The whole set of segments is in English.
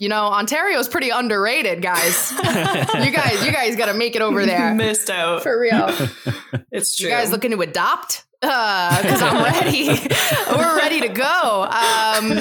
You know, Ontario's pretty underrated, guys. you guys, you guys got to make it over there Missed out. for real. It's true. You guys looking to adopt? Because I'm ready. We're ready to go. Um,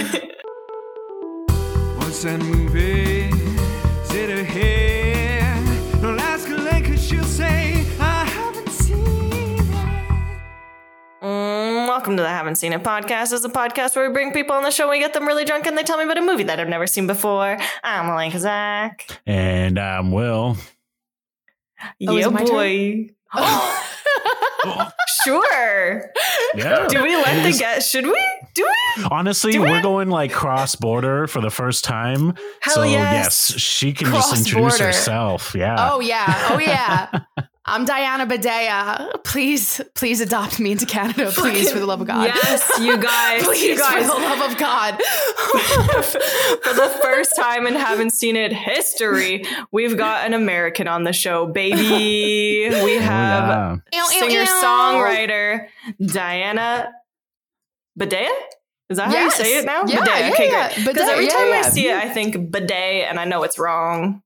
welcome to the Haven't Seen It podcast. It's a podcast where we bring people on the show and we get them really drunk and they tell me about a movie that I've never seen before. I'm like Zach. And I'm Will. Oh, yeah, boy. sure. Yeah. Do we let the guest? Should we? Do we? Honestly, Do we're going like cross border for the first time. Hell so yes. she can just introduce Cross-border. herself. Yeah. oh yeah, oh yeah. I'm Diana Badea. Please, please adopt me into Canada, please, for the love of God. Yes, you guys. please, you guys. for the love of God. For the first time in Haven't Seen It history, we've got an American on the show, baby. We Oh, have yeah. singer songwriter Diana Badea. Is that how you say it now? Yeah, Bidet. yeah, okay, yeah. great. Because every yeah, time I see it, I think bidet, and I know it's wrong.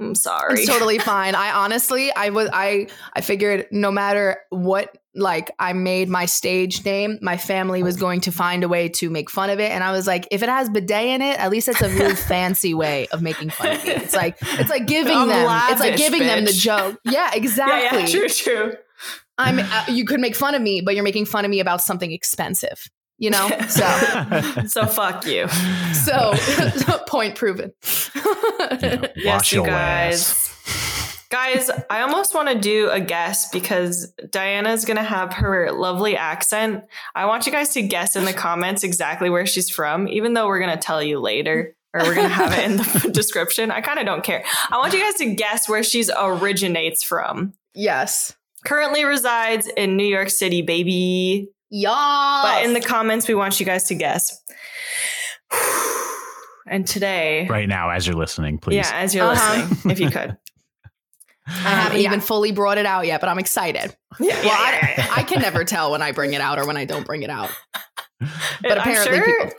I'm sorry. It's totally fine. I honestly, I was, I, I figured no matter what, like I made my stage name, my family was going to find a way to make fun of it, and I was like, if it has bidet in it, at least it's a really fancy way of making fun of me. It's like, it's like giving I'm them, it's like lavish, giving them the joke. Yeah, yeah, exactly. yeah, true, true. I'm, uh, you could make fun of me, but you're making fun of me about something expensive. You know, so So fuck you. so point proven. Yes, you your guys. ass. Guys, I almost want to do a guess because Diana's going to have her lovely accent. I want you guys to guess in the comments exactly where she's from, even though we're going to tell you later or we're going to have it in the description. I kind of don't care. I want you guys to guess where she's originates from. yes. Currently resides in New York City, baby. Y'all. But in the comments, we want you guys to guess. And today, right now, as you're listening, please. yeah, as you're Uh-huh. listening, if you could. I haven't yeah. even fully brought it out yet, but I'm excited. Yeah, Well, yeah, yeah, yeah. I, I can never tell when I bring it out or when I don't bring it out. But I'm apparently sure people-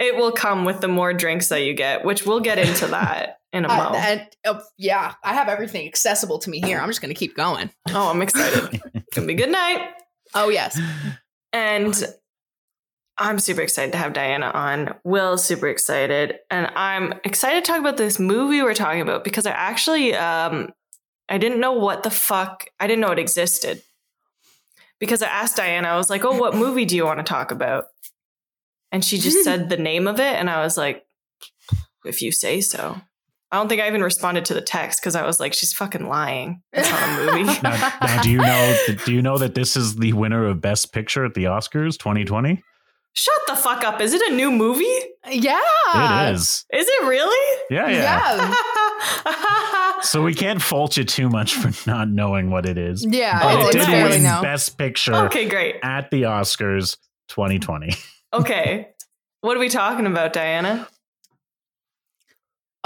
it will come with the more drinks that you get, which we'll get into that in a Uh, moment. and uh, yeah, I have everything accessible to me here. I'm just going to keep going. oh, I'm excited. it's gonna be good night. Oh yes, And I'm super excited to have Diana on. Will's super excited. And I'm excited to talk about this movie we're talking about because I actually um I didn't know what the fuck I didn't know it existed. Because I asked Diana, I was like, Oh, what movie do you want to talk about? And she just said the name of it, and I was like, if you say so. I don't think I even responded to the text because I was like, she's fucking lying. It's not a movie. Now, now, do you know? Do you know that this is the winner of Best Picture at the Oscars 2020? Shut the fuck up. Is it a new movie? yeah, it is. Is it really? Yeah, yeah. Yeah, So we can't fault you too much for not knowing what it is. yeah. But it's, it did fairly win no. Best Picture okay, great. at the Oscars 2020. Okay. What are we talking about, Diana?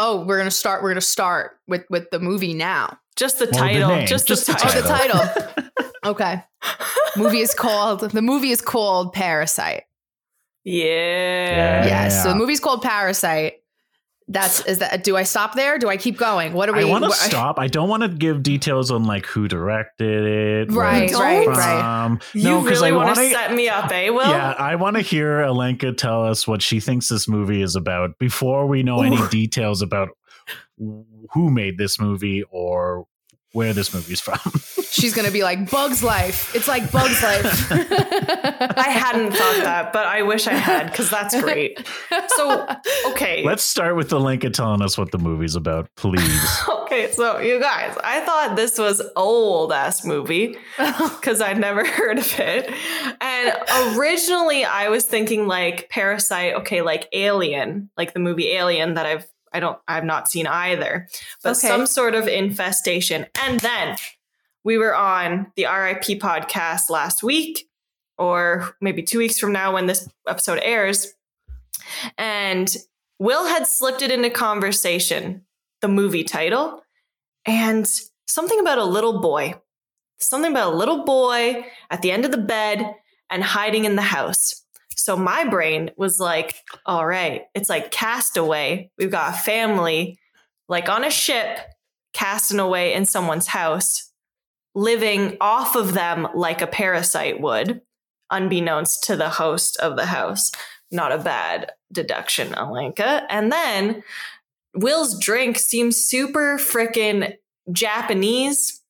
Oh, we're gonna start. We're gonna start with with the movie now. Just the Well, the title. name, just, just the the title. Oh, the title. Okay. movie is called. The movie is called Parasite. Yeah. Yeah. Yes. So the movie's called Parasite. That's is that. Do I stop there? Do I keep going? What are we? I want to stop. I don't want to give details on like who directed it, where Right, it's right, from. right. You No, because really I want want to to. set me up, eh, Will? Yeah, I want to hear Alenka tell us what she thinks this movie is about before we know any details about who made this movie or where this movie's from. She's gonna be like Bug's Life. It's like Bug's Life. I hadn't thought that, but I wish I had because that's great. So, okay. Let's start with Alenka telling us what the movie's about, please. Okay, so you guys, I thought this was old ass movie because I'd never heard of it. And originally I was thinking like Parasite, okay, like Alien, like the movie Alien that I've I don't I've not seen either. But Okay. some sort of infestation. And then we were on the RIP podcast last week or maybe 2 weeks from now when this episode airs. And Will had slipped it into conversation, the movie title, and something about a little boy. Something about a little boy at the end of the bed and hiding in the house. So my brain was like, all right, it's like castaway. We've got a family like on a ship, casting away in someone's house, living off of them like a parasite would, unbeknownst to the host of the house. Not a bad deduction, Alenka. And then Will's drink seems super freaking Japanese.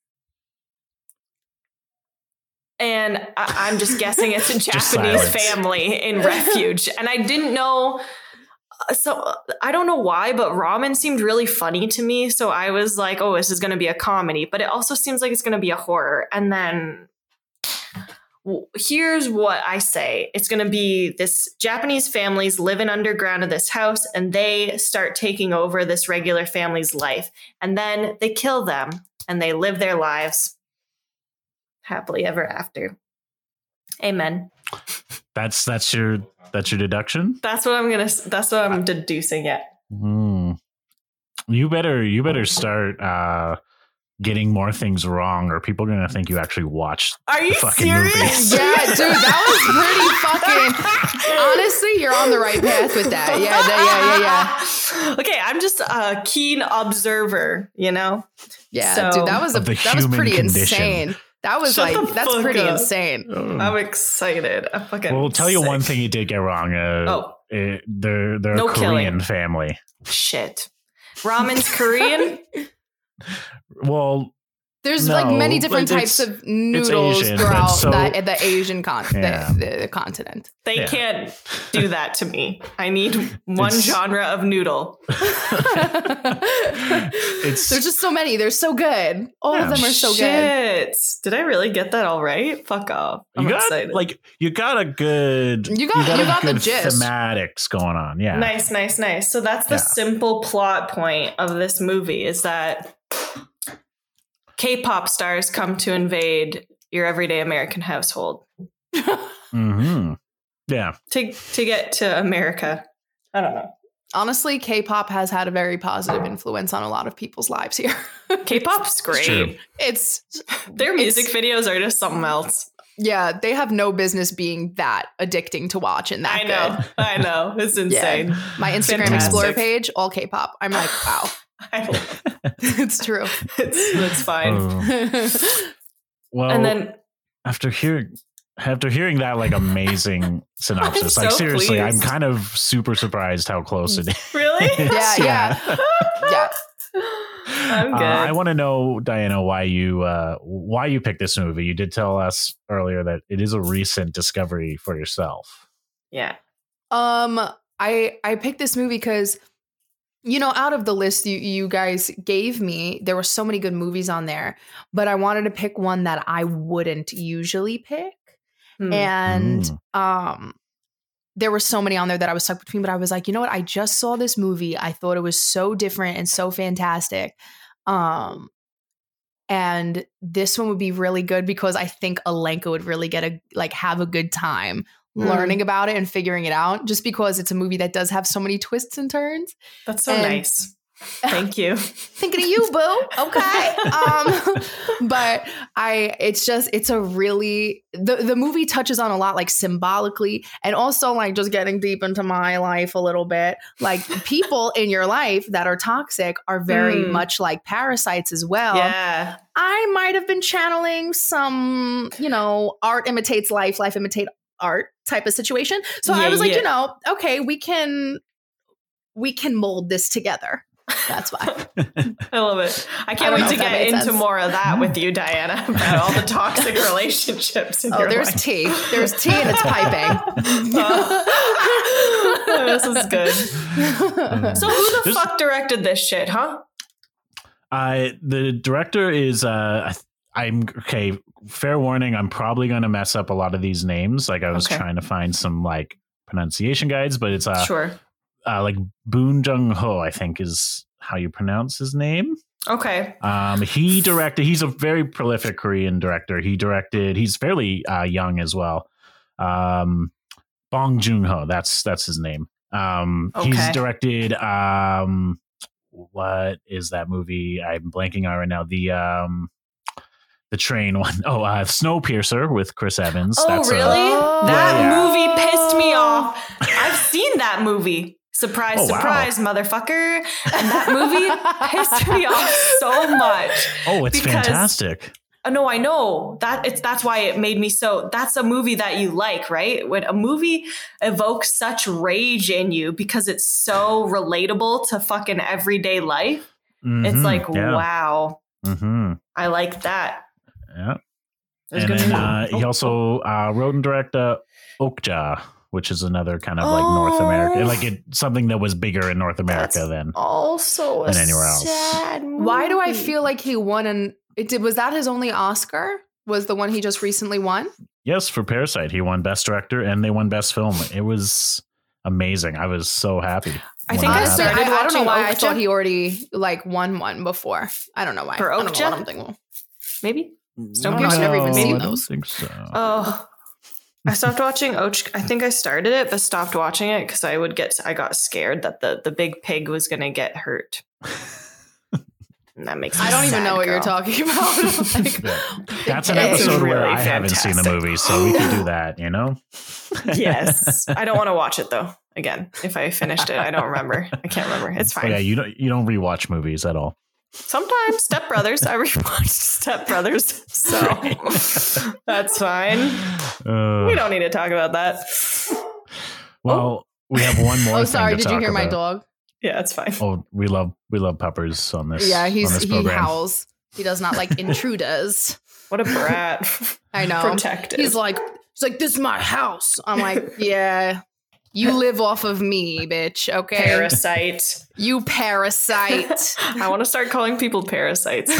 And I- I'm just guessing it's a Japanese family in refuge. And I didn't know. Uh, so I don't know why, but ramen seemed really funny to me. So I was like, oh, this is going to be a comedy. But it also seems like it's going to be a horror. And then here's what I say it's going to be this Japanese families living underground in this house, and they start taking over this regular family's life. And then they kill them and they live their lives happily ever after. Amen. That's that's your that's your deduction. That's what I'm gonna. That's what I'm deducing. Yeah. Hmm. You better you better start uh, getting more things wrong, or people are gonna think you actually watched. Are you fucking serious? movies. Yeah, dude, that was pretty fucking. Honestly, you're on the right path with that. Yeah, that, yeah, yeah, yeah. okay, I'm just a keen observer. You know. Yeah, So- dude, that was a Of the that was pretty condition. insane. That was Shut like that's pretty up. insane. I'm excited. I'm fucking. Well, I'll tell you sick. one thing you did get wrong. Uh, Oh eh, they're they're No a Korean killing. family. shit! Ramen's Korean. Well, There's No, like many different types of noodles Asian, throughout so- the, the Asian con- Yeah. the, the continent. They Yeah. can't do that to me. I need one It's- genre of noodle. It's- There's just so many. They're so good. All Yeah. of them are so good. Shit! Did I really get that all right? Fuck off! I'm you got excited. like you got a good You got- you a got the good gist. thematics going on. Yeah, Nice, nice, nice. So that's the Yeah. simple plot point of this movie is that K-pop stars come to invade your everyday American household hmm Yeah, to to get to America. I don't know. Honestly, K-pop has had a very positive influence on a lot of people's lives here. K-pop's great. true. it's Their music videos are just something else. yeah, they have no business being that addicting to watch and that I know. good. I know. It's insane. My Instagram Fantastic. Explorer page, all K-pop. I'm like, wow, I love it's true. it. It's fine. Oh. well, and then after hearing after hearing that like amazing synopsis, I'm like so seriously, I'm kind of super surprised how close it is. really? Yeah, yeah. yeah. I'm Uh, good. I want to know, Diana, why you uh, why you picked this movie. You did tell us earlier that it is a recent discovery for yourself. yeah. Um, I I picked this movie because, you know, out of the list you you guys gave me, there were so many good movies on there, but I wanted to pick one that I wouldn't usually pick, Hmm. and Mm. um, there were so many on there that I was stuck between. But I was like, you know what? I just saw this movie. I thought it was so different and so fantastic. Um. And this one would be really good because I think Alenka would really get a like have a good time Hmm. learning about it and figuring it out just because it's a movie that does have so many twists and turns. That's so and- nice. Thank you. Thinking of you, boo. Okay. um but I it's just it's a really the the movie touches on a lot like symbolically and also like just getting deep into my life a little bit. Like people in your life that are toxic are very Hmm. much like parasites as well. yeah. I might have been channeling some, you know, art imitates life, life imitate art type of situation. So I was like, yeah. you know, okay, we can we can mold this together. That's why. I love it. I I can't don't wait to get into sense. more of that with you, Diana, about all the toxic relationships in oh, your there's life. tea. There's tea and it's piping. Oh, this is good. So who the This- fuck directed this shit, huh? Uh, the director is uh, I th- I'm okay. Fair warning, I'm probably going to mess up a lot of these names. Like I was Okay. trying to find some like pronunciation guides, but it's uh, sure. uh like Boon Jung Ho, I think is how you pronounce his name. Okay. Um, he directed. He's a very prolific Korean director. He directed. He's fairly uh, young as well. Um, Bong Joon Ho. That's that's his name. Um, he's directed. Um, what is that movie? I'm blanking on right now. The um, the train one. Oh, uh, Snowpiercer with Chris Evans. Oh, That's a- really? Oh. that Yeah, yeah. movie pissed me off. I've seen that movie. Surprise, Oh, wow. surprise, motherfucker. And that movie pissed me off so much. oh, it's because- fantastic. Uh, no, I know that it's that's why it made me so. That's a movie that you like, right? When a movie evokes such rage in you because it's so relatable to fucking everyday life, it's Mhm, like, yeah. wow, hmm I like that. Yeah. There's and then be- uh, he Oh. also uh, wrote and directed uh, Okja, which is another kind of like North America, Oh. like it something that was bigger in North America That's than. also than anywhere else. sad Why do I feel like he won And it did was that his only Oscar? Was the one he just recently won? Yes, for Parasite, he won Best Director and they won Best Film. It was amazing. I was so happy. I think that I started I, I don't know watching why I thought he already like won one before. I don't know why. For I don't know Okja? what I'm thinking. maybe? Snowpiercer, I've never even seen I don't those. think so. Oh, I stopped watching Okja. I think I started it, but stopped watching it because I would get. I got scared that the the big pig was going to get hurt. And that makes. Me I don't even sad, know what you're talking about. Like, That's an It's episode where really I haven't seen the movie, so we can do that, you know? yes, I don't want to watch it though. Again, if I finished it, I don't remember. I can't remember. It's Oh, fine. yeah, you don't you don't rewatch movies at all. Sometimes Step Brothers. I rewatched Step Brothers, so that's fine. Uh, We don't need to talk about that. well, we have one more. oh, thing sorry. to Did you talk hear my dog? Yeah, it's fine. Oh, we love we love peppers on this. Yeah, on he's this he program. howls. He does not like intruders. What a brat. I know. Protected. He's like, he's like, this is my house. I'm like, yeah, you live off of me, bitch. Okay, parasite. you parasite. I want to start calling people parasites.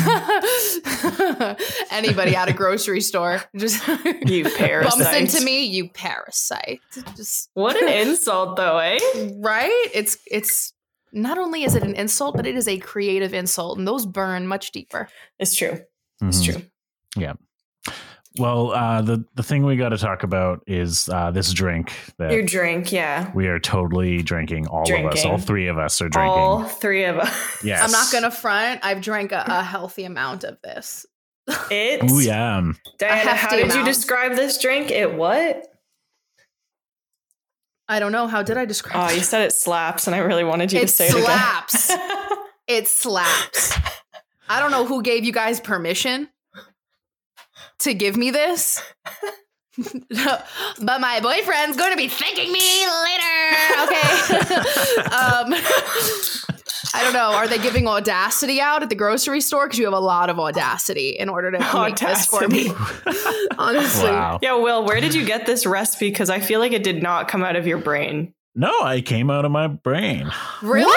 Anybody at a grocery store just You parasite. bumps into me, you parasite. Just What an insult, though, eh? right? It's it's not only is it an insult, but it is a creative insult, and those burn much deeper. It's true. It's Mhm. true. Well, uh, the the thing we got to talk about is uh, this drink that Your drink, yeah. we are totally drinking. All of us, all three of us are drinking. All three of us. yes, I'm not gonna front. I've drank a, a healthy amount of this. It. Ooh, yeah. Diana, how hefty did you describe this drink? It what? I don't know. How did I describe? Oh, it? you said it slaps, and I really wanted you It to say slaps. it again. It slaps. I don't know who gave you guys permission to give me this. but my boyfriend's going to be thanking me later. Okay. um, I don't know. Are they giving audacity out at the grocery store? Because you have a lot of audacity in order to make this for me. Honestly. Wow. yeah, Will, where did you get this recipe? Because I feel like it did not come out of your brain. No, I came out of my brain. Really?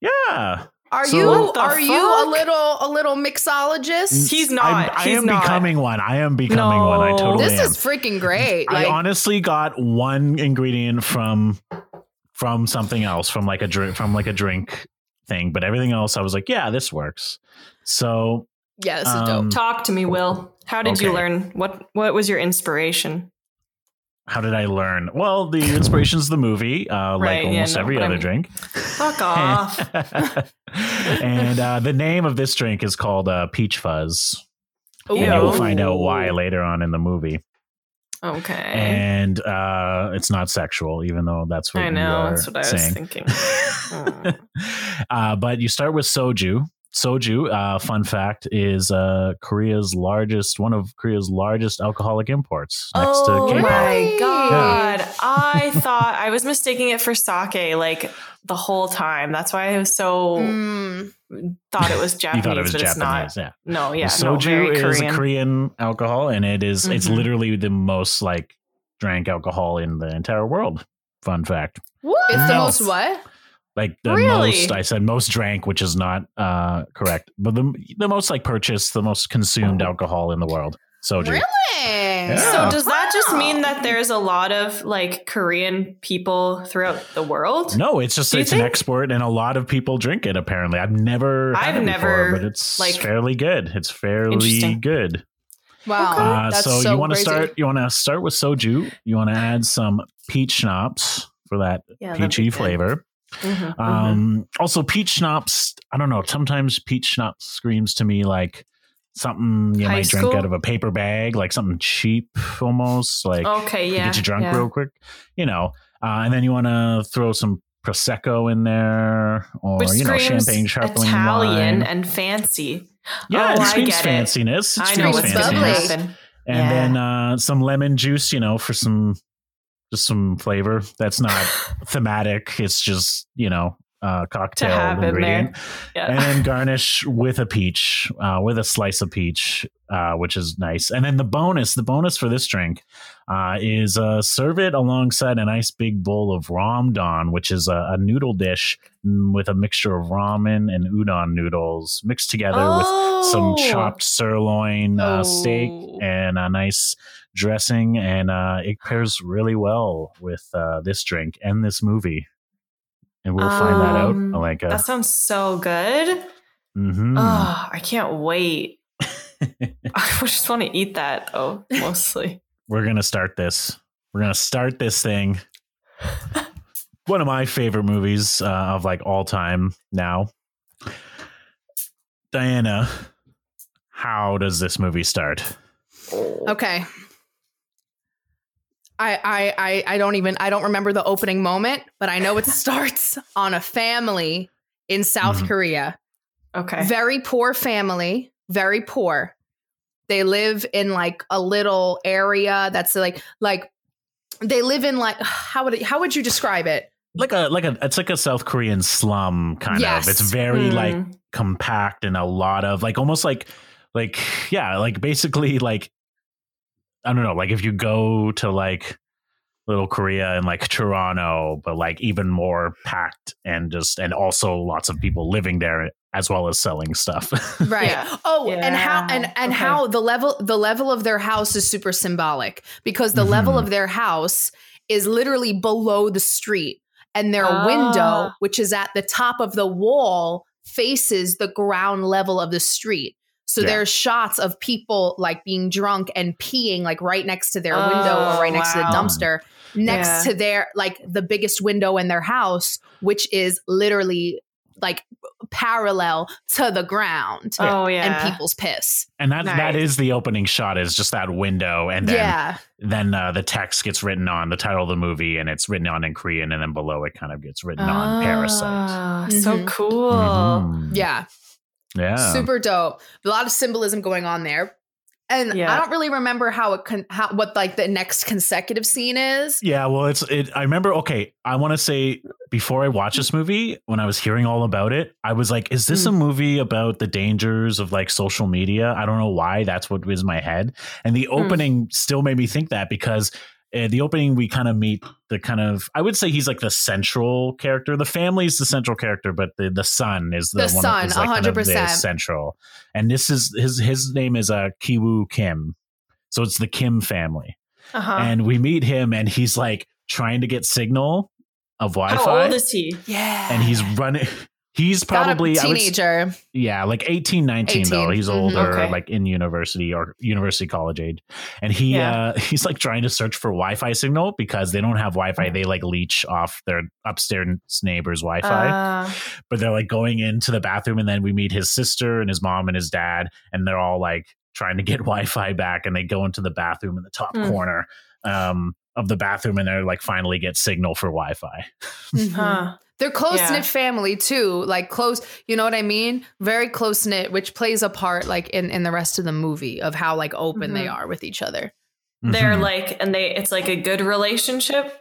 Yeah, Are So- you What the are you a little a little mixologist? He's not. I'm, I He's am not. becoming one. I am becoming one. I No. totally This am. is freaking great. I Like honestly got one ingredient from from something else, from like a drink, from like a drink thing, but everything else, I was like, yeah, this works. So yeah, this is um, dope. Talk to me, Will. How did you learn? What What was your inspiration? How did I learn? Well, the inspiration's the movie, uh, Right, like yeah, almost no, every other drink. Fuck off. and uh, the name of this drink is called uh, Peach Fuzz. And you will find out why later on in the movie. Okay. And uh, it's not sexual, even though that's what I know. That's what I was thinking. Mm. uh, but you start with soju. Soju, uh, fun fact, is uh, Korea's largest, one of Korea's largest alcoholic imports next oh to K-pop. my god! I thought I was mistaking it for sake like the whole time. That's why I was so Mm. thought it was You Japanese, thought it was but Japanese, it's yeah. No, yeah, Well, soju very is Korean. a Korean alcohol, and it is- it's Mhm. literally the most like drank alcohol in the entire world. Fun fact. What? It's the most what? Like the Really? most, I said most drank, which is not uh, correct, but the the most like purchased, the most consumed alcohol in the world. Soju. Really? Yeah. So does that just mean that there's a lot of like Korean people throughout the world? No, it's just Do it's an think? export, and a lot of people drink it. Apparently, I've never, had I've it never, before, but it's like- fairly good. It's fairly good. Wow. Uh, That's so, so, you want to start? You want to start with soju. You want to add some peach schnapps for that Yeah, that'd peachy good. flavor. Mhm, mhm. Um, also, peach schnapps. I don't know. Sometimes peach schnapps screams to me like something you High might drink out of a paper bag, like something cheap almost, like Okay, yeah. get you drunk yeah. real quick, you know. Uh, and then you want to throw some prosecco in there, or Which you know, screams champagne sharpening Italian wine. and fancy. yeah, Oh, it I screams get it. fanciness. It I know screams what's fancy. Bubbly. and Yeah. then uh, some lemon juice, you know, for some just some flavor. That's not thematic. It's just you know uh, cocktail ingredient. Yeah. and then garnish with a peach, uh, with a slice of peach, uh, which is nice. And then the bonus, the bonus for this drink uh, is uh, serve it alongside a nice big bowl of ramdon, which is a, a noodle dish mm, with a mixture of ramen and udon noodles mixed together with some Oh. chopped sirloin uh, steak Oh. and a nice dressing, and uh, it pairs really well with uh, this drink and this movie. And we'll find that out, Um, Alenka. That sounds so good. Mhm. Oh, I can't wait. I just want to eat that though, mostly. We're gonna start this. We're gonna start this thing. One of my favorite movies uh, of like all time now. Diana, how does this movie start? Okay. I, I I I don't even I don't remember the opening moment, but I know it starts on a family in South Mhm. Korea. Okay. Very poor family, very poor. They live in like a little area that's like like they live in like how would it, how would you describe it? Like a like a it's like a South Korean slum kind Yes. of. It's very Hmm. like compact and a lot of like almost like like yeah like basically like i don't know like if you go to like little korea and like toronto but like even more packed and just and also lots of people living there as well as selling stuff Right. Yeah. Oh, and how and and Okay. how the level the level of their house is super symbolic because the level Mhm. of their house is literally below the street and their Ah. window which is at the top of the wall faces the ground level of the street. So Yeah. there's shots of people like being drunk and peeing like right next to their window Oh, or right next to the dumpster next Yeah. to their like the biggest window in their house which is literally like parallel to the ground Oh yeah. and people's piss. and that that Nice. is the opening shot is just that window and then yeah. then uh, the text gets written on the title of the movie and it's written on in korean and then below it kind of gets written on parasite Ah, So Mhm. cool. Mhm. Yeah. Yeah Super dope. A lot of symbolism going on there. And Yeah. I don't really remember how it con- how what like the next consecutive scene is. Yeah, well, it's it. I remember. Okay, I want to say before I watched this movie, when I was hearing all about it, I was like, "Is this a mm. movie about the dangers of like social media?" I don't know why that's what was in my head, and the hmm. opening still made me think that because uh, the opening we kind of meet the kind of I would say he's like the central character. The family is the central character, but the the son is the, The one son, is like kind of the 100%. central. And this is his his name is uh, Kiwoo Kim, so it's the Kim family Uh-huh. and we meet him and he's like trying to get signal of Wi-Fi How old is he? Yeah. and he's running he's probably I would teenager. yeah like 18 19 though 18. he's Mhm. older Okay. like in university or university college age and he Yeah. uh he's like trying to search for Wi-Fi signal because they don't have Wi-Fi they like leech off their upstairs neighbor's Wi-Fi Uh, but they're like going into the bathroom and then we meet his sister and his mom and his dad and they're all like trying to get wi-fi back and they go into the bathroom in the top Hmm. corner um, of the bathroom and they're like finally get signal for wi-fi Mhm. huh. They're close knit Yeah. family too, like close. You know what I mean? Very close knit, which plays a part like in in the rest of the movie of how like open they Mhm. are with each other. They're Mhm. like, and they, it's like a good relationship.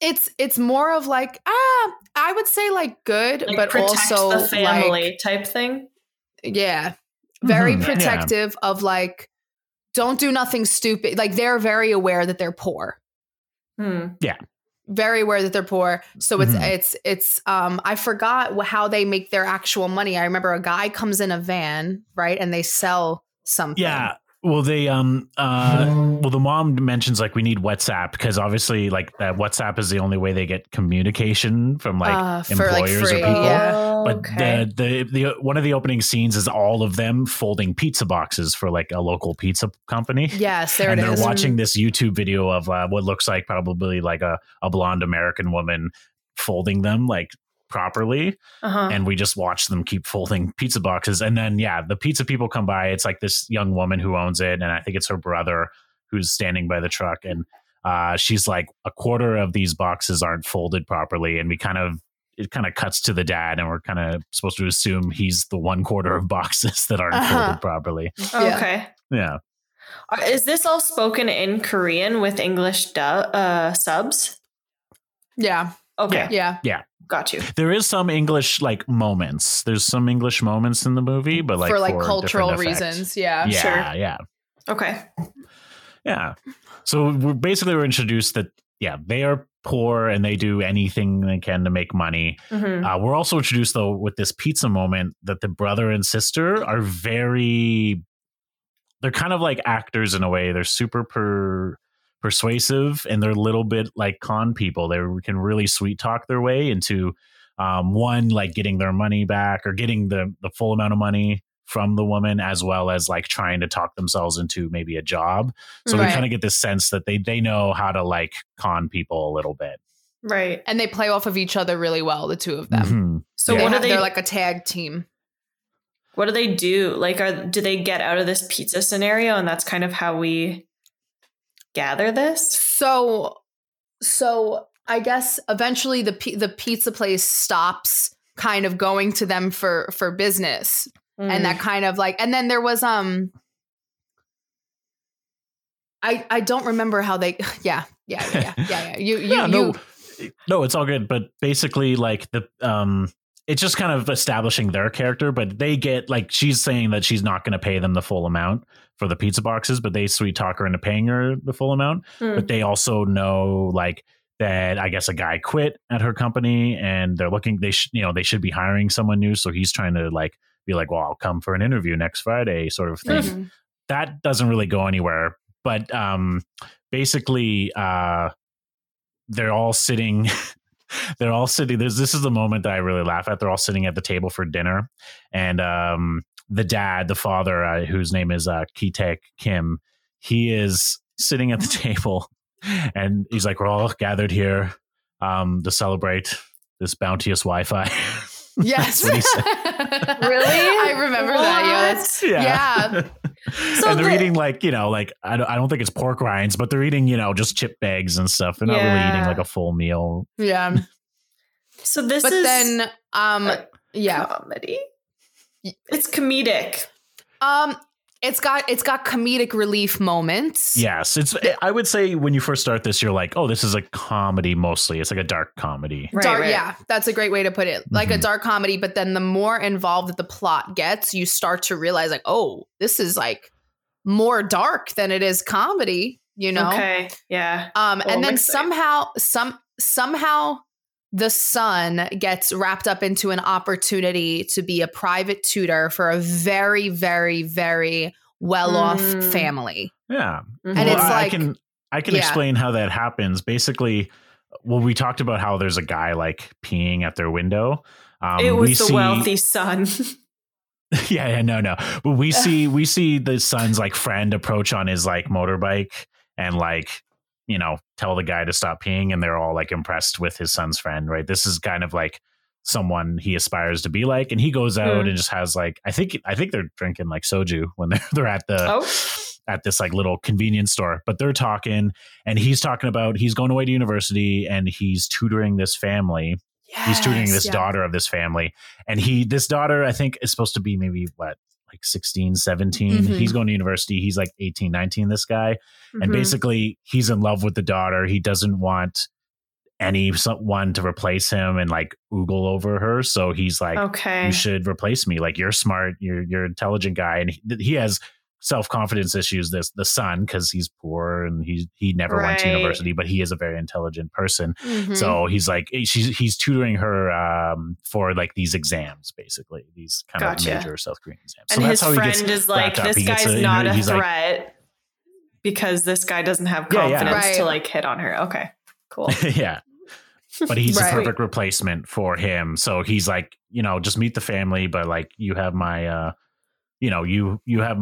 It's it's more of like ah, I would say like good, Like but also the family like type thing. yeah, very Mhm. Yeah. protective of like don't do nothing stupid. Like they're very aware that they're poor. Hmm. very aware that they're poor so it's Mhm. it's it's um i forgot how they make their actual money i remember a guy comes in a van right and they sell something yeah well they um uh well the mom mentions like we need whatsapp because obviously like that whatsapp is the only way they get communication from like Uh, for, like, employers free, or people yeah. but okay. the, the the one of the opening scenes is all of them folding pizza boxes for like a local pizza company. yes there it is. and it they're is watching this YouTube video of uh, what looks like probably like a, a blonde American woman folding them like properly Uh-huh. and we just watch them keep folding pizza boxes and then yeah the pizza people come by it's like this young woman who owns it and i think it's her brother who's standing by the truck and uh, she's like a quarter of these boxes aren't folded properly and we kind of it kind of cuts to the dad and we're kind of supposed to assume he's the one quarter of boxes that aren't Uh-huh. folded properly Yeah. Okay. yeah Uh, Is this all spoken in Korean with English du- uh, subs? Yeah. Okay. Yeah. Yeah. Got you. there is some english like moments there's some english moments in the movie but like for like a cultural reasons. Yeah. yeah Sure. yeah Okay. Yeah. So we're basically we're introduced that yeah, they are poor and they do anything they can to make money. hmm Uh, we're also introduced though with this pizza moment that the brother and sister are very they're kind of like actors in a way. They're super per persuasive and they're a little bit like con people. They can really sweet talk their way into um, one like getting their money back or getting the the full amount of money from the woman as well as like trying to talk themselves into maybe a job. So we kind of get this sense that they they know how to like con people a little bit. Right. And they play off of each other really well, the two of them. Mhm. So Yeah. what are they? They're like a tag team. what do they do? Like, are do they get out of this pizza scenario, and that's kind of how we gather this? So, so I guess eventually the the pizza place stops kind of going to them for for business, Mm. and that kind of like, and then there was um, I I don't remember how they, yeah, yeah, yeah, yeah, yeah. You you yeah, you. no, no, it's all good. But basically, like the um, it's just kind of establishing their character. But they get like she's saying that she's not going to pay them the full amount for the pizza boxes, but they sweet talk her into paying her the full amount. Mm. But they also know like that. I guess a guy quit at her company, and they're looking. They sh- you know they should be hiring someone new. So he's trying to like be like, well, I'll come for an interview next Friday, sort of thing Mhm. that doesn't really go anywhere. But um, basically, uh, they're all sitting. they're all sitting. There's this is the moment that I really laugh at. They're all sitting at the table for dinner, and um, the dad, the father, uh, whose name is uh, Kitek Kim, he is sitting at the table, and he's like, "We're all gathered here um, to celebrate this bounteous Wi-Fi." Yes. That's what he said. really? I remember that. Yeah. Yeah. So and they're the- eating like you know like I don't, I don't think it's pork rinds but they're eating you know just chip bags and stuff they're not really eating like a full meal yeah. So this But is then, um, a yeah. comedy. It's comedic. Um, it's got it's got comedic relief moments. yes it's i would say when you first start this you're like oh this is a comedy mostly it's like a dark comedy Right, dark, right. yeah, that's a great way to put it. Like a Mhm. dark comedy, but then the more involved that the plot gets, you start to realize, like, oh, this is like more dark than it is comedy. You know, Okay. Yeah. um, Well, and then excited. somehow, some somehow, the son gets wrapped up into an opportunity to be a private tutor for a very, very, very well-off Mm. family. yeah And Mhm. it's Well, I- like- i can i can yeah. explain how that happens basically well we talked about how there's a guy like peeing at their window um, it we was the see- wealthy son. yeah, yeah, no, no. But we see we see the son's like friend approach on his like motorbike and like you know tell the guy to stop peeing, and they're all like impressed with his son's friend. Right? This is kind of like someone he aspires to be like, and he goes out Hmm. and just has like I think I think they're drinking like soju when they're they're at the oh. at this like little convenience store, but they're talking and he's talking about he's going away to university and he's tutoring this family he's tutoring this yeah. daughter of this family and he this daughter i think is supposed to be maybe what like 16 17 Mhm. he's going to university. He's like 18 19 this guy. And Mhm. basically he's in love with the daughter. He doesn't want anyone to replace him and like oogle over her. So he's like okay. you should replace me. Like you're smart. You're you're an intelligent guy. And he, he has self-confidence issues this the son because he's poor and he he never went to university but he is a very intelligent person Mhm. so he's like she's he's tutoring her um, for like these exams, basically these kind Gotcha. of major South Korean exams. and his friend is like, this He guy's a- not a he's like- threat because this guy doesn't have Yeah, yeah. confidence to like hit on her. Okay. Cool. yeah, but he's Right. the perfect replacement for him. So he's like, you know, just meet the family, but like you have my, uh, you know, you you have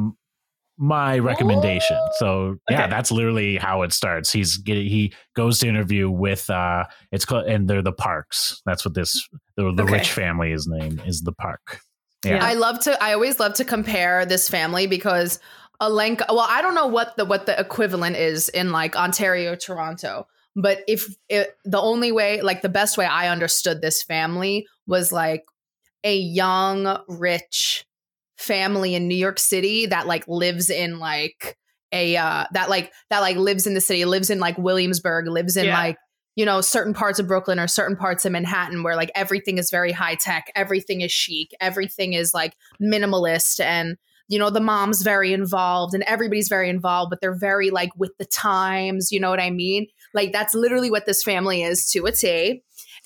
my recommendation. So yeah, Okay. that's literally how it starts. He's getting he goes to interview with uh it's called and they're the Parks. That's what this the, the Okay. rich family is name is the Park. Yeah. I love to. I always love to compare this family because Alenka. Well, I don't know what the what the equivalent is in like Ontario, Toronto. But if it, the only way, like the best way I understood this family was like a young, rich family in New York City that like lives in like a uh that like that like lives in the city, lives in like Williamsburg, lives in Yeah. like you know certain parts of Brooklyn or certain parts of Manhattan where like everything is very high tech, everything is chic, everything is like minimalist and you know the mom's very involved and everybody's very involved but they're very like with the times you know what i mean like that's literally what this family is to a t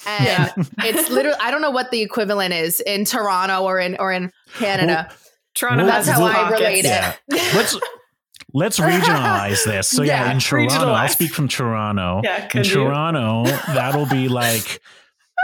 and Yeah. it's literally i don't know what the equivalent is in toronto or in or in canada Toronto Well, that's how i pockets. relate Yeah. it Let's let's regionalize this. So yeah, Yeah, in Toronto, I'll speak from Toronto. Yeah, in you? Toronto, that'll be like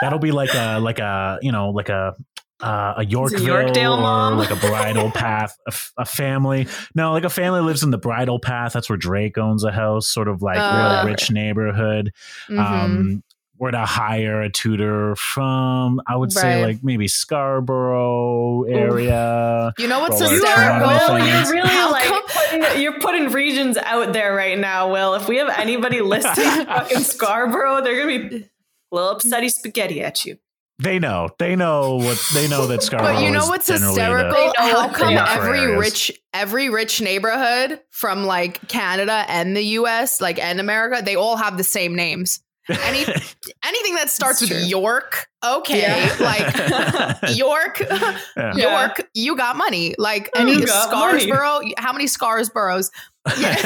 that'll be like a like a you know like a uh, a Yorkville Yorkdale or mom? like a Bridle Path, a, f- a family. No, like a family lives in the Bridle Path. That's where Drake owns a house, sort of like Uh, real rich neighborhood. Mhm. Um, where to hire a tutor from? I would say like maybe Scarborough area. you know what's Well, You like are, hysterical Will, you're really How like putting, you're putting regions out there right now, Will. If we have anybody listening fucking Scarborough, they're gonna be a little upsetty spaghetti at you. They know. They know what they know that Scarborough. But you know what's generally the- hysterical? How come every areas. rich every rich neighborhood from like Canada and the US, like and America, they all have the same names. Any anything that starts with. York, okay, Yeah. like York, Yeah. Yeah. York, you got money. Like oh, You any got money. How many Scarsboroughs? Yeah,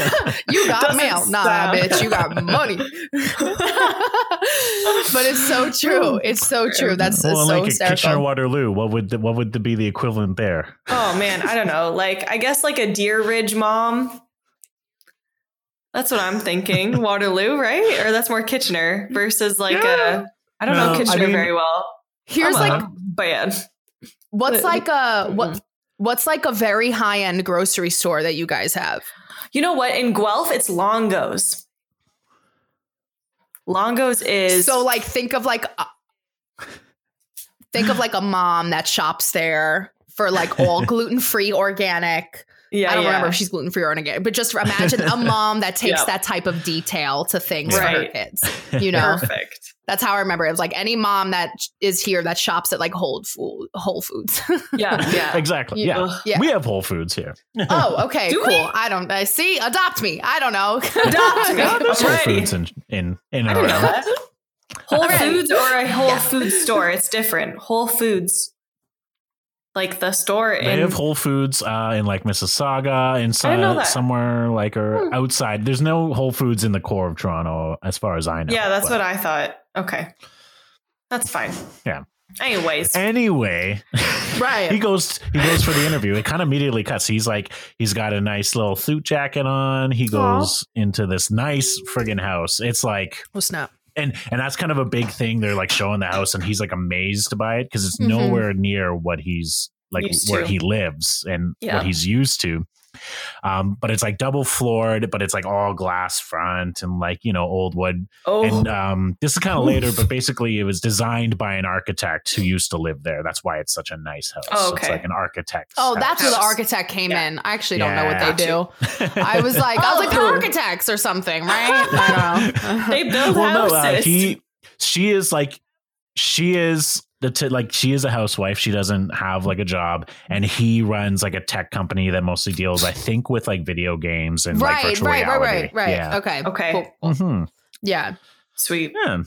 you got Doesn't mail. Nah, sound- bitch, you got money. but it's so true. It's so true. That's well, so like a Kitchener. Waterloo. What would the, what would the, be the equivalent there? Oh man, I don't know. Like I guess like a Deer Ridge mom. That's what I'm thinking. Waterloo, right? Or that's more Kitchener versus like uh, Yeah. a I don't No, know I Kitchener mean- very well. Here's I'm like a bad. What's But- like a what? Mm-hmm. What's like a very high end grocery store that you guys have? You know what? In Guelph, it's Longo's. Longo's is So like think of like a, think of like a mom that shops there for like all gluten free organic. Yeah, I don't yeah. remember if she's gluten free or organic, but just imagine a mom that takes Yeah. that type of detail to things for her kids. You know, perfect. that's how I remember it. It was like any mom that is here that shops at like Whole Food, Whole Foods. Yeah, yeah. exactly. Yeah. Yeah. Yeah. we have Whole Foods here. oh, okay, Do cool. we? I don't. I see. Adopt me. I don't know. Adopt me. I'm There's Whole ready. Foods in in in I and didn't know around. Whole Foods or a Whole Yeah. Food store. It's different. Whole Foods. Like the store They in have Whole Foods uh, in like Mississauga and didn't know some, that. somewhere like or Hmm. outside. There's no Whole Foods in the core of Toronto, as far as I know. Yeah, that's but- what I thought. Okay. That's fine. Yeah. Anyways. Anyway, Right. he goes he goes for the interview. It kind of immediately cuts. He's like he's got a nice little suit jacket on. He goes into this nice friggin' house. It's like Oh snap! And and that's kind of a big thing. They're like showing the house, and he's like amazed by it because it's Mhm. nowhere near what he's like Used where to. he lives and Yeah. what he's used to. Um, but it's like double floored, but it's like all glass front and like you know old wood. oh, And um, this is kind of later, but basically it was designed by an architect who used to live there. That's why it's such a nice house. Oh, So it's okay. like an architect. Oh, that's where the architect came Yeah. in. I actually don't know what they do. I was like, I was like, they're architects or something, right? I don't know. they build well, no, houses. uh, he, she is like, she is the t- like she is a housewife. She doesn't have like a job, and he runs like a tech company that mostly deals, I think, with like video games and like right, virtual right, right, reality. right, right. Yeah. Okay. Okay. cool, cool. Mhm. Yeah. Sweet. Yeah.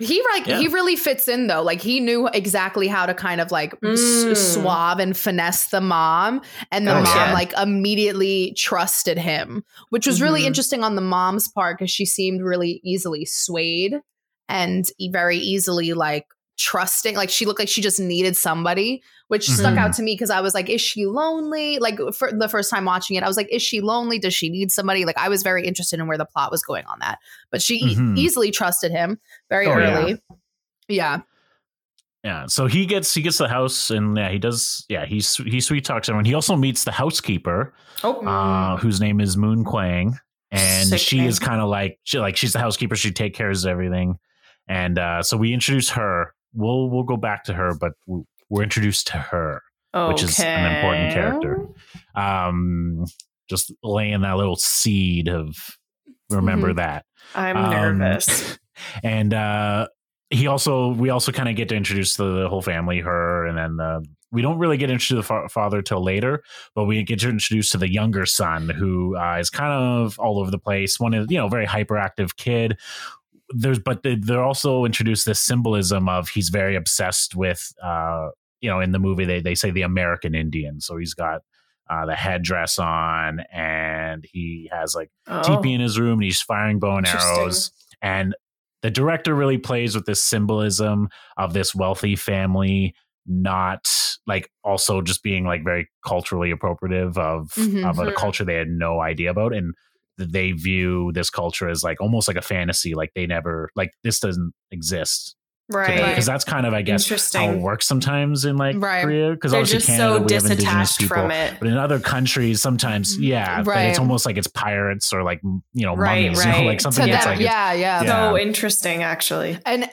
He like Yeah. he really fits in though. Like he knew exactly how to kind of like s- Mm. suave and finesse the mom, and the Oh, mom yeah. like immediately trusted him, which was really Mhm. interesting on the mom's part because she seemed really easily swayed and e- very easily like trusting. Like she looked like she just needed somebody, which stuck Mhm. out to me because I was like, is she lonely? Like for the first time watching it, I was like, is she lonely? Does she need somebody? Like I was very interested in where the plot was going on that, but she e- Mhm. easily trusted him very Oh, early. Yeah. yeah. So he gets he gets the house, and yeah, he does. Yeah, he s- he sweet talks everyone. He also meets the housekeeper, Oh, uh, whose name is Moon-gwang, and Sick she name. is kind of like she like she's the housekeeper. She take cares of everything, and uh, so we introduce her. We'll we'll go back to her, but we're introduced to her, which is an important character. um, just laying that little seed of remember that. I'm Um, nervous. and uh he also we also kind of get to introduce the, the whole family her and then the we don't really get introduced to the fa- father till later but we get introduced to the younger son who uh, is kind of all over the place one is you know very hyperactive kid there's but they, they're also introduced this symbolism of he's very obsessed with uh you know in the movie they, they say the american indian so he's got uh, the headdress on and he has like Oh. teepee in his room and he's firing bow and arrows and the director really plays with this symbolism of this wealthy family not like also just being like very culturally appropriative of Mhm. of a Mhm. culture they had no idea about and they view this culture as like almost like a fantasy like they never like this doesn't exist right. because that's kind of i guess how it works sometimes in like Right. korea because They're obviously just canada so we have indigenous disattached people from it. but in other countries sometimes mm-hmm. yeah but Right. it's almost like it's pirates or like you know Right, mummies you know, like something Yeah. that's them, like it's- yeah, yeah, Yeah. So interesting, actually. and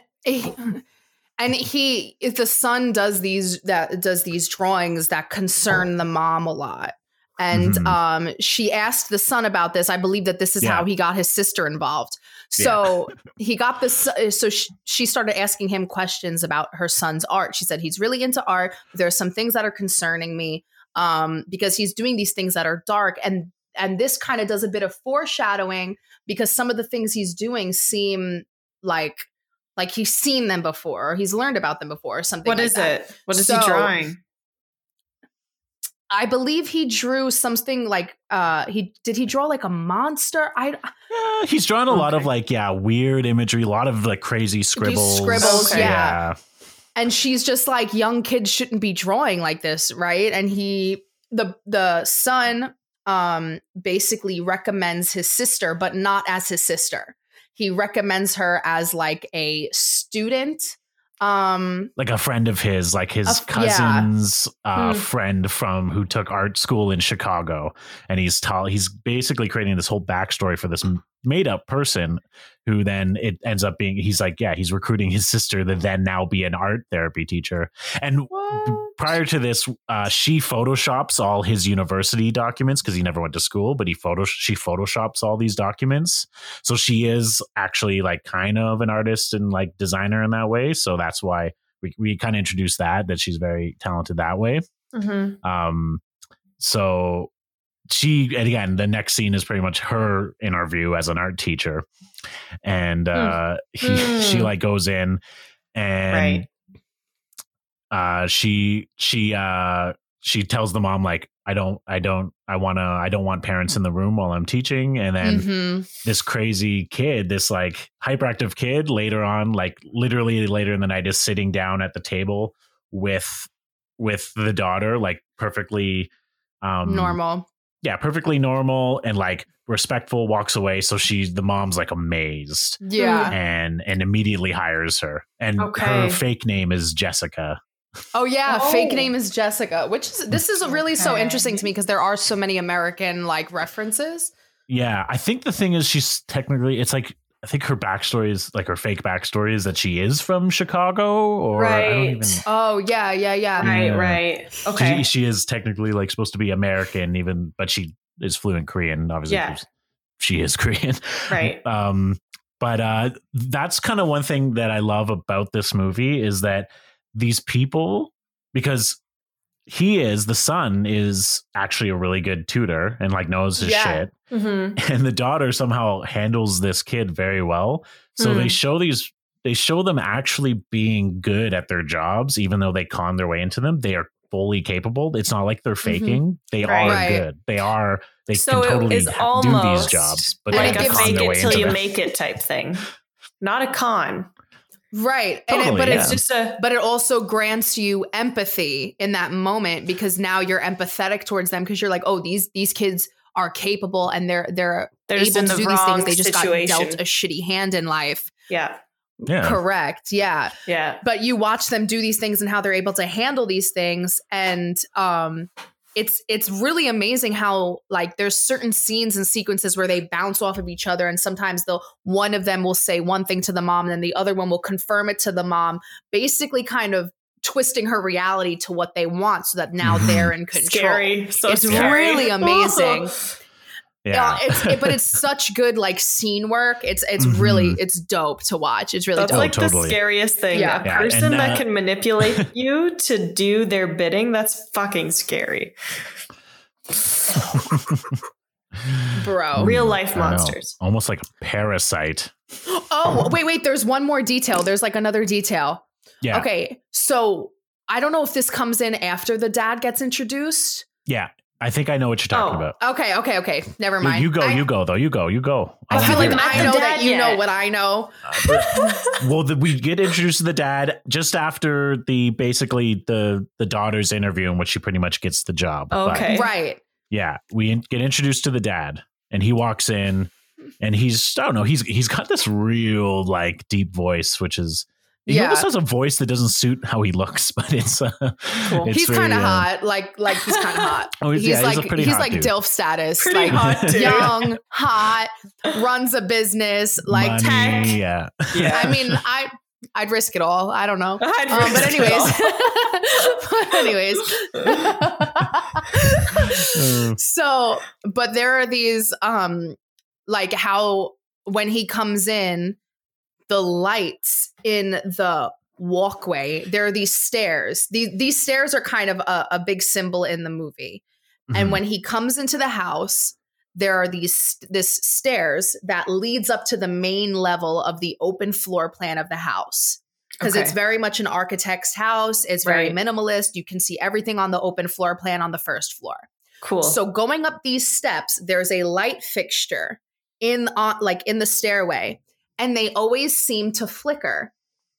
and he if the son does these that does these drawings that concern oh. the mom a lot and Mhm. um she asked the son about this i believe that this is Yeah. how he got his sister involved so he got this so she, she started asking him questions about her son's art she said he's really into art there are some things that are concerning me um because he's doing these things that are dark and and this kind of does a bit of foreshadowing because some of the things he's doing seem like like he's seen them before or he's learned about them before or something What like is that. it? What is So- he drawing? I believe he drew something like uh he did he draw like a monster i Yeah, he's drawn a lot of like yeah weird imagery, a lot of like crazy scribbles. scribbles, Okay. yeah. and she's just like young kids shouldn't be drawing like this right and he the the son um basically recommends his sister but not as his sister he recommends her as like a student um like a friend of his, like his Of- yeah. cousin's uh, Hmm. friend from who took art school in Chicago, and he's tall. He's basically creating this whole backstory for this made up person, who then it ends up being. He's like, yeah, he's recruiting his sister to then now be an art therapy teacher, and prior to this, uh, she photoshops all his university documents because he never went to school, but he photo she photoshops all these documents. So she is actually like kind of an artist and like designer in that way. So that's why we, we kind of introduced that that she's very talented that way. Mm-hmm. Um, so she and again the next scene is pretty much her interview as an art teacher, and uh, he, Hmm. she like goes in and Right. uh she she uh she tells the mom like i don't i don't i want to i don't want parents in the room while i'm teaching and then mhm. this crazy kid this like hyperactive kid later on like literally later in the night is sitting down at the table with with the daughter like perfectly um normal yeah perfectly normal and like respectful walks away so she's the mom's like amazed. Yeah. Mm-hmm. And and immediately hires her. And her fake name is jessica. Oh yeah, Oh. fake name is Jessica, which is this is really so interesting to me because there are so many American like references. Yeah, I think the thing is she's technically it's like I think her backstory is like her fake backstory is that she is from Chicago or I don't Right. even Oh yeah, yeah, yeah. Right, Yeah. right. Okay. she, she is technically like supposed to be American even but she is fluent Korean obviously Yeah. 'cause she is Korean. right. Um but uh that's kind of one thing that I love about this movie is that these people because he is the son is actually a really good tutor and like knows his Yeah. shit Mm-hmm. and the daughter somehow handles this kid very well so Hmm. they show these they show them actually being good at their jobs even though they con their way into them they are fully capable it's not like they're faking they Mm-hmm. Right. are Right. good they are they So can totally do these jobs but And they like it a gives- con fake their way it till you them. make it type thing. Not a con. Right. And Totally, it, but yeah. it's It's just a but it also grants you empathy in that moment because now you're empathetic towards them because you're like, oh, these these kids are capable and they're they're they're able in to the do these things. They just situation. got dealt a shitty hand in life. yeah. Yeah. Correct. Yeah. Yeah. But you watch them do these things and how they're able to handle these things. And um it's it's really amazing how like there's certain scenes and sequences where they bounce off of each other and sometimes the one of them will say one thing to the mom and then the other one will confirm it to the mom basically kind of twisting her reality to what they want so that now Mhm. they're in control Scary. So It's scary. really amazing. Yeah. yeah, it's it, but it's such good like scene work. It's it's Mhm. really it's dope to watch. It's really That's dope. like totally. the scariest thing. Yeah. A Yeah, person and, that uh, can manipulate you to do their bidding, that's fucking scary. Bro. Real life monsters. Almost like a parasite. Oh, wait, wait, there's one more detail. There's like another detail. Yeah. Okay. So I don't know if this comes in after the dad gets introduced. Yeah. I think I know what you're talking Oh. about. Okay, okay, okay. Never mind. You go, I, you go though. You go, you go. I wanna feel like hear it. Not I know that you know what I know. Uh, well, the, we get introduced to the dad just after the basically the the daughter's interview in which she pretty much gets the job. But, Okay. Right. yeah, we in- get introduced to the dad, and he walks in, and he's I don't know he's he's got this real like deep voice, which is he Yeah. almost has a voice that doesn't suit how he looks, but it's uh, Cool. it's he's kind of uh, hot. Like like he's kind of hot. Oh, he's- he's yeah, he's a like pretty he's hot like dude. DILF status. Pretty like hot, dude. young, hot, runs a business, like money, tech. Yeah, Yeah. I mean, I I'd risk it all. I don't know. I'd Um, but risk it anyways, but anyways, so but there are these um like how when he comes in, the lights in the walkway. There are these stairs. These these stairs are kind of a, a big symbol in the movie. And mhm. when he comes into the house, there are these this stairs that leads up to the main level of the open floor plan of the house. Because it's very much an architect's house. It's very Right. minimalist. You can see everything on the open floor plan on the first floor. cool. So going up these steps, there's a light fixture in on like in the stairway, and they always seem to flicker.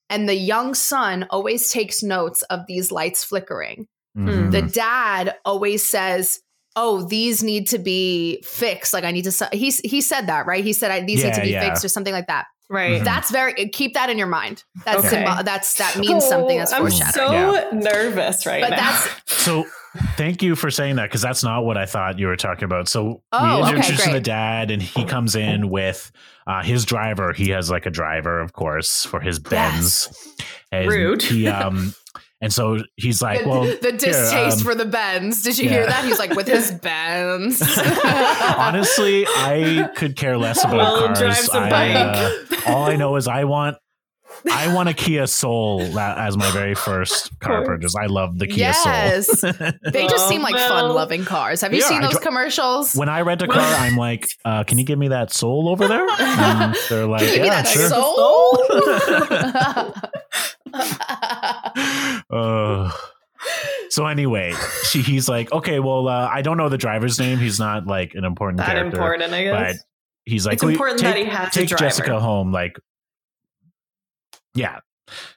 And the young son always takes notes of these lights flickering Mhm. the dad always says oh these need to be fixed like i need to se-" he's he said that right he said I, these need to be yeah. fixed or something like that right. Mhm. that's very keep that in your mind that's Okay. symbol, that's that means something that's Oh, I'm foreshadowing so nervous right but now. that's So thank you for saying that because that's not what I thought you were talking about. So Oh, we okay, the dad, and he comes in with uh, his driver. He has like a driver, of course, for his Benz. And Rude. He um, and so he's like, the, well, the distaste um, for the Benz. Did you yeah. hear that? He's like with his Benz. honestly, I could care less about cars. I, uh, all I know is I want. I want a Kia Soul as my very first car purchase. I love the Kia Yes. Soul. they just Oh, seem like Will. fun-loving cars. Have you Yeah, seen those dri- commercials? when I rent a car, I'm like, uh, "Can you give me that Soul over there?" And they're like, Give me "Yeah, that sure." Uh, so anyway, she he's like, okay, well, uh, I don't know the driver's name. He's not like an important that character, important, I but guess. he's like, It's "Well, important take, that he has a take. Jessica home. Like, yeah,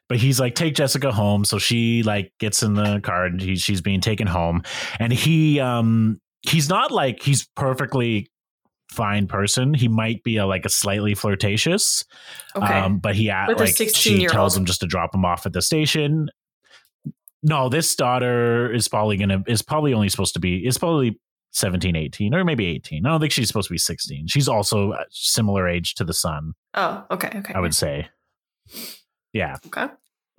but he's like, take Jessica home. So she like gets in the car and he, she's being taken home, and he um he's not like he's perfectly fine person. He might be a, like a slightly flirtatious. okay. Um, but he a- With a like she tells him just to drop him off at the station. No, this daughter is probably gonna is probably only supposed to be is probably 17, 18, or maybe 18. I don't think she's supposed to be 16. She's also a similar age to the son, oh, okay, okay. I would say. Yeah. Okay.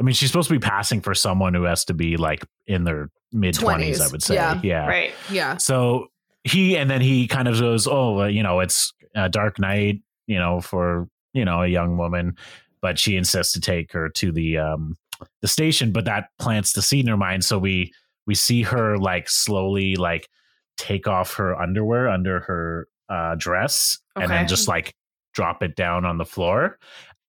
I mean, she's supposed to be passing for someone who has to be like in their mid 20s, 20s, I would say. yeah. yeah. Right. yeah. So he and then he kind of goes, "Oh, you know, it's a dark night, you know, for you know a young woman," but she insists to take her to the um the station, but that plants the seed in her mind. So we we see her like slowly like take off her underwear under her uh dress and then just like drop it down on the floor.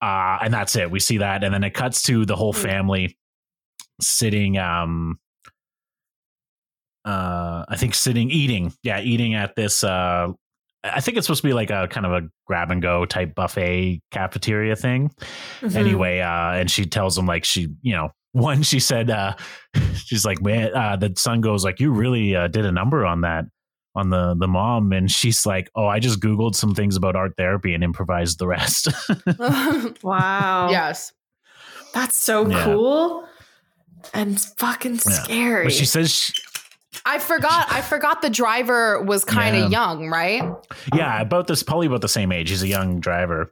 Uh and that's it. We see that and then it cuts to the whole Hmm. family sitting um uh I think sitting eating. Yeah, eating at this uh I think it's supposed to be like a kind of a grab and go type buffet cafeteria thing. Mhm. Anyway, uh and she tells him like she, you know, one she said uh she's like, "Man, uh the son goes like you really uh, did a number on that on the the mom and she's like oh i just googled some things about art therapy and improvised the rest Wow. yes. That's so Yeah. cool and fucking Yeah. scary. but she says she, I forgot. I forgot the driver was kind of young, right? yeah about this probably about the same age he's a young driver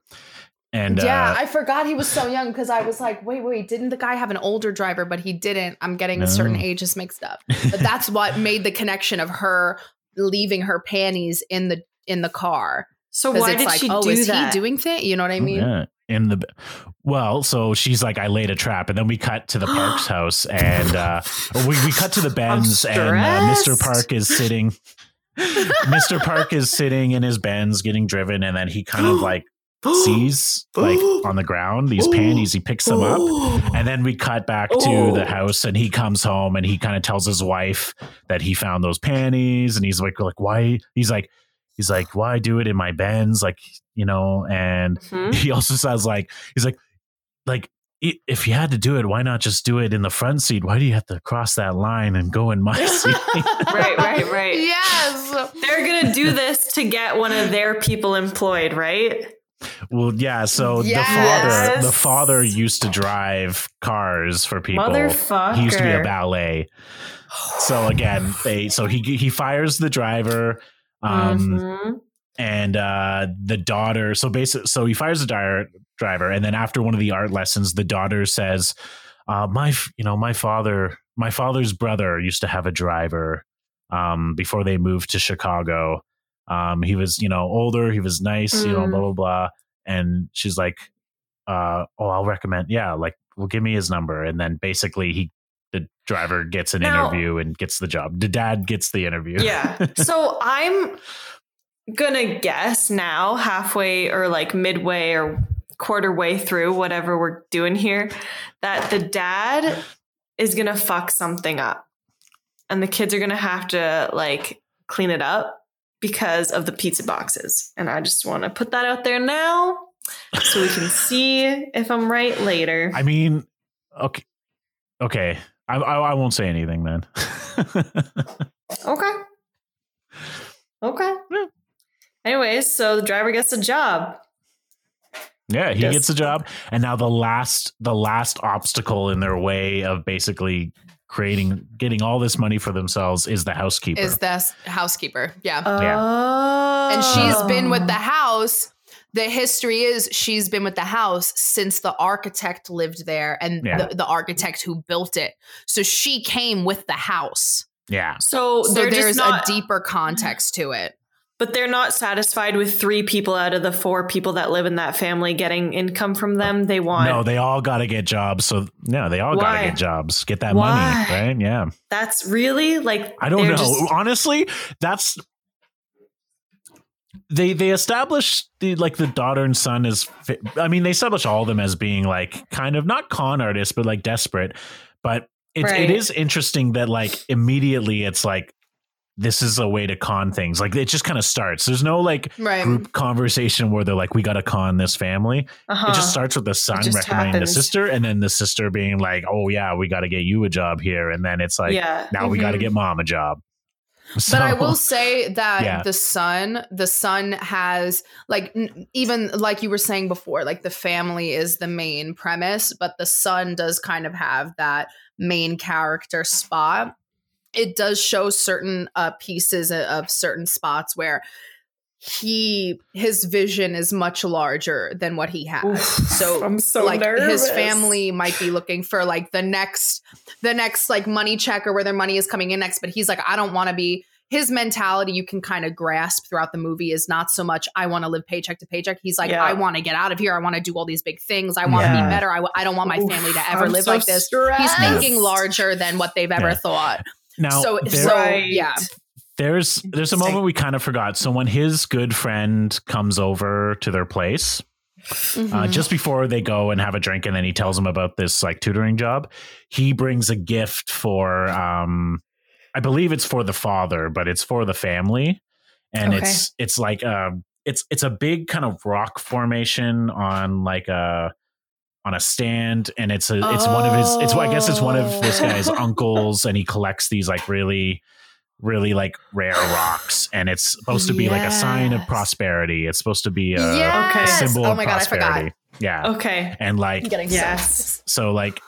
and yeah, uh, I forgot he was so young because I was like, wait, wait, didn't the guy have an older driver? But he didn't. I'm getting the certain ages mixed up. But that's what made the connection of her leaving her panties in the in the car. so why it's did like, she oh, do is that? he doing thing? You know what I mean? yeah in the well so she's like i laid a trap and then we cut to the park's house and uh we, we cut to the benz and uh, mr park is sitting mr park is sitting in his benz getting driven and then he kind of like sees like on the ground these panties he picks them up and then we cut back to Oh. the house and he comes home and he kind of tells his wife that he found those panties and he's like like why he's like he's like why do it in my Benz like you know and Hmm? he also says like he's like like if you had to do it why not just do it in the front seat why do you have to cross that line and go in my seat Right, right, right. Yes. They're gonna do this to get one of their people employed, right? Well yeah so the father the father used to drive cars for people Motherfucker. he used to be a ballet. so again they so he he fires the driver um Mhm. and uh the daughter so basically so he fires the di- driver and then after one of the art lessons the daughter says uh my you know my father my father's brother used to have a driver um before they moved to chicago um he was you know older he was nice you know Mm. blah blah blah and she's like uh oh i'll recommend yeah like well give me his number and then basically he the driver gets an Now- interview and gets the job the dad gets the interview Yeah. So I'm gonna guess now, halfway or like midway or quarter way through, whatever we're doing here, that the dad is gonna fuck something up. And the kids are gonna have to like clean it up because of the pizza boxes. And I just wanna put that out there now so we can see if I'm right later. I mean, okay, okay. I I, I won't say anything then. Okay. Okay. Yeah. Anyways, so the driver gets a job. yeah, he Yes. gets a job, and now the last the last obstacle in their way of basically creating getting all this money for themselves is the housekeeper. Is the housekeeper? Yeah. Oh. and she's been with the house. The history is she's been with the house since the architect lived there and Yeah. the, the architect who built it. So she came with the house. yeah, So, So there's just not, a deeper context to it. But they're not satisfied with three people out of the four people that live in that family getting income from them. They want no, they all got to get jobs. So no, they all got to get jobs, get that Why? money, right? Yeah. that's really like I don't know. just- Honestly, that's they they established the like the daughter and son as I mean they establish all of them as being like kind of not con artists but like desperate. But it Right. it is interesting that like immediately it's like this is a way to con things. Like it just kind of starts. There's no like Right. group conversation where they're like we got to con this family. uh-huh. It just starts with the son recommending happens. the sister and then the sister being like, "Oh yeah, we got to get you a job here." And then it's like yeah. now we got to get mom a job. But I will say that Yeah. the son, the son has like n- even like you were saying before, like the family is the main premise, but the son does kind of have that main character spot. It does show certain uh, pieces of- of certain spots where he his vision is much larger than what he has. Oof. So I'm so like his family might be looking for like the next the next like money check or where their money is coming in next but he's like i don't want to be his mentality you can kind of grasp throughout the movie is not so much i want to live paycheck to paycheck he's like Yeah. i want to get out of here i want to do all these big things i want to Yeah. be better I w- I don't want my Oof, family to ever I'm live so like this he's thinking larger than what they've ever Yeah. thought now so there- so Right. yeah there's there's a moment we kind of forgot. So when his good friend comes over to their place, uh, Mhm. just before they go and have a drink, and then he tells them about this like tutoring job, he brings a gift for um, I believe it's for the father, but it's for the family, and Okay. it's it's like um, it's it's a big kind of rock formation on like a on a stand and it's a it's one of his it's I guess it's one of this guy's Oh. uncles and he collects these like really really like rare rocks, and it's supposed to be like a sign of prosperity. It's supposed to be a, yes. a symbol oh of my god, I forgot. prosperity. Yeah, Okay. and like Yes. so like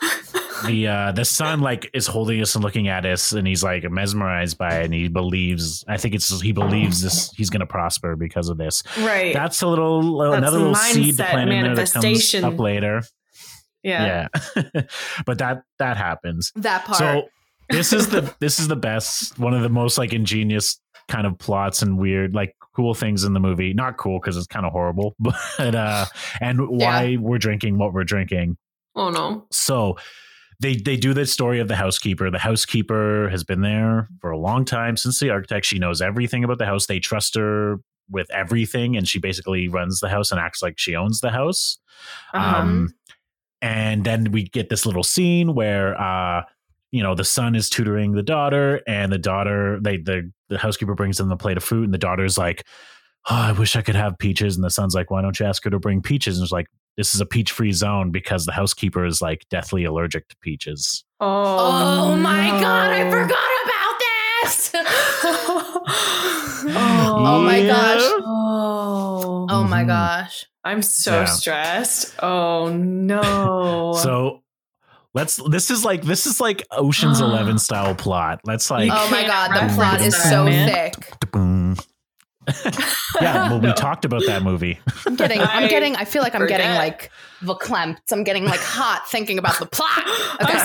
the uh the son like is holding us and looking at us and he's like mesmerized by it and he believes i think it's he believes this he's gonna prosper because of this Right. that's a little That's another little seed to mindset, plant in there that comes manifestation. up later yeah. yeah, but that that happens That part. so this is the this is the best one of the most like ingenious kind of plots and weird like cool things in the movie not cool because it's kind of horrible but uh and why we're drinking what we're drinking Oh no. so they they do the story of the housekeeper. The housekeeper has been there for a long time since the architect. She knows everything about the house. They trust her with everything, and she basically runs the house and acts like she owns the house. Uh-huh. Um, and then we get this little scene where uh, you know the son is tutoring the daughter, and the daughter they the the housekeeper brings them a plate of fruit, and the daughter's like. Oh, I wish I could have peaches. And the son's like, why don't you ask her to bring peaches? And it's like, this is a peach free zone because the housekeeper is like deathly allergic to peaches. oh, oh my god, I forgot about this. Oh my gosh. Oh. Oh my Mhm. gosh. I'm so Yeah. stressed. Oh no. So let's this is like this is like Ocean's Eleven style plot. Let's like Oh my god, the plot is so man. thick. yeah, well, we No. talked about that movie. I'm getting I'm getting I feel like I'm getting forget. like verklempt. I'm getting like hot thinking about the plot. Okay.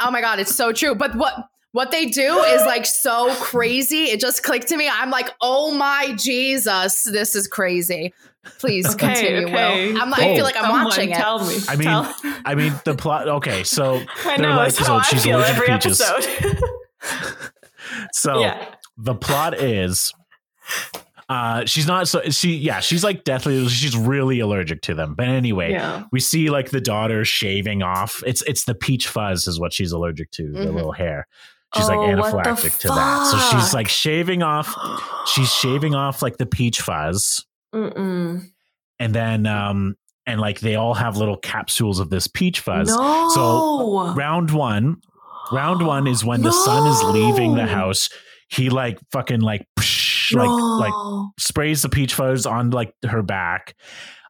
oh my god, it's so true. But what what they do is like so crazy. It just clicked to me. I'm like, oh my Jesus, this is crazy. Please Okay, continue, okay. Will. I'm like, I Oh. feel like I'm Someone watching it. Tell me. I mean, Tell- I mean the plot. Okay, so I they're know like, it's how I she's feel allergic to every peaches. episode. so yeah. the plot is uh she's not so she yeah she's like deathly she's really allergic to them but anyway Yeah. we see like the daughter shaving off it's it's the peach fuzz is what she's allergic to the Mhm. little hair she's Oh, like anaphylactic to that. So she's like shaving off she's shaving off like the peach fuzz. Mm-mm. and then um and like they all have little capsules of this peach fuzz. No. So, round one round one is when the son is leaving the house. He like fucking like psh, like like sprays the peach fuzz on like her back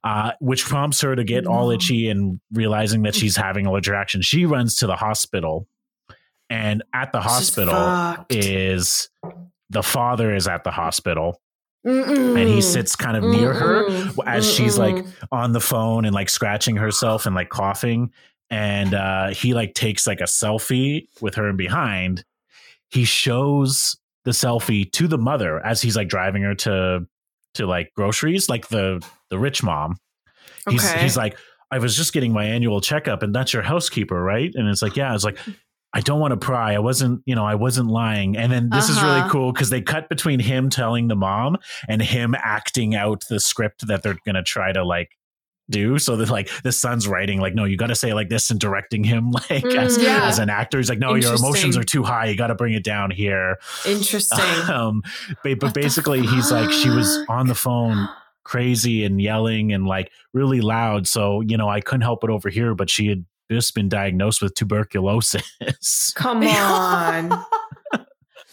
uh, which prompts her to get all itchy and realizing that she's having allergic reaction she runs to the hospital and at the is hospital fucked. is the father is at the hospital Mm-mm. and he sits kind of near her Mm-mm. as she's like on the phone and like scratching herself and like coughing and uh he like takes like a selfie with her in behind he shows the selfie to the mother as he's like driving her to to like groceries like the the rich mom he's Okay. he's like i was just getting my annual checkup and that's your housekeeper right and it's like yeah it's like I don't want to pry. I wasn't, you know, I wasn't lying. And then this is really Uh-huh. cool because they cut between him telling the mom and him acting out the script that they're gonna try to like do. So that like the son's writing like, no, you got to say like this and directing him like as, Mm, yeah. as an actor. He's like, no, your emotions are too high. You got to bring it down here. Interesting. Um, but, but basically, he's like, she was on the phone crazy and yelling and like really loud. So you know, I couldn't help but overhear. But she had just been diagnosed with tuberculosis. Come on.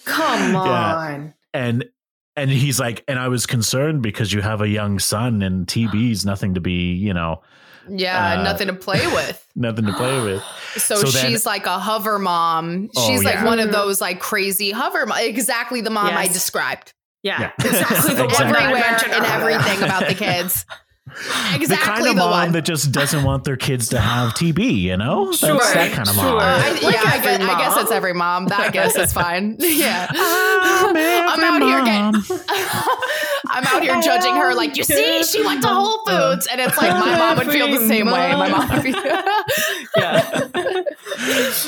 Come Yeah. on. and and he's like and i was concerned because you have a young son and tb's nothing to be you know Yeah, Uh, nothing to play with. nothing to play with So, So then- she's like a hover mom. Oh, She's like one of those like crazy hover mom. Exactly the mom I described. Yeah. Yeah. Exactly the one that Everywhere and everything about the kids. The kind of the mom one. that just doesn't want their kids to have tb you know Sure, that's that kind of mom sure. Uh, I, Like yeah, I every guess, I guess it's every mom. That I guess it's fine. Yeah. I'm every out here getting. I'm out here judging her like, you see, she went to Whole Foods, and it's like my mom would feel the same way. My mom would be. Yeah.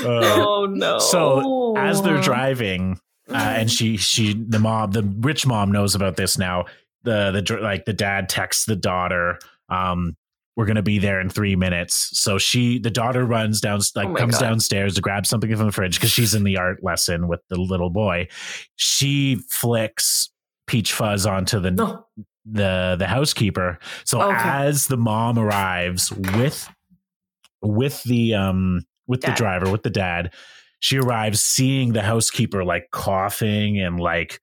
Uh, oh no. so as they're driving uh, and she she the mom the rich mom knows about this now the the like the dad texts the daughter um we're gonna be there in three minutes so she the daughter runs down like Oh comes God. downstairs to grab something from the fridge because she's in the art lesson with the little boy she flicks peach fuzz onto the No. the the housekeeper so Okay. as the mom arrives with with the um with the driver with the dad she arrives seeing the housekeeper like coughing and like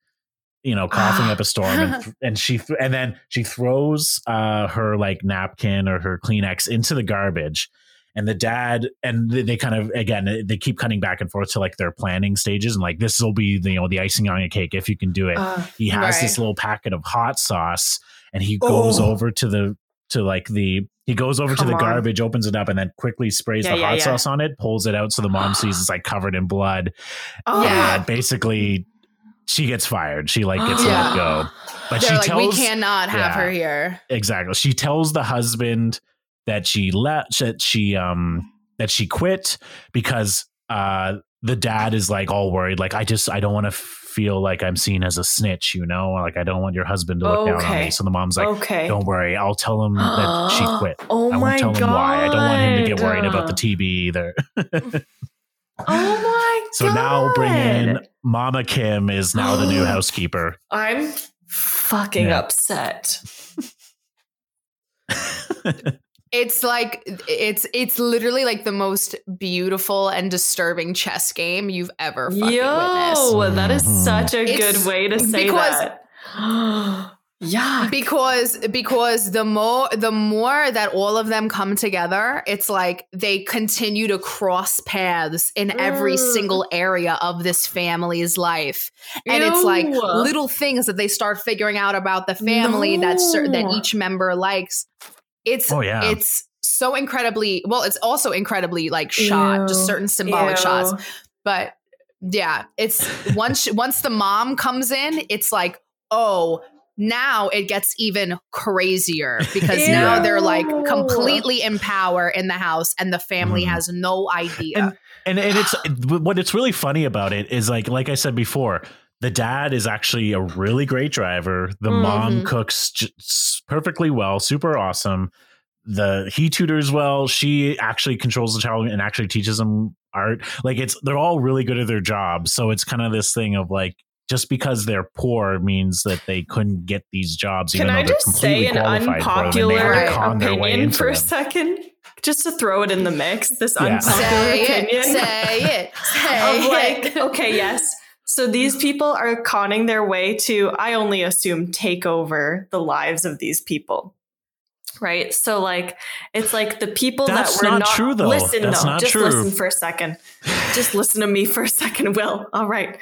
you know coughing up a storm and, and she th- and then she throws uh her like napkin or her kleenex into the garbage and the dad and they, they kind of again they keep cutting back and forth to like their planning stages and like this will be the you know the icing on your cake if you can do it Uh, he has Right. this little packet of hot sauce and he goes Oh. over to the to like the he goes over to the on. garbage opens it up and then quickly sprays Yeah, the yeah, hot yeah. sauce on it pulls it out so the mom sees it's like covered in blood oh. Yeah. basically she gets fired she like gets Yeah. let go but They're she like, tells we cannot have Yeah. her here. exactly she tells the husband that she left that she um that she quit because uh the dad is like all worried like i just i don't want to feel like i'm seen as a snitch you know like i don't want your husband to look down on me so the mom's like okay. don't worry i'll tell him that she quit Oh i my won't tell him god. why i don't want him to get worried about the tb either Oh my god. so now bring in mama kim is now the new housekeeper I'm fucking Yeah. upset. It's like it's it's literally like the most beautiful and disturbing chess game you've ever fucking witnessed. Yo, that is Mhm. such a It's good way to say because- that. yeah. because because the more the more that all of them come together it's like they continue to cross paths in every Mm. single area of this family's life and it's like little things that they start figuring out about the family that cer- that each member likes it's Oh, yeah. it's so incredibly well it's also incredibly like shot just certain symbolic Ew. shots but yeah it's once once the mom comes in it's like oh now it gets even crazier because now they're like completely in power in the house and the family Mhm. has no idea and and it's what it's really funny about it is like like I said before, the dad is actually a really great driver. The mom Mhm. cooks j- s- perfectly well, super awesome. The he tutors well. She actually controls the child and actually teaches them art. Like it's they're all really good at their jobs. So it's kind of this thing of like just because they're poor means that they couldn't get these jobs, Can even I just say an qualified for them. And they unpopular have to con their way opinion for a them. second? Just to throw it in the mix, this Yeah. unpopular say opinion. it say it say of like, it okay, yes. So these people are conning their way to, I only assume, take over the lives of these people. Right. So like it's like the people That's that were not not, true, though. Listen, That's no, not just true. listen for a second. Just listen to me for a second, Will. All right.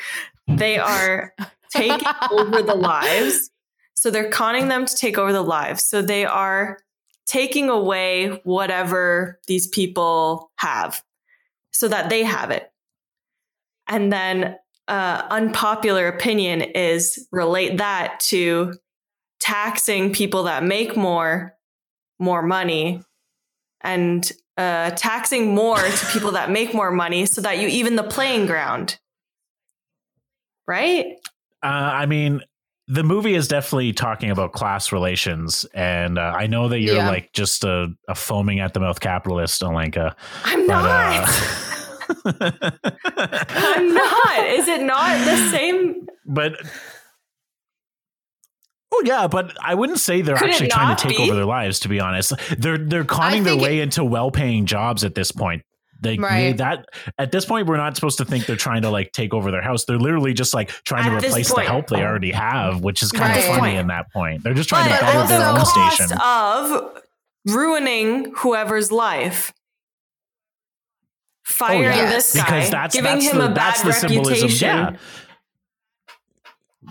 They are taking over the lives. So they're conning them to take over the lives. So they are taking away whatever these people have so that they have it. And then uh, unpopular opinion is relate that to taxing people that make more more money and uh, taxing more to people that make more money so that you even the playing ground right Uh, I mean, the movie is definitely talking about class relations, and uh, I know that you're Yeah. like just a, a foaming at the mouth capitalist, Olenka. i'm But, not uh, i'm not is it not the same but oh yeah, but I wouldn't say they're Could actually trying to take be? over their lives. To be honest, they're they're conning their way into well-paying jobs at this point. They, they- Right. that at this point we're not supposed to think they're trying to like take over their house. They're literally just like trying At to this replace the help they already have, which is kind Right. of funny in that point. They're just trying but to But better at their the own cost station. of ruining whoever's life oh, firing yeah. this guy because that's giving that's him the, a bad that's the reputation symbolism.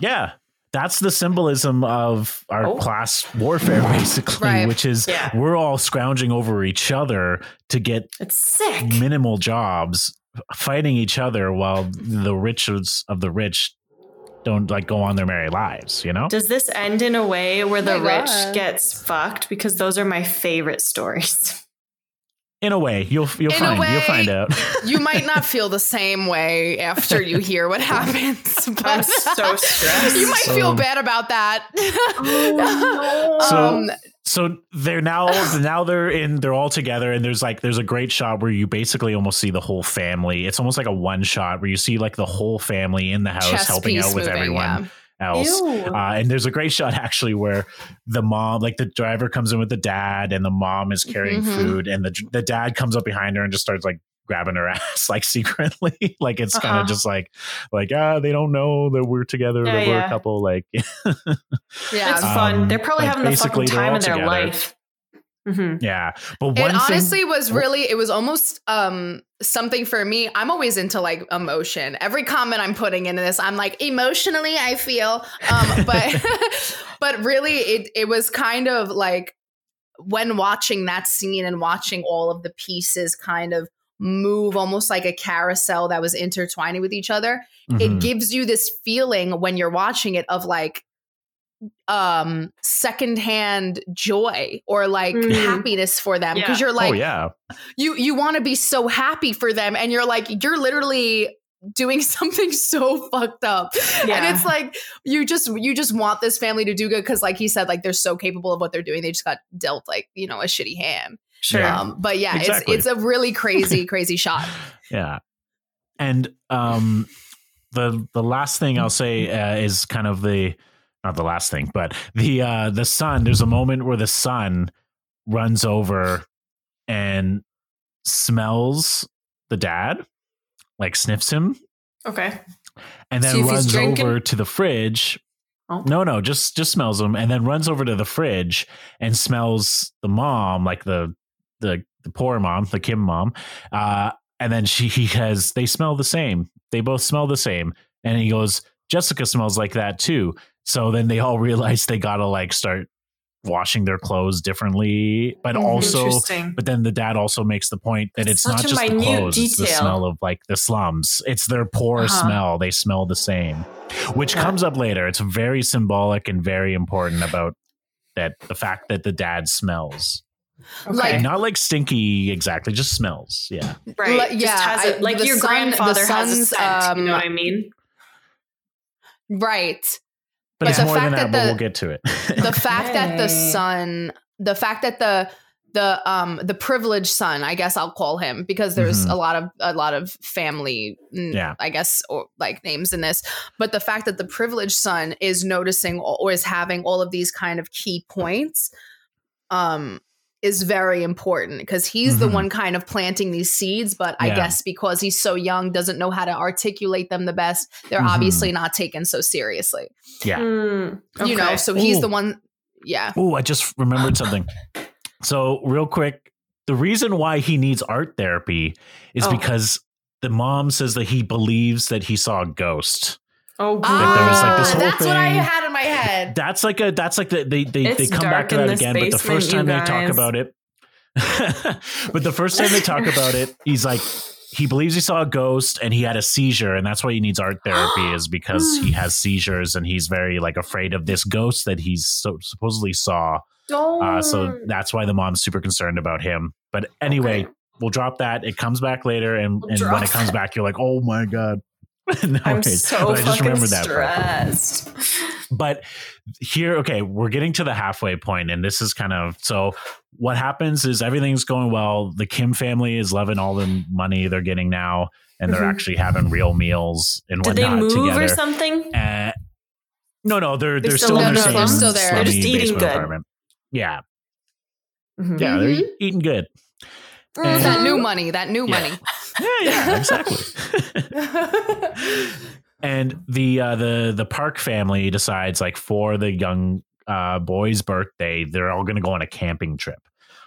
Yeah. yeah, that's the symbolism of our Oh. class warfare, basically, Right. which is Yeah. we're all scrounging over each other to get it's sick minimal jobs, fighting each other while the riches of the rich don't like go on their merry lives. You know, Does this end in a way where the Oh rich God. gets fucked? Because those are my favorite stories. in a way, you'll you'll In a find you'll find out. you might not feel the same way after you hear what happens but I'm so stressed. you might feel So- bad about that Oh, So- um, so they're now now they're in they're all together and there's like there's a great shot where you basically almost see the whole family it's almost like a one shot where you see like the whole family in the house helping out with moving, everyone yeah. Else uh, and there's a great shot actually where the mom like the driver comes in with the dad and the mom is carrying Mhm. food and the the dad comes up behind her and just starts like grabbing her ass like secretly. like it's kind Uh-huh. of just like like ah, they don't know that we're together, Yeah, that we're yeah. a couple. Like Yeah. It's fun. Um, They're probably having the basically fucking time all of their together. life. Hmm yeah, but one it thing, honestly was Oh. really it was almost um something for me i'm always into like emotion every comment i'm putting into this i'm like emotionally i feel um but but really it it was kind of like when watching that scene and watching all of the pieces kind of move almost like a carousel that was intertwining with each other Mhm. it gives you this feeling when you're watching it of like um secondhand joy or like Mm. happiness for them because Yeah. you're like oh yeah, you you want to be so happy for them and you're like you're literally doing something so fucked up and it's like you just you just want this family to do good because like he said like they're so capable of what they're doing they just got dealt like you know a shitty hand Sure. Um but yeah Exactly. it's it's a really crazy crazy shot yeah, and um, the the last thing I'll say uh, is kind of the not the last thing, but the uh the son. There's a moment where the son runs over and smells the dad, like sniffs him, okay. and then if runs over to the fridge. Oh. No, no, just just smells them, and then runs over to the fridge and smells the mom, like the the the poor mom, the Kim mom. Uh, and then she he has they smell the same. They both smell the same, and he goes, Jessica smells like that too. So then they all realize they gotta like start washing their clothes differently, but Mhm. also but then the dad also makes the point that it's, It's not such a just the minute clothes, it's the smell of like the slums. It's their poor Uh-huh. smell. They smell the same, which Yeah. comes up later. It's very symbolic and very important about that the fact that the dad smells. Like- And not like stinky exactly, just smells. Yeah. right. Like, Just yeah, has a- I- like the your son- grandfather has a son's, scent. you know um, what I mean? right But, But it's the more than fact that, that but the- we'll get to it. the fact that the son the fact that the the um the privileged son i guess i'll call him because there's Mhm. a lot of a lot of family Yeah. i guess or like names in this but the fact that the privileged son is noticing or or is having all of these kind of key points um is very important because he's the Mhm. one kind of planting these seeds but i guess because he's so young doesn't know how to articulate them the best they're Mhm. obviously not taken so seriously Yeah. Mm, you know so he's Ooh. the one yeah Oh, I just remembered something. So, real quick, the reason why he needs art therapy is Oh. because the mom says that he believes that he saw a ghost. Oh, That there was, like, this Ah, whole that's what I had in my head. That's like a that's like the, they they they come back to that this again, but the first time they talk about it, but the first time they talk about it, he's like he believes he saw a ghost and he had a seizure, and that's why he needs art therapy is because he has seizures and he's very like afraid of this ghost that he's so supposedly saw. Uh, so that's why the mom's super concerned about him. But anyway, Okay. we'll drop that. It comes back later, and, We'll and when it comes that. back, you're like, oh my god. no, I'm wait. so But I just fucking remembered that part. stressed. But here, okay, we're getting to the halfway point, and this is kind of so. What happens is everything's going well. The Kim family is loving all the money they're getting now, and they're Mhm. actually having real meals and Did they whatnot move together. or something? Uh, no, no, they're they're, They're still, still in in the the same? Still there. They're just eating good. apartment. Yeah, Mhm. yeah, they're e- eating good. And- that new money, that new Yeah. money. Yeah, yeah, exactly. and the uh, the the Park family decides like for the young uh, boy's birthday, they're all going to go on a camping trip.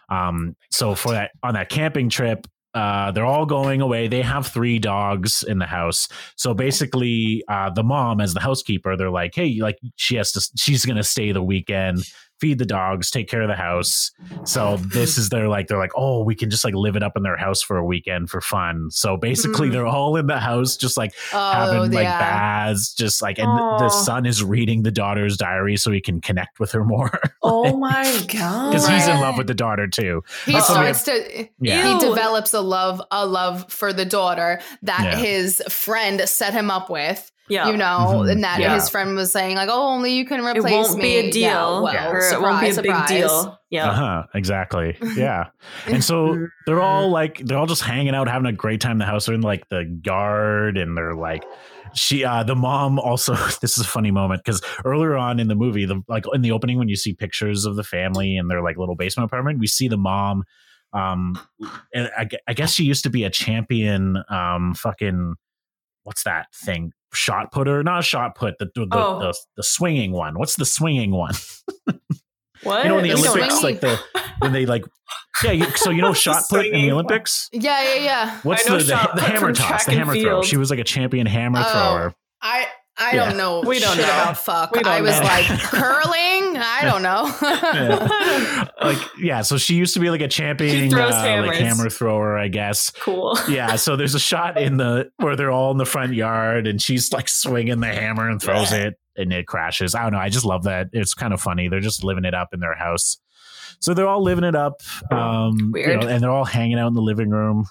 Um, so for that on that camping trip, uh, they're all going away. They have three dogs in the house. So basically, uh, the mom, as the housekeeper, they're like, "Hey, like she has to, she's going to stay the weekend, feed the dogs, take care of the house." So this is their like, they're like, "Oh, we can just like live it up in their house for a weekend for fun." So basically, Mm. they're all in the house, just like Oh, having like yeah. baths, just like, and the son is reading the daughter's diary so he can connect with her more Oh my god! because he's in love with the daughter too. He Uh-oh. starts to Yeah. he develops a love a love for the daughter that Yeah. his friend set him up with. Yeah, You know, Mhm. and that Yeah. his friend was saying like, "Oh, only you can replace. it replace won't me." be a deal, Yeah, well, Yeah. or it won't be a surprise. big deal. Yeah, Uh-huh, exactly. Yeah. And so they're all like they're all just hanging out, having a great time in the house. They're in like the yard and they're like she uh the mom also this is a funny moment because earlier on in the movie, the like in the opening when you see pictures of the family in their like little basement apartment, we see the mom Um, and I, I guess she used to be a champion. Um, fucking what's that thing? Shot putter, not a shot put. The the, Oh. the the swinging one. What's the swinging one? What? You know in the The Olympics, like the when they like yeah. You, so you know shot put in the. Olympics. Yeah, yeah, yeah. What's the, the, the hammer toss? The hammer throw. She was like a champion hammer Oh. thrower. I I Yeah. don't know We don't shit know. about fuck. We don't I was know. like curling. I don't know. Yeah. like yeah, so she used to be like a champion uh, like hammer thrower, I guess. cool. Yeah, so there's a shot in the where they're all in the front yard and she's like swinging the hammer and throws it and it crashes. I don't know. I just love that. It's kind of funny. They're just living it up in their house. So they're all living it up. Um, you Weird. know, and they're all hanging out in the living room.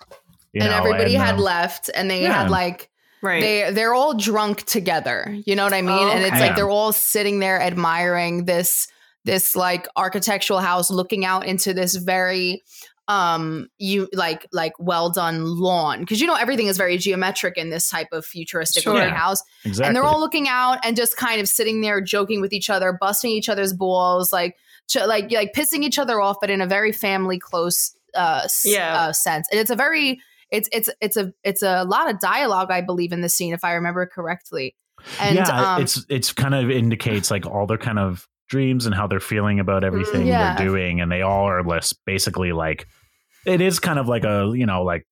you and know, everybody and, had um, left, and they yeah. had like Right. they they're all drunk together. You know what I mean? Oh, And it's okay. like they're all sitting there admiring this this like architectural house, looking out into this very um you like like well done lawn because you know everything is very geometric in this type of futuristic Sure. Yeah. house exactly. and they're all looking out and just kind of sitting there joking with each other busting each other's balls like ch- like like pissing each other off but in a very family close uh, s- Yeah. uh sense and it's a very it's it's it's a it's a lot of dialogue i believe in the scene if i remember correctly and yeah, um it's it's kind of indicates like all their kind of dreams and how they're feeling about everything Yeah. they're doing, and they all are less basically like it is kind of like a you know like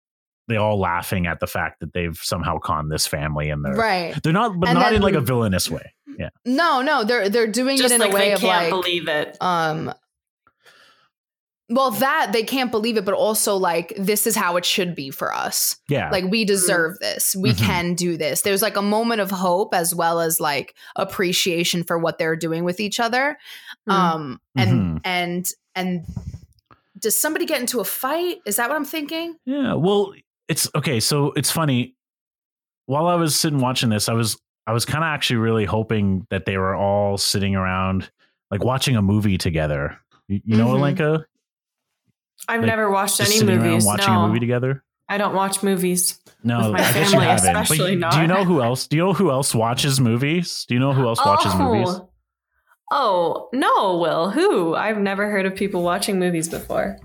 they all laughing at the fact that they've somehow conned this family and they're right they're not but And not in like a villainous way. Yeah, no no they're they're doing Just it in like a way they of can't like believe it. um well that they can't believe it but also like this is how it should be for us yeah, like we deserve this we Mhm. can do this there's like a moment of hope as well as like appreciation for what they're doing with each other Mm. um and Mhm. and and does somebody get into a fight is that what i'm thinking yeah. Well, it's okay. So it's funny. While I was sitting watching this, I was I was kind of actually really hoping that they were all sitting around like watching a movie together. You, you know, Mhm. Alenka? I've like, never watched Just any sitting movies. watching no. a movie together. I don't watch movies. No, my I guess family, you haven't. Especially you- not. do you know who else? Do you know who else watches movies? Do you know who else watches movies? Oh, no, Will. Who? I've never heard of people watching movies before.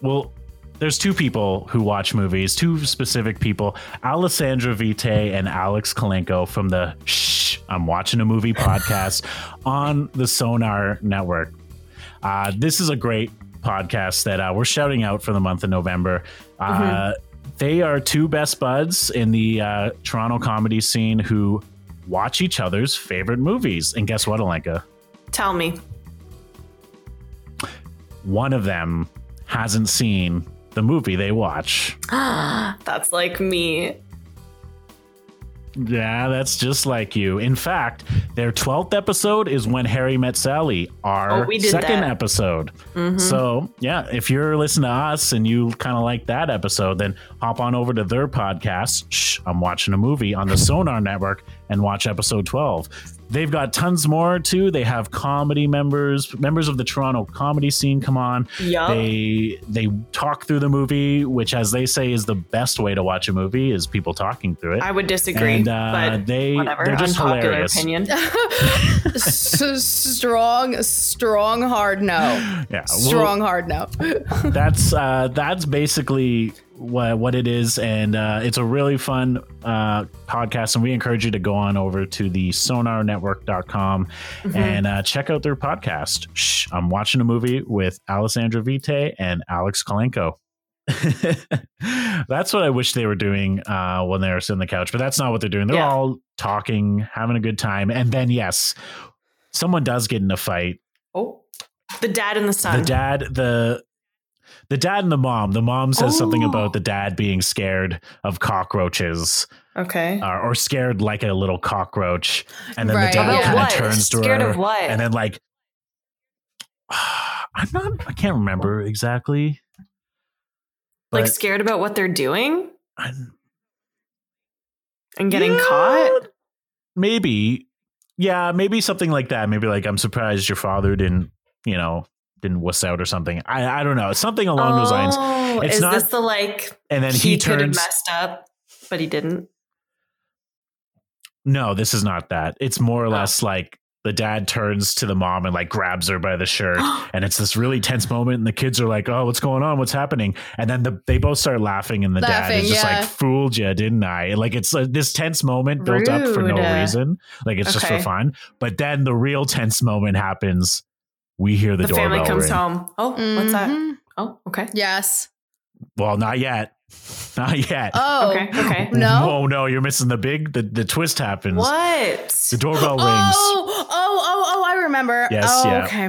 Well, there's two people who watch movies, two specific people, Alessandra Vite and Alex Kalenko from the Shh, I'm watching a movie podcast on the Sonar Network. Uh, this is a great podcast that uh, we're shouting out for the month of November. Uh, They are two best buds in the uh, Toronto comedy scene who watch each other's favorite movies. And guess what, Alenka? Tell me. One of them hasn't seen the movie they watch. That's like me. Yeah, that's just like you. In fact, their 12th episode is when Harry met Sally, our Oh, second that. Mm-hmm. episode. So, yeah, if you're listening to us and you kind of like that episode, then hop on over to their podcast, Shh, I'm watching a movie on the Sonar Network and watch episode 12. They've got tons more too. They have comedy members, members of the Toronto comedy scene come on. Yup. They they talk through the movie, which as they say is the best way to watch a movie is people talking through it. I would disagree, and uh, but they whatever. they're just Unpopular hilarious. opinion. S- strong strong hard no Yeah, well, strong hard no that's uh, that's basically what what it is, and uh, it's a really fun uh, podcast. And we encourage you to go on over to the SonarNetwork.com Mm-hmm. and uh, check out their podcast. Shh, I'm watching a movie with Alessandra Vite and Alex Kalenko. that's what I wish they were doing uh, when they were sitting on the couch, but that's not what they're doing. They're Yeah. all talking, having a good time, and then yes, someone does get in a fight. Oh, the dad and the son. the dad the the dad and the mom. The mom says something Oh. about the dad being scared of cockroaches okay. uh, or scared like a little cockroach. And then Right, the dad kind of turns to Scared her of what? and then like i'm not i can't remember exactly. Like scared about what they're doing? I'm- and getting Yeah, caught. maybe. Yeah maybe something like that. Maybe like i'm surprised your father didn't you know didn't wuss out or something. I i don't know. Something along those lines. Oh, It's is not- this the like and then he, he, could have turns messed up, but he didn't? No, this is not that. It's more or Oh. less like the dad turns to the mom and like grabs her by the shirt and it's this really tense moment and the kids are like oh what's going on? What's happening? And then the, they both start laughing and the dad is just yeah. like fooled you didn't i? Like it's uh, this tense moment built up for no reason. Like it's just for fun. But then the real tense moment happens we hear the, The, family comes ring. home. Oh, what's that? Mhm. Oh, okay. Yes. well not yet not yet Oh. Okay, okay. No. oh no you're missing the big the, the twist happens What? the doorbell rings Oh, oh, oh, oh, I remember. Yes, oh, yeah. okay.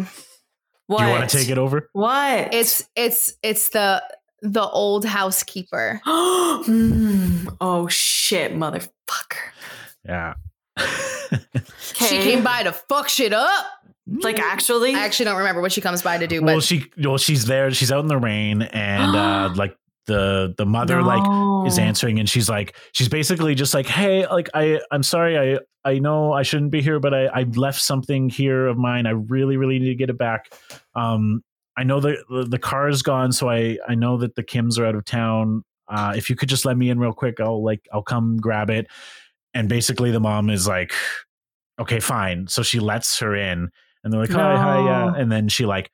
What? do you want to take it over What? It's it's it's the the old housekeeper. Hmm. oh shit, motherfucker. yeah She came by to fuck shit up. Like actually. I actually don't remember what she comes by to do, well but she well she's there. She's out in the rain and uh like the the mother like is answering and she's like she's basically just like hey like i i'm sorry. I i know i shouldn't be here but i i left something here of mine. I really really need to get it back. Um i know the the, the car is gone so i i know that the kims are out of town. Uh if you could just let me in real quick i'll like i'll come grab it. And basically the mom is like okay fine. So she lets her in and they're like hi hi yeah and then she like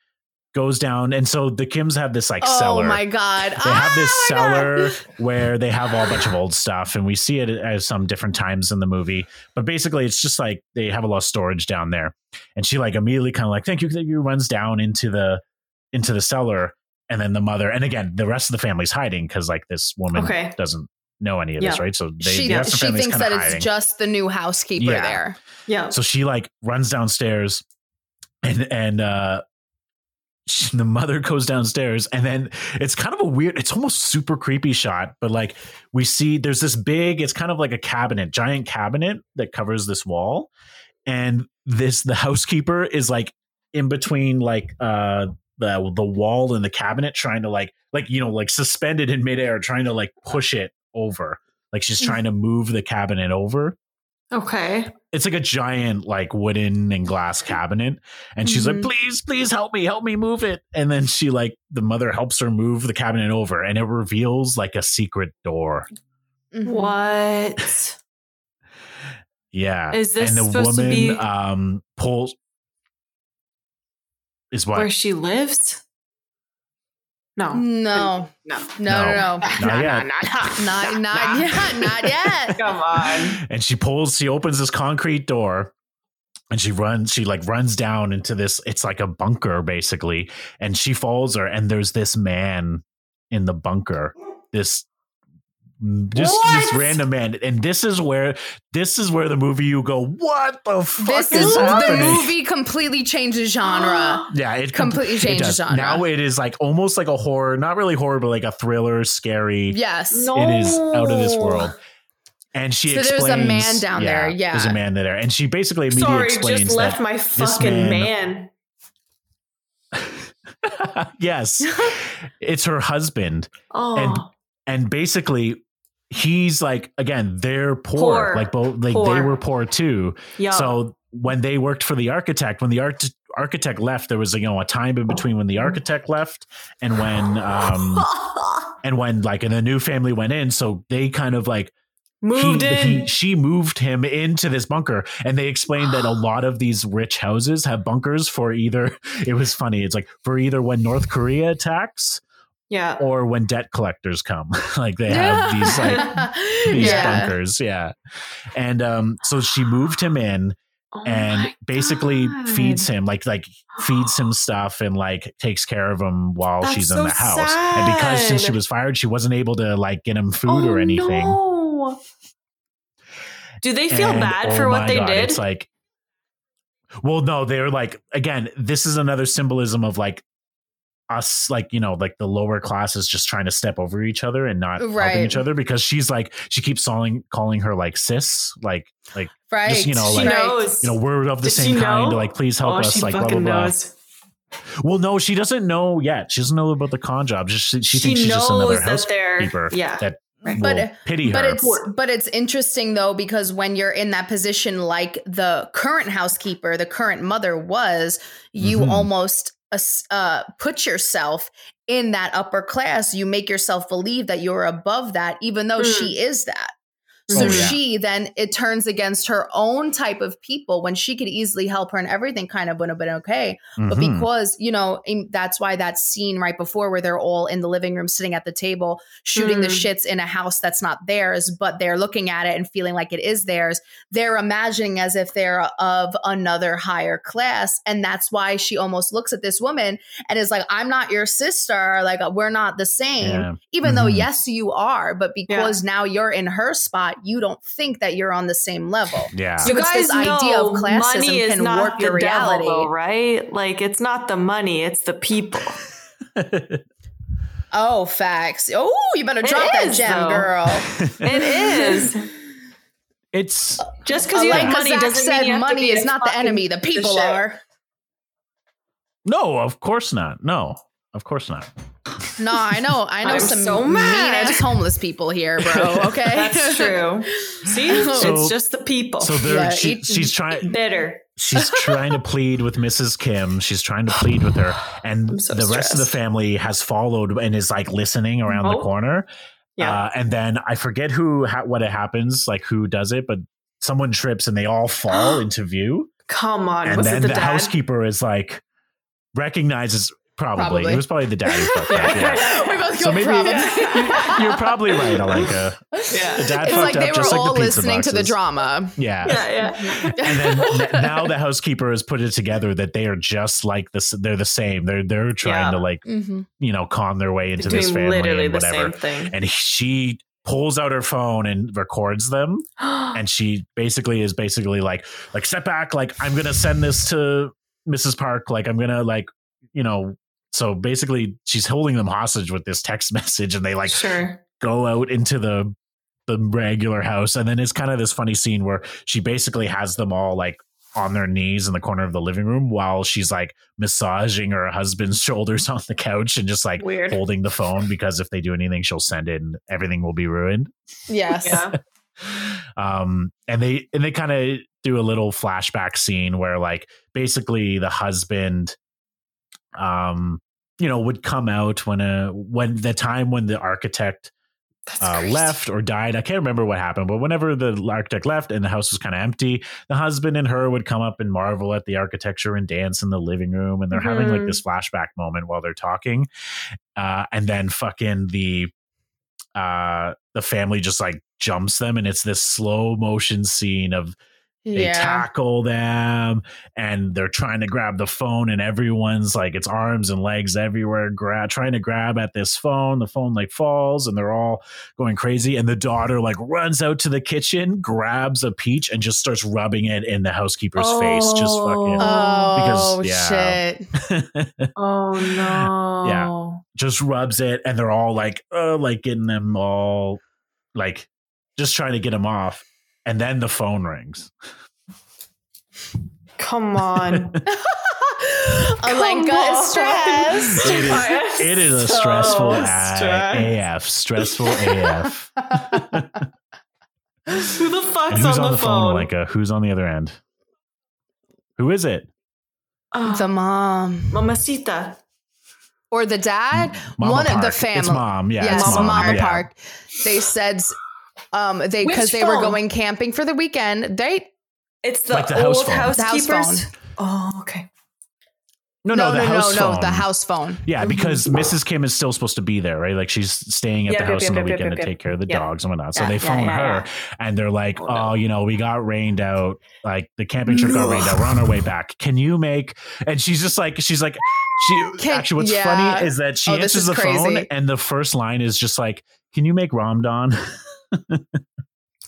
goes down and so the kims have this like oh cellar Oh my god, they have this Oh my God. cellar where they have all a bunch of old stuff and we see it at some different times in the movie but basically it's just like they have a lot of storage down there and she like immediately kind of like thank you thank you runs down into the into the cellar and then the mother and again the rest of the family's hiding because like this woman Okay. doesn't know any of this right so they she the rest of the she thinks that hiding. it's just the new housekeeper Yeah. there. Yeah. So she like runs downstairs and and uh the mother goes downstairs and then it's kind of a weird it's almost super creepy shot but like we see there's this big it's kind of like a cabinet giant cabinet that covers this wall and this the housekeeper is like in between like uh the the wall and the cabinet trying to like like you know like suspended in midair trying to like push it over. Like she's trying to move the cabinet over. Okay. It's like a giant like wooden and glass cabinet and she's Mhm. like please please help me help me move it and then she like the mother helps her move the cabinet over and it reveals like a secret door Mhm. What? yeah Is this and the supposed to woman be- um pulls is what Where she lives? No. No, No. no, no, no. Not yet. Not, not yet. Not yet. Come on. and she pulls she opens this concrete door and she runs she like runs down into this it's like a bunker basically and she follows her and there's this man in the bunker this just this random man and this is where this is where the movie you go what the fuck This is is the movie completely changes genre. yeah it completely it changes does. genre. now it is like almost like a horror not really horror but like a thriller scary Yes. No. it is out of this world and she So there's a man down there, yeah. there's a man there, and she basically immediately Sorry, explains just left that. my fucking man. yes, it's her husband, Oh. and basically, he's like again, they're poor, Poor. like both, like they were poor too. yeah. So when they worked for the architect, when the art- architect left, there was you know a time in between when the architect left and when um and when like and the new family went in. So they kind of like Moved he, in. he- she moved him into this bunker and they explained that a lot of these rich houses have bunkers for either it was funny it's like for either when north korea attacks yeah. or when debt collectors come like they have these like these Yeah. bunkers yeah and um so she moved him in Oh and basically God. feeds him like like feeds him stuff and like takes care of him while That's she's in so the house and because since she was fired she wasn't able to like get him food Oh, or anything no. Do they feel And, bad oh for what my they God, did? It's like, well, no, they're like, again, this is another symbolism of like us, like, you know, like the lower classes just trying to step over each other and not helping each other because she's like, she keeps calling, calling her like sis, like, like, right. Just, you know, she like- knows. you know, we're of the Does same kind, know? like, please help oh, us, like, blah, blah, blah. knows. Well, no, she doesn't know yet. She doesn't know about the con job. Just, she, she She thinks she's just another knows that housekeeper yeah. that Right. But- will pity but her. it's but it's interesting though because when you're in that position like the current housekeeper the current mother was you Mhm. almost as- uh, put yourself in that upper class you make yourself believe that you're above that even though Mm. she is that So Oh, yeah. she then it turns against her own type of people when she could easily help her and everything kind of would have been okay. But Mhm. because, you know, that's why that scene right before where they're all in the living room sitting at the table shooting the Mm. shits in a house that's not theirs, but they're looking at it and feeling like it is theirs. They're imagining as if they're of another higher class. And that's why she almost looks at this woman and is like, I'm not your sister. Like, we're not the same. Yeah. Even though, Mhm. yes, you are, but because now you're in her spot, you don't think that you're on the same level. Yeah. So it's this idea of classism money is can not warp the your reality. devil, though, right? Like it's not the money, it's the people. Oh, facts. Oh, you better It drop that is, gem, though. girl. It is. it's Just because you like money Zach doesn't said, mean you have to money be is not the enemy. The people shit. are. no, of course not. No, of course not. No, I know. I know I'm some so mean mad. ass homeless people here, bro. Okay, That's true. See, So- it's just the people. So there, Yeah, she, it- she's trying. bitter. She's trying to plead with Mrs. Kim. She's trying to plead with her, and so the rest of the family has followed and is like listening around the Oh. corner. Yeah. Uh, and then I forget who ha- what it happens, like who does it, but someone trips and they all fall into view. Come on. and was then it the, the, housekeeper is like recognizes probably, Probably. it was probably the dad who fucked up. Yeah. we both So go maybe probably. you're probably right, Alika. Yeah. The dad it's fucked like they up were just like all the pizza listening to the drama. Yeah. Yeah, yeah. and then now the housekeeper has put it together that they are just like this. They're the same. They're they're trying Yeah. to like hmm you know con their way into Doing this family literally and the same thing. And she pulls out her phone and records them. And she basically is basically like like step back. Like I'm gonna send this to Mrs. Park. Like I'm gonna like you know. So basically, she's holding them hostage with this text message, and they like sure. go out into the the regular house and then it's kind of this funny scene where she basically has them all like on their knees in the corner of the living room while she's like massaging her husband's shoulders on the couch and just like Weird. holding the phone because if they do anything she'll send it and everything will be ruined Yes. Yeah. um and they and they kind of do a little flashback scene where like basically the husband um you know would come out when a when the time when the architect uh, left or died. I can't remember what happened, but whenever the architect left and the house was kind of empty, the husband and her would come up and marvel at the architecture and dance in the living room. And they're having like this flashback moment while they're talking. Uh, and then fucking the uh the family just like jumps them and it's this slow motion scene of they Yeah. tackle them and they're trying to grab the phone and everyone's like it's arms and legs everywhere gra- trying to grab at this phone the phone like falls and they're all going crazy and the daughter like runs out to the kitchen grabs a peach and just starts rubbing it in the housekeeper's face just fucking Oh Because, yeah. shit! Oh no. yeah just rubs it and they're all like uh like getting them all like just trying to get them off and then the phone rings Come on. Alenka on. is stressed. it I am is, it is a so stressful stressed. AF. Stressful AF. Who the fuck's who's on, on, the, the phone, phone? Aleka? Who's on the other end? Who is it? Oh, the ah. mom Mamacita. or the dad. Mama One of the family. It's mom. Yeah, yes, it's Mama, mom. yeah. Park. They said um they because they were going camping for the weekend. They It's the, Like the house old phone. House housekeepers. phone. Oh, okay. No, no, the no, house no, phone. no, the house phone. Yeah, because Mrs. Kim is still supposed to be there, right? Like she's staying at Yep, the yep, house yep, on the yep, yep, weekend yep, to take care of the yep. dogs and whatnot. So Yeah, they phone yeah, her yeah. and they're like, Oh, oh, you know, we got rained out. Like the camping trip got rained out. We're on our way back. Can you make and she's just like she's like she Can- actually what's yeah. funny is that she Oh, answers is the phone and the first line is just like, Can you make Ramdon?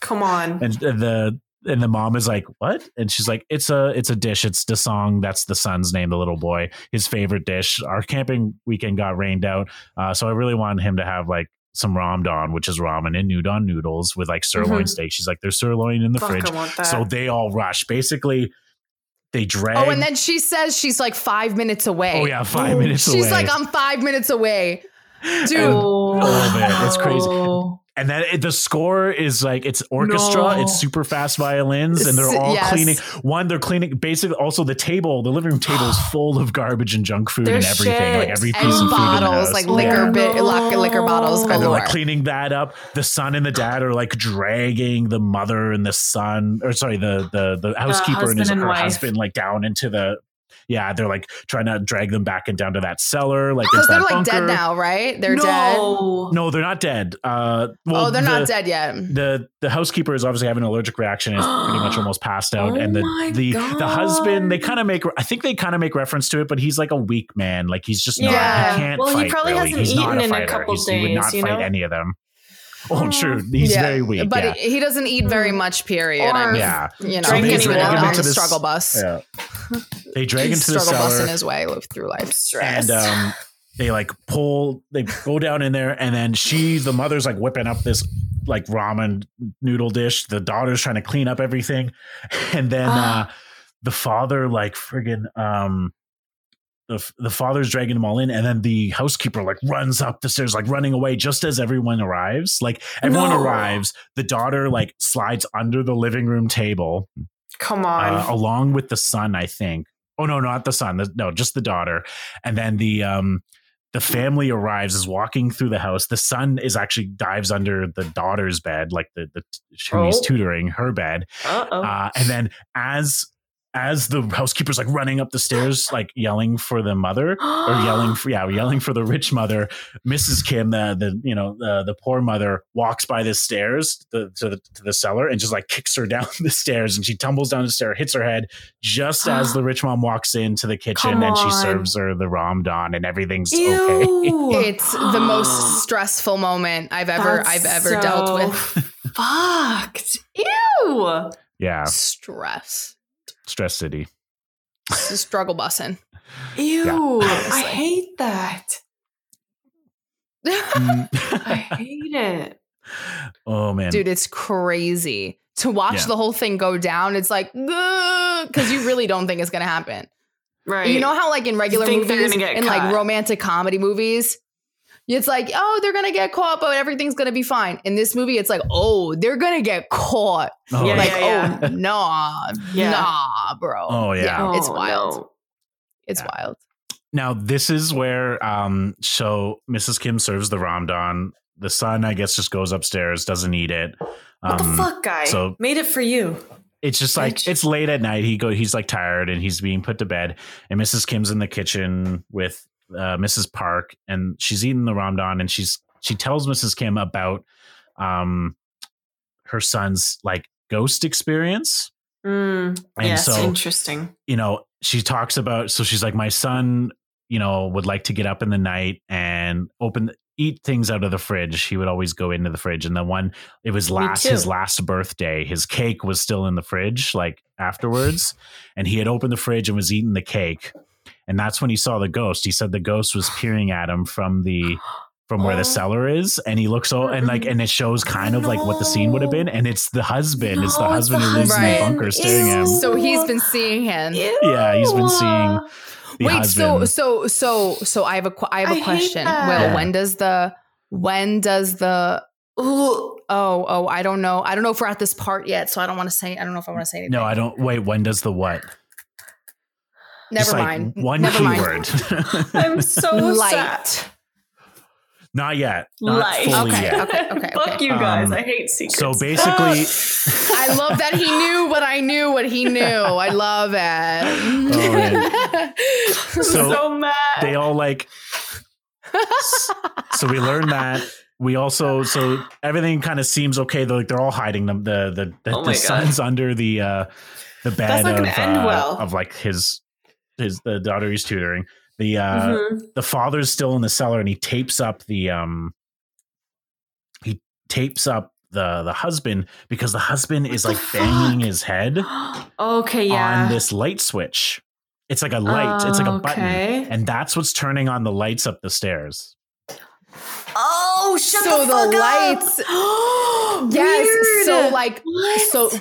Come on. and the and the mom is like what and she's like it's a it's a dish it's the song that's the son's name the little boy his favorite dish our camping weekend got rained out uh, so i really wanted him to have like some ramdon which is ramen and udon noodles with like sirloin Mhm. steak she's like there's sirloin in the Fuck, fridge I want that. so they all rush basically they drag Oh, and then she says she's like five minutes away. oh yeah five minutes She's away like, I'm five minutes away. Dude, oh, Oh, man, it's crazy. No. and then it, the score is like it's orchestra, No. it's super fast violins, and they're all yes. cleaning. One, they're cleaning. Basically, also the table, the living room table is full of garbage and junk food and There's everything, like shit. every and piece of food in the bottles, house. like liquor, no. bit, liquor, liquor bottles and they're like cleaning that up. The son and the dad are like dragging the mother and the son, or sorry, the the the housekeeper and his and her wife. husband like down into the. Yeah, they're like trying to drag them back and down to that cellar. Like Because they're that like dead now, right? They're dead. no. No, they're not dead. Uh, well, oh, they're the, not dead yet. The the housekeeper is obviously having an allergic reaction. and Is pretty much almost passed out, Oh and the my the the husband they kind of make. I think they kind of make reference to it, but he's like a weak man. Like he's just not. Yeah. He can't Well, he probably really. hasn't he's eaten a in a couple He's- He would not you fight know? any of them. Oh, true. He's Yeah, very weak. But yeah. he, he doesn't eat very Mm. much. Period. Or- I mean, yeah. you know, Drink he's anymore. on, Drag him on into the this- struggle bus. Yeah. They drag He's into the struggle cellar. busing his way live through life. Stress. and um they like pull they go down in there and then she the mother's like whipping up this like ramen noodle dish the daughter's trying to clean up everything and then uh the father like friggin um the, the father's dragging them all in and then the housekeeper like runs up the stairs like running away just as everyone arrives like everyone No. arrives the daughter like slides under the living room table Come on. uh, along with the son, I think. Oh no, not the son. The, no, just the daughter. And then the um the family arrives, is walking through the house. The son is actually dives under the daughter's bed, like the the who he's Oh. tutoring her bed. Uh-oh. Uh, and then as as the housekeeper's like running up the stairs, like yelling for the mother or yelling for yeah, yelling for the rich mother. Mrs. Kim, the the you know the the poor mother, walks by the stairs to, to the to the cellar and just like kicks her down the stairs, and she tumbles down the stair, hits her head just as the rich mom walks into the kitchen Come and she serves her the ramdon and everything's okay. It's the most stressful moment I've ever That's I've ever dealt with. Fucked. Ew. Yeah, Stress. Stress city. This is struggle bussing. Ew. I hate that. Mm. I hate it. oh man, Dude, it's crazy to watch Yeah. the whole thing go down. It's like because you really don't think it's gonna happen. Right. You know how like in regular movies, gonna in like romantic comedy movies, it's like oh they're gonna get caught, but everything's gonna be fine. In this movie, it's like oh they're gonna get caught. oh, Yeah, like yeah. oh nah, Yeah. nah, bro. Oh, yeah. it's Oh, wild. no. It's Yeah. wild. Now this is where um so Mrs. Kim serves the ramdon. The son, I guess, just goes upstairs, doesn't eat it. What Um, the fuck, guy? so- Made it for you. It's just like it's late at night. He go he's like tired and he's being put to bed. And Mrs. Kim's in the kitchen with uh, Mrs. Park and she's eating the ramdon and she's she tells Mrs. Kim about um her son's like ghost experience. Mm, And yes, so- interesting. you know, she talks about so she's like, my son, you know, would like to get up in the night and open eat things out of the fridge. He would always go into the fridge. And the one it was last his last birthday, his cake was still in the fridge, like afterwards. and he had opened the fridge and was eating the cake. And that's when he saw the ghost. He said the ghost was peering at him from the from where Oh. the cellar is and he looks so and like and it shows kind of like what the scene would have been and it's the husband it's the No, husband the who lives in the bunker staring at him So he's been seeing him. Yeah, he's been seeing the Wait, husband. so so so so I have a qu- I have a I question. well Yeah. when does the when does the Ugh. oh oh I don't know I don't know if we're at this part yet, so I don't want to say I don't know if I want to say anything. No, I don't. Wait, when does the what? Never like, mind. one never keyword. I'm so Light. sad. Not yet. Not Light. fully Okay, yet. okay, okay, Fuck okay. you guys. Um, I hate secrets. So basically, I love that he knew what I knew what he knew. I love it. man. I'm so so, mad. they all like. so we learned that. We also so everything kind of seems okay. They're like they're all hiding them. The the the, Oh the my son's under the uh the bed not of end uh, well. of like his his the daughter he's tutoring. The uh Mhm. the father's still in the cellar and he tapes up the um he tapes up the the husband because the husband is What like the banging his head okay, yeah. on this light switch. It's like a light, it's like a button. Okay. And that's what's turning on the lights up the stairs. Oh, shut So the the fuck lights- up. yes. Weird. So like What? so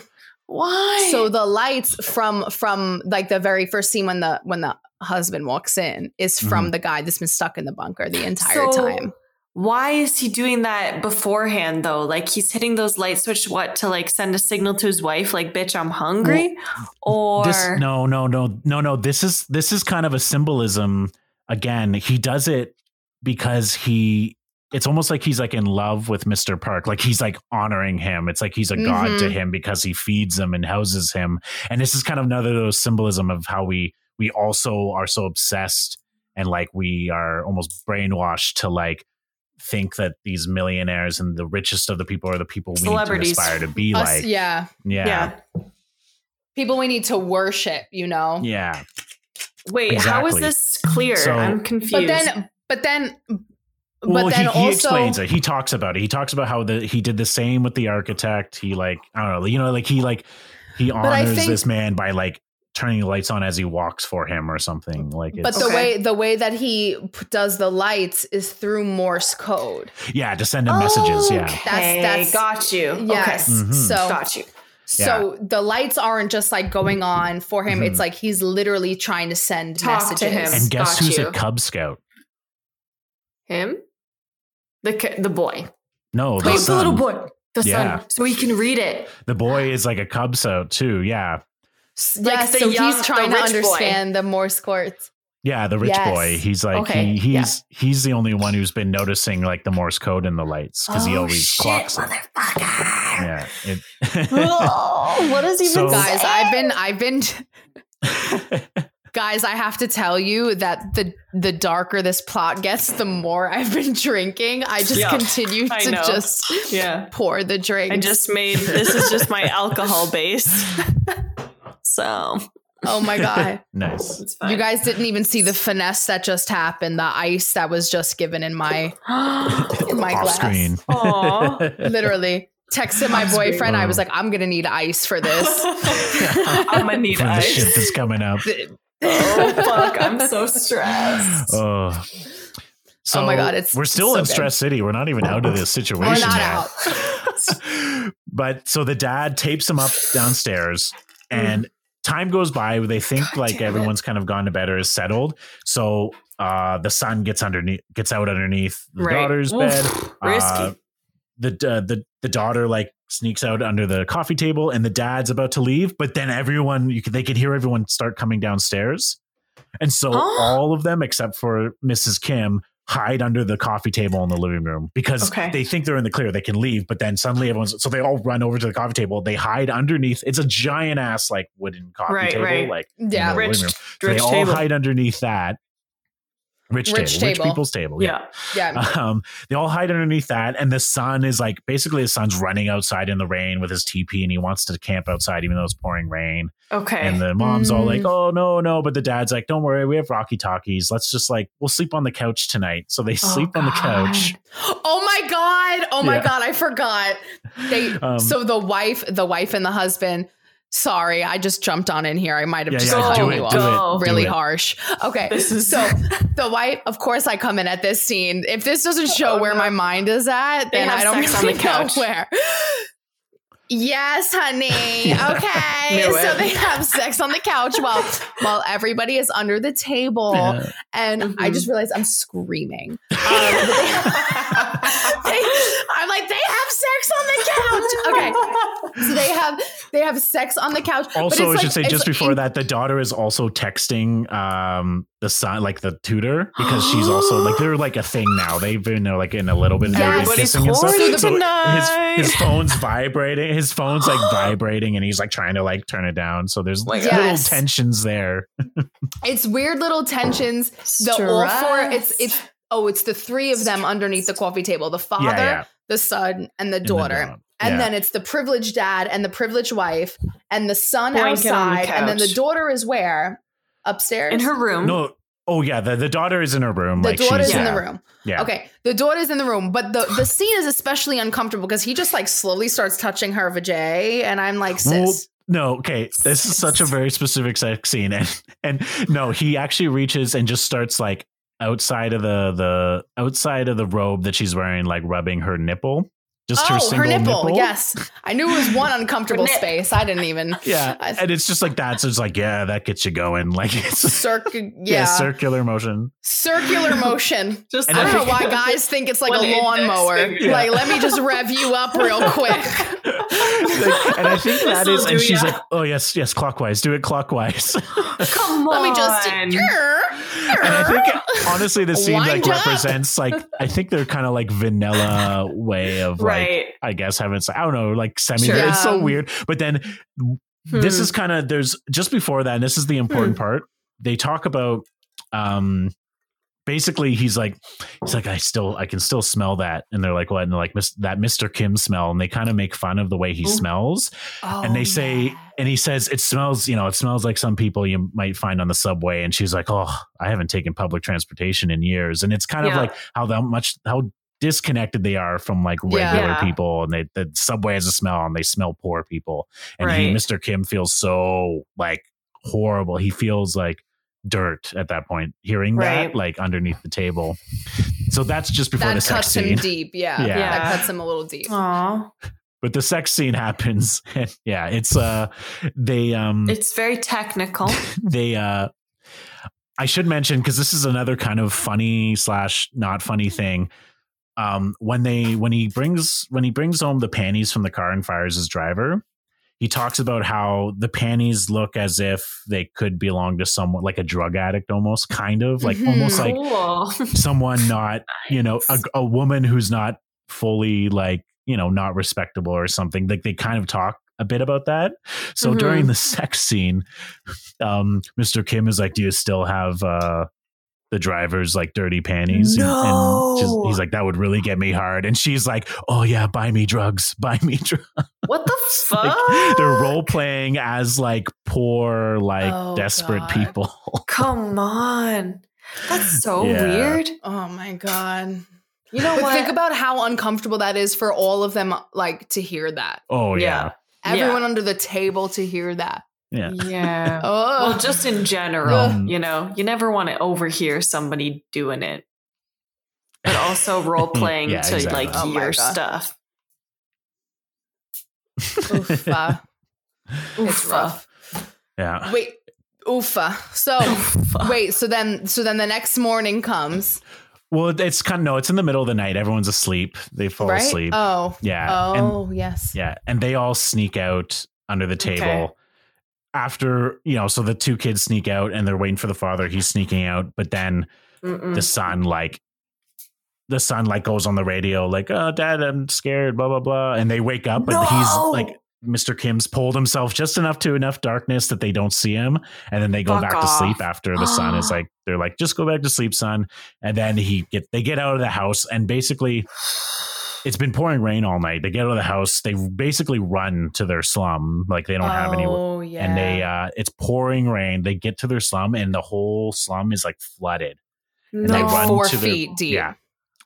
why? so the lights from from like the very first scene when the when the husband walks in is from mm-hmm. the guy that's been stuck in the bunker the entire So, time. why is he doing that beforehand though? Like he's hitting those light switch what to like send a signal to his wife like bitch I'm hungry or this no no no no no this is this is kind of a symbolism again he does it because he it's almost like he's like in love with Mr. Park like he's like honoring him it's like he's a god to Mhm. him because he feeds him and houses him and this is kind of another of those symbolism of how we we also are so obsessed and like we are almost brainwashed to like think that these millionaires and the richest of the people are the people we need to aspire to be Us- like yeah. yeah yeah. People we need to worship, you know? yeah Wait, how is this clear? So- I'm confused. But then, but then, but well, then he, he explains it. He talks about it. He talks about how the he did the same with the architect. He like I don't know, you know, like he like he honors think- this man by like turning the lights on as he walks for him or something. Like, but the Okay. way the way that he p- does the lights is through Morse code. yeah, to send him messages. Yeah, That's- Okay, that's- got you. Yes. Mhm. So got you. so the lights aren't just like going on for him. Mhm. It's like he's literally trying to send Talk to messages. him. and guess Got who's you. a Cub Scout? Him, the the boy, No, the Wait, the son. little boy, the Yeah. son, so he can read it. The boy is like a Cub Scout too. Yeah, Yeah, Like the so young- he's trying to rich boy. understand the Morse codes. yeah, the rich Yes. boy. He's like Okay, he, yeah. he's he's the only one who's been noticing like the Morse code in the lights because he Oh, always shit, clocks it. motherfucker. Yeah, it, Oh, what does he even So- Guys. I've been I've been guys, I have to tell you that the the darker this plot gets, the more I've been drinking. I just Yeah, continue I to know. just yeah. pour the drink. I just made this is just my alcohol base. so oh my god. nice. You guys didn't even see the finesse that just happened, the ice that was just given in my in my Off glass. screen. Aw. Literally. Texted my Off screen. boyfriend. I was oh. like, I'm gonna need ice for this. I'm gonna need for the ice. shit that's coming up. Oh fuck! I'm so stressed. Oh. So Oh my God, it's we're still so in good. Stress City. We're not even out of this situation We're not yet. out. but so the dad tapes him up downstairs, and time goes by. They think God like damn it. everyone's kind of gone to bed or is settled. So uh, the son gets underneath, gets out underneath the Right. daughter's Oof, bed. risky. Uh, the uh, the the daughter like sneaks out under the coffee table, and the dad's about to leave. But then everyone, you can, they can hear everyone start coming downstairs, and so all of them except for Mrs. Kim hide under the coffee table in the living room because Okay. they think they're in the clear. They can leave, but then suddenly everyone's so they all run over to the coffee table. They hide underneath. It's a giant ass like wooden coffee Right, table, right. like in Yeah. the living rich, room. So rich they all table. hide underneath that. Rich, Rich table, rich people's table. yeah. Yeah. Um, they all hide underneath that, and the son is like basically the son's running outside in the rain with his TP, and he wants to camp outside even though it's pouring rain. Okay. And the mom's all Mm. like, "Oh no, no!" But the dad's like, "Don't worry, we have Rocky Talkies. Let's just like we'll sleep on the couch tonight." So they Oh, sleep on the couch. Oh my god! Oh my Yeah. god! I forgot. They Um, so the wife, the wife and the husband. Sorry, I just jumped on in here. I might have Yeah, just yeah, cut do you it, off really it. harsh. Okay, This is- so the wife. Of course, I come in at this scene. If this doesn't show Oh, where no. my mind is at, They then I don't really the know where. Yes, honey. Okay. So they have sex on the couch while while everybody is under the table. Yeah. And I Mhm. just realized I'm screaming. Um, but they- they- I'm like, they have sex on the couch. Okay. So they have they have sex on the couch. but Also, I it's should like- say it's just before that, the daughter is also texting um the son, like the tutor, because she's also like they're like a thing now. They've been uh, like in a little bit, they've Everybody's kissing and stuff. horny So tonight. his his phone's vibrating. His phone's like vibrating, and he's like trying to like turn it down. So there's my little tensions there. It's weird little tensions. The all four. It's it's oh, it's the three of them underneath the coffee table. The father, Yeah, yeah. the son, and the And the daughter. And Yeah. then it's the privileged dad and the privileged wife, and the son Blanket on the outside, and then the daughter is where upstairs in her room. no, oh yeah, the, the daughter is in her room. The like daughter's she's, in yeah, the room. Yeah. Okay, the daughter's in the room, but the the scene is especially uncomfortable because he just like slowly starts touching her vajay, and I'm like, sis. Well, no, okay. This is such a very specific sex scene, and and no, he actually reaches and just starts like outside of the the outside of the robe that she's wearing, like rubbing her nipple. just her oh, single her nipple. nipple. Yes, I knew it was one uncomfortable space. I didn't even. Yeah, I- and it's just like that. So it's like, yeah, that gets you going. Like it's Circ- yeah, yeah, circular motion. circular motion. Just And I I don't know why guys think it's like a lawnmower. finger. Like, let me just rev you up real quick. Like, and I think that This'll is, and she's ya. like, oh yes, yes, clockwise. Do it clockwise. Come on. Let on. me just. And I think honestly, the scene like up. represents like I think they're kind of like vanilla way of like right. I guess having I don't know like semi. Sure. It's so weird. But then this Hmm. is kind of there's just before that. And this is the important part. They talk about um basically he's like he's like I still I can still smell that. And they're like what? And they're like "Mis- that Mr. Kim smell. And they kind of make fun of the way he Ooh. smells. And they oh, say and he says it smells you know it smells like some people you might find on the subway. And she's like oh I haven't taken public transportation in years. And it's kind of like how that much how disconnected they are from like regular Yeah. people. And they the subway has a smell and they smell poor people. And he Mr. Kim feels so like horrible. He feels like dirt at that point hearing Right. that like underneath the table so that's just before the that sex cuts scene him deep. Yeah, Yeah. that cuts him a little deep. Aw. but the sex scene happens and yeah it's uh they um It's very technical. they uh i should mention because this is another kind of funny slash not funny thing um when they when he brings when he brings home the panties from the car and fires his driver he talks about how the panties look as if they could belong to someone like a drug addict almost kind of like Mhm. almost like cool. someone not you know a, a woman who's not fully like you know not respectable or something like they kind of talk a bit about that so Mhm. during the sex scene um mr kim is like do you still have uh the driver's like dirty panties And- and, just, No. he's like that would really get me hard and she's like oh yeah buy me drugs buy me drugs what the fuck? like, they're role playing as like poor like Oh, desperate God. people Come on. That's so Yeah. weird. Oh my god. You know But what? think about how uncomfortable that is for all of them, like to hear that. oh yeah Yeah. Everyone under the table to hear that. Yeah, Yeah. Oh, Well, just in general, Um, you know, you never want to overhear somebody doing it, but also role playing Yeah, to exactly. like Oh your stuff. oof, uh, it's rough. yeah Wait, oofa. So Fuck. wait, so then so then the next morning comes, Well, it's kind of no. It's in the middle of the night. Everyone's asleep. They fall right? asleep. Oh, yeah, and oh yes. yeah, and they all sneak out under the table Okay. After you know. So the two kids sneak out, and they're waiting for the father. He's sneaking out, but then Mm-mm. the son like the son like goes on the radio like, "Oh, Dad, I'm scared." Blah blah blah, and they wake up, and he's like. Mr. Kim's pulled himself just enough to enough darkness that they don't see him, and then they go Fuck back off. to sleep after the son is like, they're like, just go back to sleep, son. And then he get they get out of the house, and basically, it's been pouring rain all night. They get out of the house, they basically run to their slum, like they don't have anywhere. Oh yeah. And they, uh, it's pouring rain. They get to their slum, and the whole slum is like flooded. And they like run four to their- feet deep. Yeah,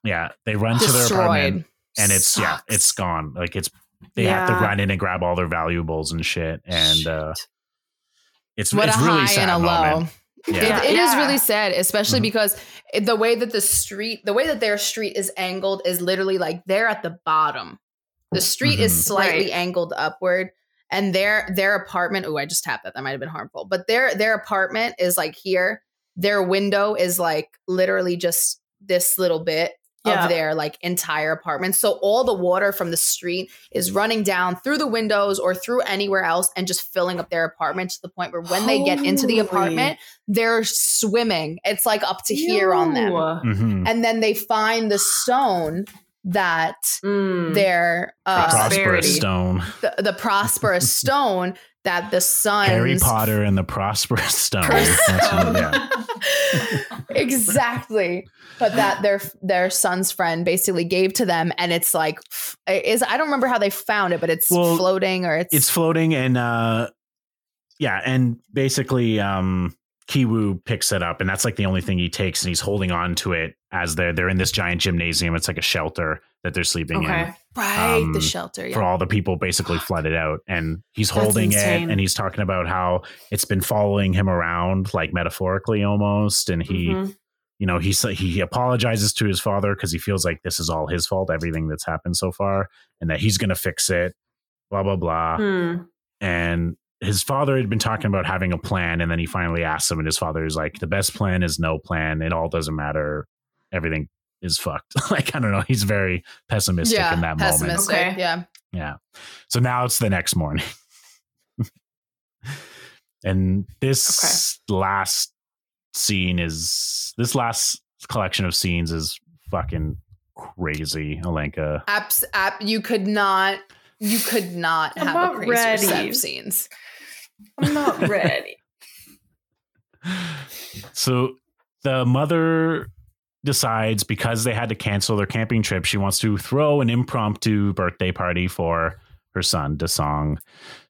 yeah. They run to their apartment, and it's yeah, it's gone. Like it's they have to run in and grab all their valuables and shit, and uh, it's What it's a really high sad and a low. moment. It- Yeah. it is really sad, especially Mhm. because it- the way that the street, the way that their street is angled is literally like they're at the bottom. The street is Mhm. slightly Right. angled upward, and their their apartment. Oh, I just tapped that. That might have been harmful. But their their apartment is like here. Their window is like literally just this little bit Yeah. of their like entire apartment. So all the water from the street is running down through the windows or through anywhere else and just filling up their apartment to the point where when they get into the apartment, they're swimming. It's like up to here on them. Ew. Mhm. And then they find the stone that Mm. their uh, Prosperity. Prosperous stone, the, the prosperous stone that the sun Harry Potter and the Prosperous Stone. Yeah. exactly but that their their son's friend basically gave to them and it's like is i don't remember how they found it but it's Well, floating or it's it's floating and uh yeah and basically um Ki-woo picks it up and that's like the only thing he takes and he's holding on to it as they're they're in this giant gymnasium it's like a shelter that they're sleeping Okay. in right um, the shelter yeah for all the people basically flooded out and he's holding it and he's talking about how it's been following him around like metaphorically almost and he Mhm. you know, he he apologizes to his father because he feels like this is all his fault, everything that's happened so far, and that he's gonna fix it. Blah blah blah. Hmm. And his father had been talking about having a plan, and then he finally asks him, and his father is like, "The best plan is no plan. It all doesn't matter. Everything is fucked." like I don't know. He's very pessimistic yeah, in that moment. pessimistic. Okay. Yeah. Yeah. So now it's the next morning. and this last scene is this last collection of scenes is fucking crazy, Alenka. Apps app you could not you could not I'm have not a crazier set of scenes. I'm not ready. So the mother decides because they had to cancel their camping trip, she wants to throw an impromptu birthday party for her son, Da-song.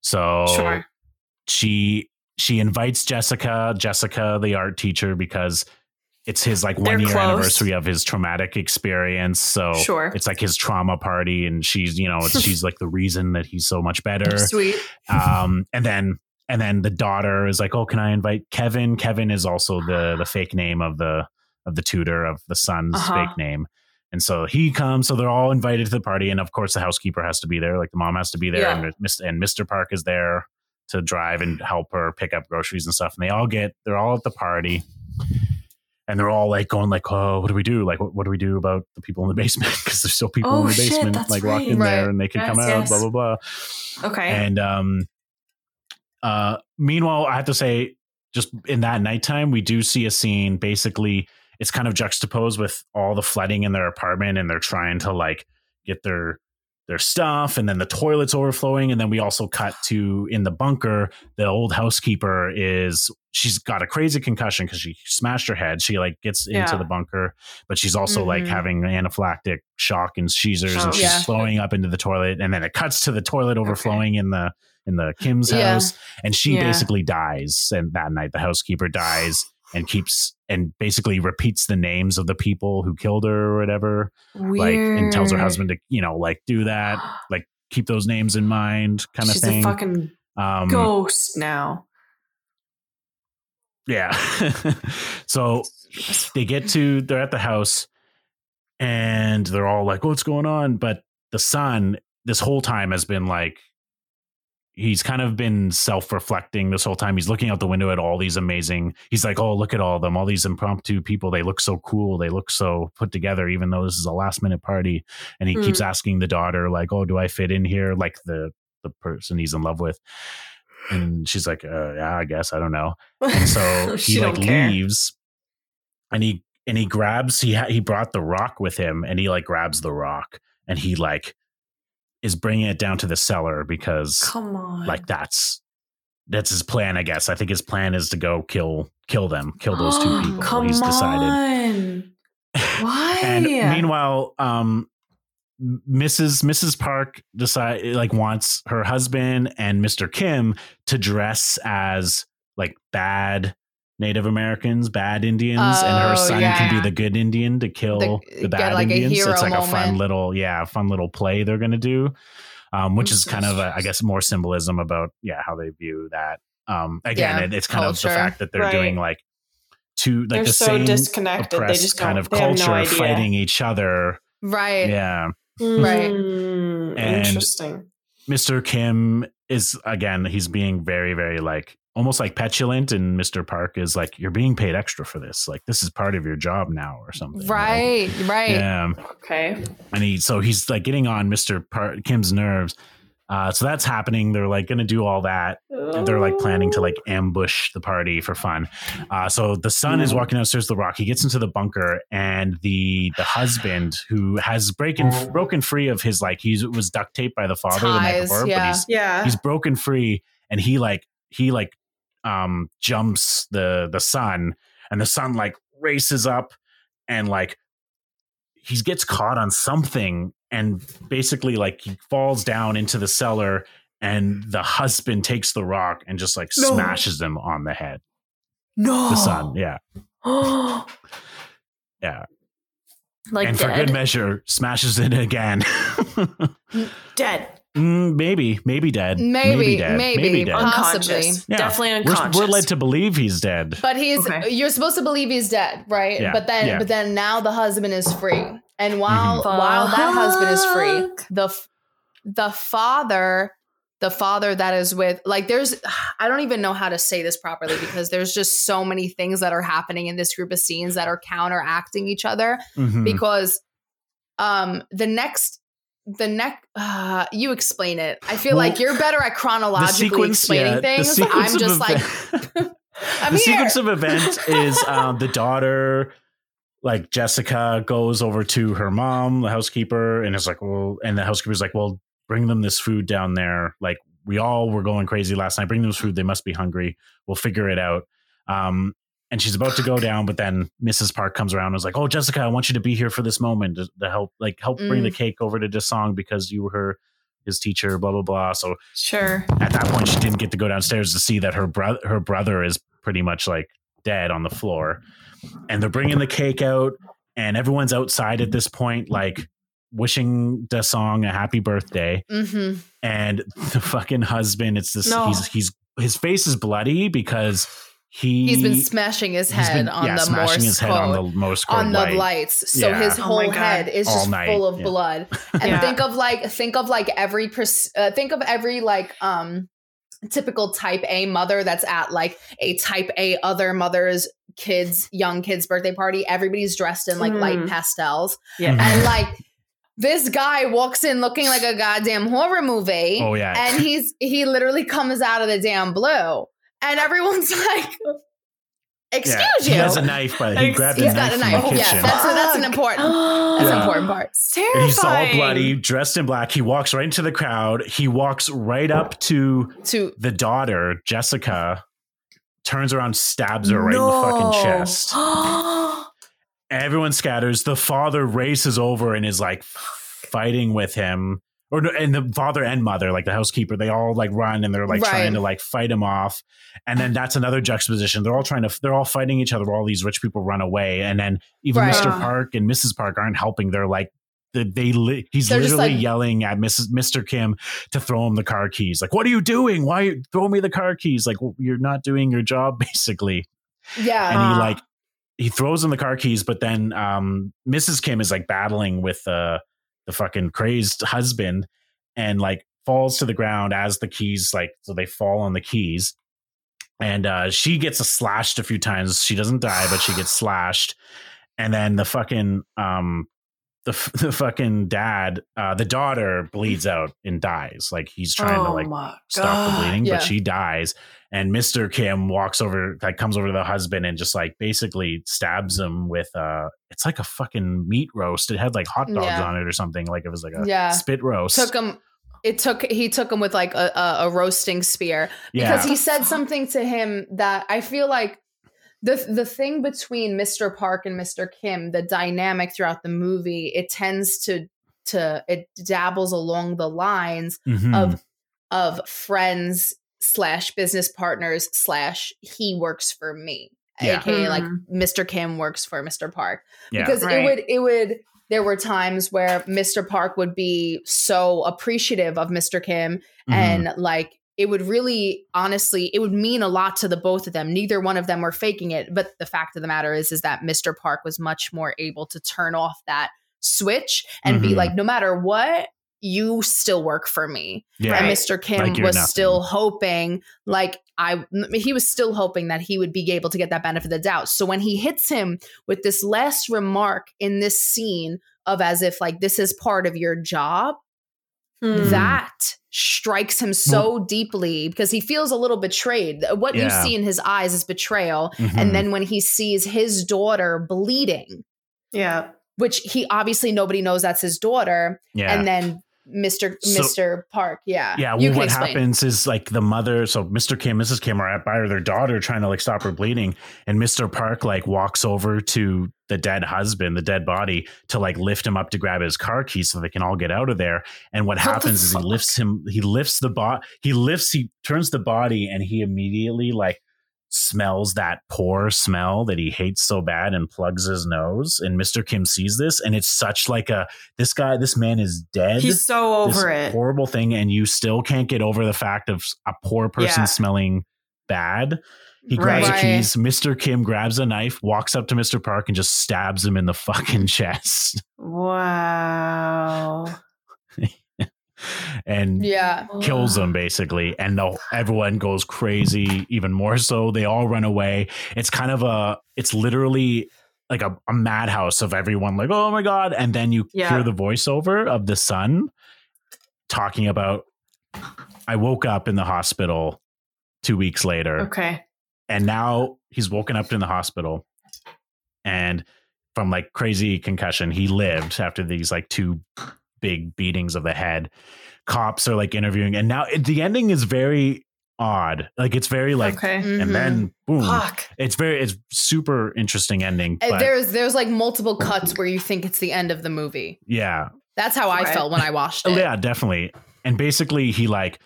So Sure. she she invites Jessica, Jessica, the art teacher, because it's his like They're one year close. anniversary of his traumatic experience. So Sure. it's like his trauma party, and she's you know she's like the reason that he's so much better. Sweet. Um, and then and then the daughter is like, oh, can I invite Kevin? Kevin is also the the fake name of the of the tutor of the son's Uh-huh. fake name. And so he comes, so they're all invited to the party, and of course the housekeeper has to be there, like the mom has to be there, Yeah. and Mr. and Mr. Park is there to drive and help her pick up groceries and stuff. And they all get, they're all at the party, and they're all like going like, oh, what do we do? Like, what, what do we do about the people in the basement? Because there's still people Oh, in the shit, basement, like locked right. in there, and they can come out, yes. blah blah blah. Okay. And um, uh, meanwhile, I have to say, just in that nighttime, we do see a scene. Basically, it's kind of juxtaposed with all the flooding in their apartment, and they're trying to like get their their stuff, and then the toilet's overflowing, and then we also cut to in the bunker. The old housekeeper is she's got a crazy concussion because she smashed her head. She like gets into the bunker, but she's also like Mhm. having anaphylactic shock and seizures, and she's Yeah. flowing up into the toilet, and then it cuts to the toilet overflowing in the in the Kim's Yeah. house, and she Yeah. basically dies. And that night, the housekeeper dies and keeps and basically repeats the names of the people who killed her or whatever, like and tells her husband to you know like do that, like keep those names in mind, kind of thing. a fucking um, ghost now. Yeah. so they get to they're at the house and they're all like, "What's going on?" But the son this whole time has been like he's kind of been self-reflecting this whole time. He's looking out the window at all these amazing. He's like, "Oh, look at all of them. All these impromptu people. They look so cool. They look so put together even though this is a last-minute party." And he keeps asking the daughter like, "Oh, do I fit in here?" like the the person he's in love with. And she's like, uh, "Yeah, I guess. I don't know." and so he like leaves and he and he grabs he ha- he brought the rock with him and he like grabs the rock and he like is bringing it down to the cellar because Come on. like that's that's his plan i guess i think his plan is to go kill kill them kill those two people Come he's decided on. Why? and meanwhile um mrs mrs park decide like wants her husband and mr kim to dress as like bad native americans bad indians and her Oh, son yeah. can be the good indian to kill the, The- bad like, indians hero it's like a fun little yeah fun little play they're gonna do um which is kind of a, i guess more symbolism about yeah how they view that um again Yeah, it, it's kind of the fact that they're Right. doing like two like They're the so same disconnected. They oppressed just kind don't- of they have no culture fighting each other Right. yeah Right. Mm, And- Interesting. Mr. Kim is again, he's being very, very like almost like petulant, and Mr. Park is like, You're being paid extra for this. Like this is part of your job now or something. Like, Right. Right. yeah. Okay. And he so he's like getting on Mr. Park Kim's nerves. Uh, so that's happening. They're like gonna do all that. And they're like planning to like ambush the party for fun. Uh, so the son is walking downstairs the rock. He gets into the bunker, and the the husband who has breaking broken free of his like he was duct taped by the father the night Ties, before, but yeah. he's Yeah. he's broken free, and he like he like um jumps the the sun, and the sun like races up, and like he gets caught on something, and basically like he falls down into the cellar and the husband takes the rock and just like No. smashes him on the head. no. The son, yeah, yeah. like and dead. for good measure, smashes it again. dead. Mm, maybe, maybe dead. Maybe, dead. maybe, dead. Possibly. Unconscious. Yeah. Definitely We're, unconscious. we're led to believe he's dead. But he's Okay. you're supposed to believe he's dead, right? Yeah, But then yeah. but then now the husband is free. And while Mhm. while that husband is free, the the father the father that is with like there's I don't even know how to say this properly because there's just so many things that are happening in this group of scenes that are counteracting each other Mhm. because um the next the next uh, you explain it. I feel Well, like you're better at chronologically sequence, explaining yeah, things. I'm just like I'm the here. sequence of events is um, the daughter, like Jessica, goes over to her mom, the housekeeper, and is like, "Well," and the housekeeper's like, "Well, bring them this food down there. Like we all were going crazy last night. Bring them this food. They must be hungry. We'll figure it out." Um, and she's about to go down, but then Mrs. Park comes around and is like, "Oh, Jessica, I want you to be here for this moment to, to help, like, help bring Mm. the cake over to Da-song because you were her." His teacher, blah blah blah. So Sure. at that point she didn't get to go downstairs to see that her brother her brother is pretty much like dead on the floor and they're bringing the cake out and everyone's outside at this point like wishing Da-song a happy birthday hmm and the fucking husband it's this No. he's he's his face is bloody because he He's been smashing his head been, on yeah, the smashing Morse his head code. on the Morse code on the light. lights. So Yeah. his Oh whole my God. head is All just night, full of yeah. blood. And Yeah. think of like think of like every pers- uh, think of every like um typical type A mother that's at like a type A other mother's kids young kids birthday party. Everybody's dressed in like light Mm. pastels. Yeah. Mhm. And like this guy walks in looking like a goddamn horror movie. oh yeah And he's he literally comes out of the damn blue. And everyone's like Excuse yeah. you. he has a knife but he Ex- grabbed a He's knife got a from knife. the Oh, kitchen yes, that's, that's an Fuck. important. Oh. That's Yeah. an important part. It's terrifying. he's all bloody, dressed in black. He walks right into the crowd. He walks right up to To the daughter, Jessica, turns around, stabs her right in the fucking chest. Everyone scatters. The father races over and is like fighting with him. Or and the father and mother, like the housekeeper, they all like run and they're like Right. trying to like fight him off. And then that's another juxtaposition. They're all trying to, they're all fighting each other. All these rich people run away, and then even Right. Mr. Park and Mrs. Park aren't helping. They're like, they, they li- he's They're literally like- yelling at Mrs. Mr. Kim to throw him the car keys. Like, what are you doing? Why you throw me the car keys? Like, well, you're not doing your job, basically yeah. and he like he throws him the car keys but then um mrs kim is like battling with uh the fucking crazed husband and like falls to the ground as the keys like so they fall on the keys and uh she gets a slashed a few times she doesn't die but she gets slashed and then the fucking um the, the fucking dad uh the daughter bleeds out and dies like he's trying to oh like my stop the bleeding, Yeah. but she dies. And Mr. Kim walks over, like comes over to the husband and just like basically stabs him with uh it's like a fucking meat roast. It had like hot dogs Yeah. on it or something. Like it was like a Yeah. spit roast. took him it took he took him with like a, a, a roasting spear because yeah. he said something to him that I feel like the the thing between Mr. Park and Mr. Kim, the dynamic throughout the movie, it tends to to it dabbles along the lines Mhm. of of friends slash business partners slash he works for me. Yeah. AKA like Mhm. Mr. Kim works for Mr. Park yeah. because Right. it would it would there were times where Mr. Park would be so appreciative of Mr. Kim Mhm. and like it would really honestly it would mean a lot to the both of them neither one of them were faking it but the fact of the matter is is that Mr. Park was much more able to turn off that switch and be Mhm. like no matter what you still work for me yeah. and Mr. Kim Like was nothing. still hoping, like I, he was still hoping that he would be able to get that benefit of the doubt. So when he hits him with this last remark in this scene of as if like this is part of your job, Hmm. that strikes him so deeply because he feels a little betrayed. What you see in his eyes is betrayal, Mhm. and then when he sees his daughter bleeding, yeah. which he obviously nobody knows that's his daughter, yeah. and then Mr. So- Mr. Park, yeah, yeah, well, what explain. happens is like the mother, so Mr. Kim, Mrs. Kim are at by their daughter trying to like stop her bleeding, and Mr. Park like walks over to the dead husband, the dead body, to like lift him up to grab his car keys so they can all get out of there. And what What happens is he lifts him, he lifts the bot, he lifts, he turns the body, and he immediately like smells that poor smell that he hates so bad and plugs his nose. And Mr. Kim sees this, and it's such like a this guy, this man is dead. He's so this over it. horrible thing, and you still can't get over the fact of a poor person Yeah. smelling bad. He grabs Right. the keys. Mr. Kim grabs a knife, walks up to Mr. Park, and just stabs him in the fucking chest. Wow. And Yeah. kills them basically and the, everyone goes crazy even more so they all run away it's kind of a it's literally like a, a madhouse of everyone like oh my god and then you Yeah. hear the voiceover of the son talking about i woke up in the hospital two weeks later Okay. and now he's woken up in the hospital and from like crazy concussion he lived after these like two big beatings of the head cops are like interviewing and now it- the ending is very odd like it's very like okay. Mhm. and then boom Fuck. it's very it's super interesting ending but there's there's like multiple cuts where you think it's the end of the movie. yeah That's how I felt when I watched Oh, it. yeah, definitely. And basically, he like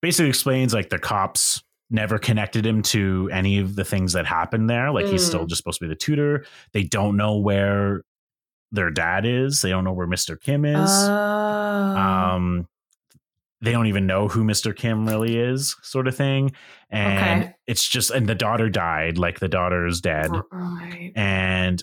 basically explains like the cops never connected him to any of the things that happened there. Like he's Mm. still just supposed to be the tutor. They don't know where their dad is. They don't know where Mr. Kim is. Oh. um, they don't even know who Mr. Kim really is, sort of thing. And Okay. it's just and the daughter died. Like the daughter is dead right. and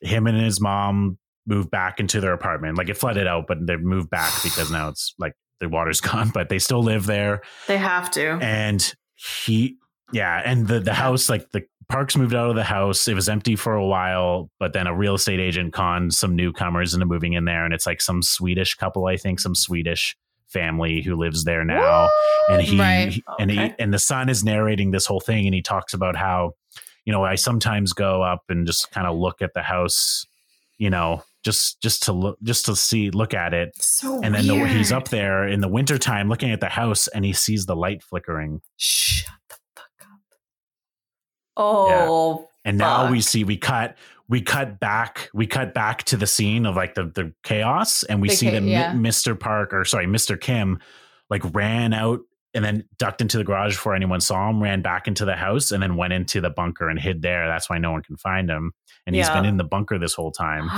him and his mom moved back into their apartment. Like it flooded out, but they moved back because now it's like the water's gone, but they still live there. They have to. And he, yeah, and the the house, like the Parks moved out of the house. It was empty for a while, but then a real estate agent conned some newcomers into moving in there, and it's like some Swedish couple, I think, some Swedish family who lives there now and he Right. and he and the son is narrating this whole thing and he talks about how you know i sometimes go up and just kind of look at the house you know just just to look just to see look at it So and then the, he's up there in the wintertime looking at the house and he sees the light flickering Shut the fuck up. Oh, and now we see we cut we cut back we cut back to the scene of like the the chaos and we The see cha- that yeah. mr park or sorry mr kim like ran out and then ducked into the garage before anyone saw him ran back into the house and then went into the bunker and hid there that's why no one can find him and he's Yeah. been in the bunker this whole time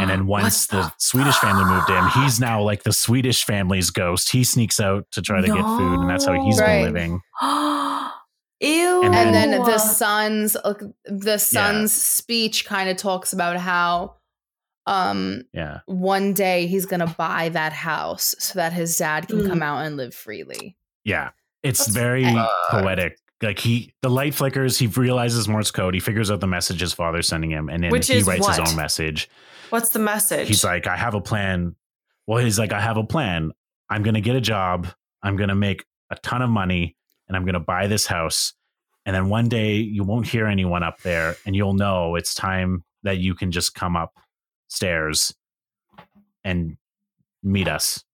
and then once the, Swedish family moved in, he's now like the Swedish family's ghost. He sneaks out to try to get food, and that's how he's Right. been living. Ew. And and then- then the son's uh, the son's speech kind of talks about how um Yeah, one day he's gonna buy that house so that his dad can Mm. come out and live freely. yeah. It's That's very fucked. poetic. Like he, the light flickers. He realizes Morse code. He figures out the message his father's sending him, and then Which he is writes his own message. What's the message? He's like, "I have a plan." Well, he's like, "I have a plan. I'm going to get a job. I'm going to make a ton of money, and I'm going to buy this house. And then one day you won't hear anyone up there, and you'll know it's time that you can just come upstairs and meet us.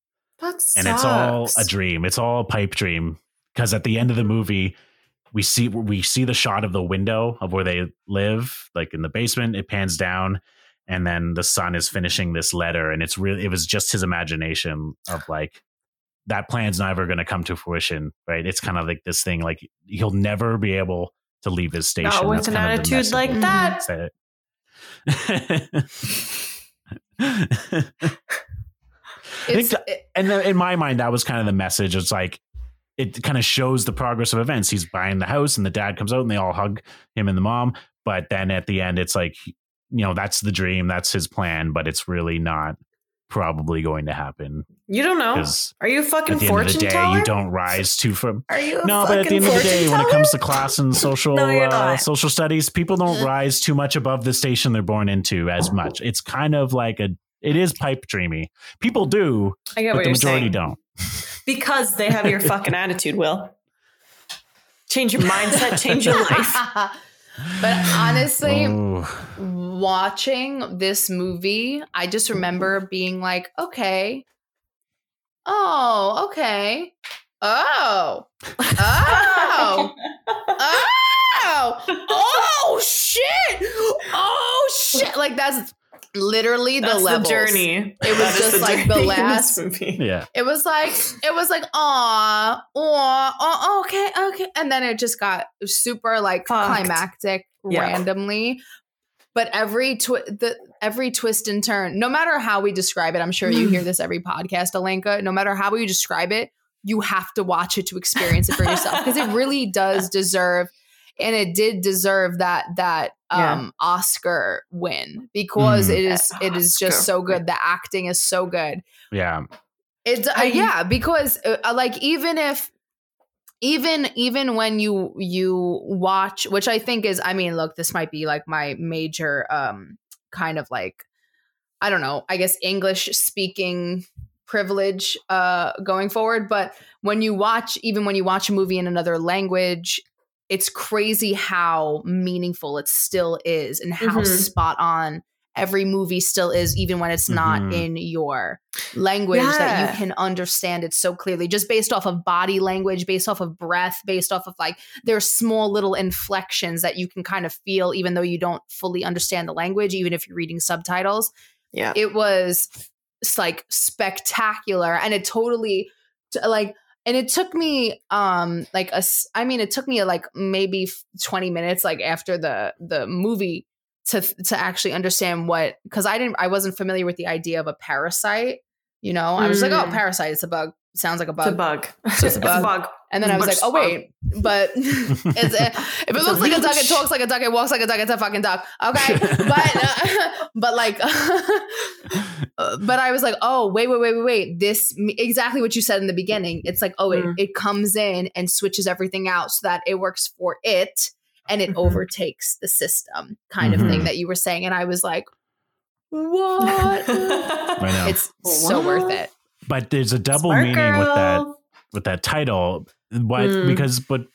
that And it's all a dream. It's all a pipe dream. Because at the end of the movie, we see we see the shot of the window of where they live, like in the basement. It pans down, and then the son is finishing this letter, and it's really it was just his imagination of like that plan's never going to come to fruition, right? It's kind of like this thing, like he'll never be able to leave his station. Not with That's an kind attitude like message. that. That's it. I think It's it- and in my mind, that was kind of the message. It's like it kind of shows the progress of events. He's buying the house, and the dad comes out, and they all hug him and the mom. But then at the end, it's like you know that's the dream, that's his plan, but it's really not probably going to happen You don't know. Are you a at fucking the end of the day, teller? you don't rise to from. Are you a No, but at the end of the day, fortune when it comes to class and social No, uh, social studies, people don't rise too much above the station they're born into as much. It's kind of like a it is pipe dreamy. People do, I get but what the you're majority saying. don't. Because they have your fucking attitude, Will. Change your mindset, change your life. But honestly, Ooh. watching this movie, I just remember being like, okay. Oh, okay. Oh. Oh. Oh. Oh shit. Oh shit. Like that's literally the That's levels. the journey. It was That is just like the journey in this last- movie. Yeah. It was like it was like aw, aw, aw, okay, okay, and then it just got super like Fucked. climactic Yeah. randomly. But every twi- the every twist and turn, no matter how we describe it, I'm sure you hear this every podcast, Alenka. No matter how we describe it, you have to watch it to experience it for yourself because it really does deserve, and it did deserve that that Yeah. um Oscar win because Mm. it is it is just so good. The acting is so good. Yeah. It's uh, yeah, because uh, uh, like even if even even when you you watch, which I think is, I mean, look, this might be like my major um kind of like I don't know, I guess English speaking privilege uh going forward, but when you watch even when you watch a movie in another language, it's crazy how meaningful it still is and how Mhm. spot on every movie still is even when it's not Mhm. in your language that you can understand it so clearly just based off of body language based off of breath based off of like there's small little inflections that you can kind of feel even though you don't fully understand the language even if you're reading subtitles Yeah. it was like spectacular and it totally like and it took me um like a i mean it took me like maybe 20 minutes like after the the movie to to actually understand what because i didn't i wasn't familiar with the idea of a parasite you know i was like oh Mm. parasite it's a bug sounds like a bug. It's a bug bug. just a It's a bug. bug. and then i was like Much oh bug. wait but it's if it It's a looks like a duck it talks like a duck it walks like a duck it's a fucking duck okay but uh, but like uh, but I was like, oh, wait, wait, wait, wait, wait. This exactly what you said in the beginning. It's like, oh, Mm. it, it comes in and switches everything out so that it works for it and it Mhm. overtakes the system, kind of thing Mhm. that you were saying. And I was like, what? I know. it's so worth it. But there's a double Smart meaning with that with that title. Why? Mm. Because what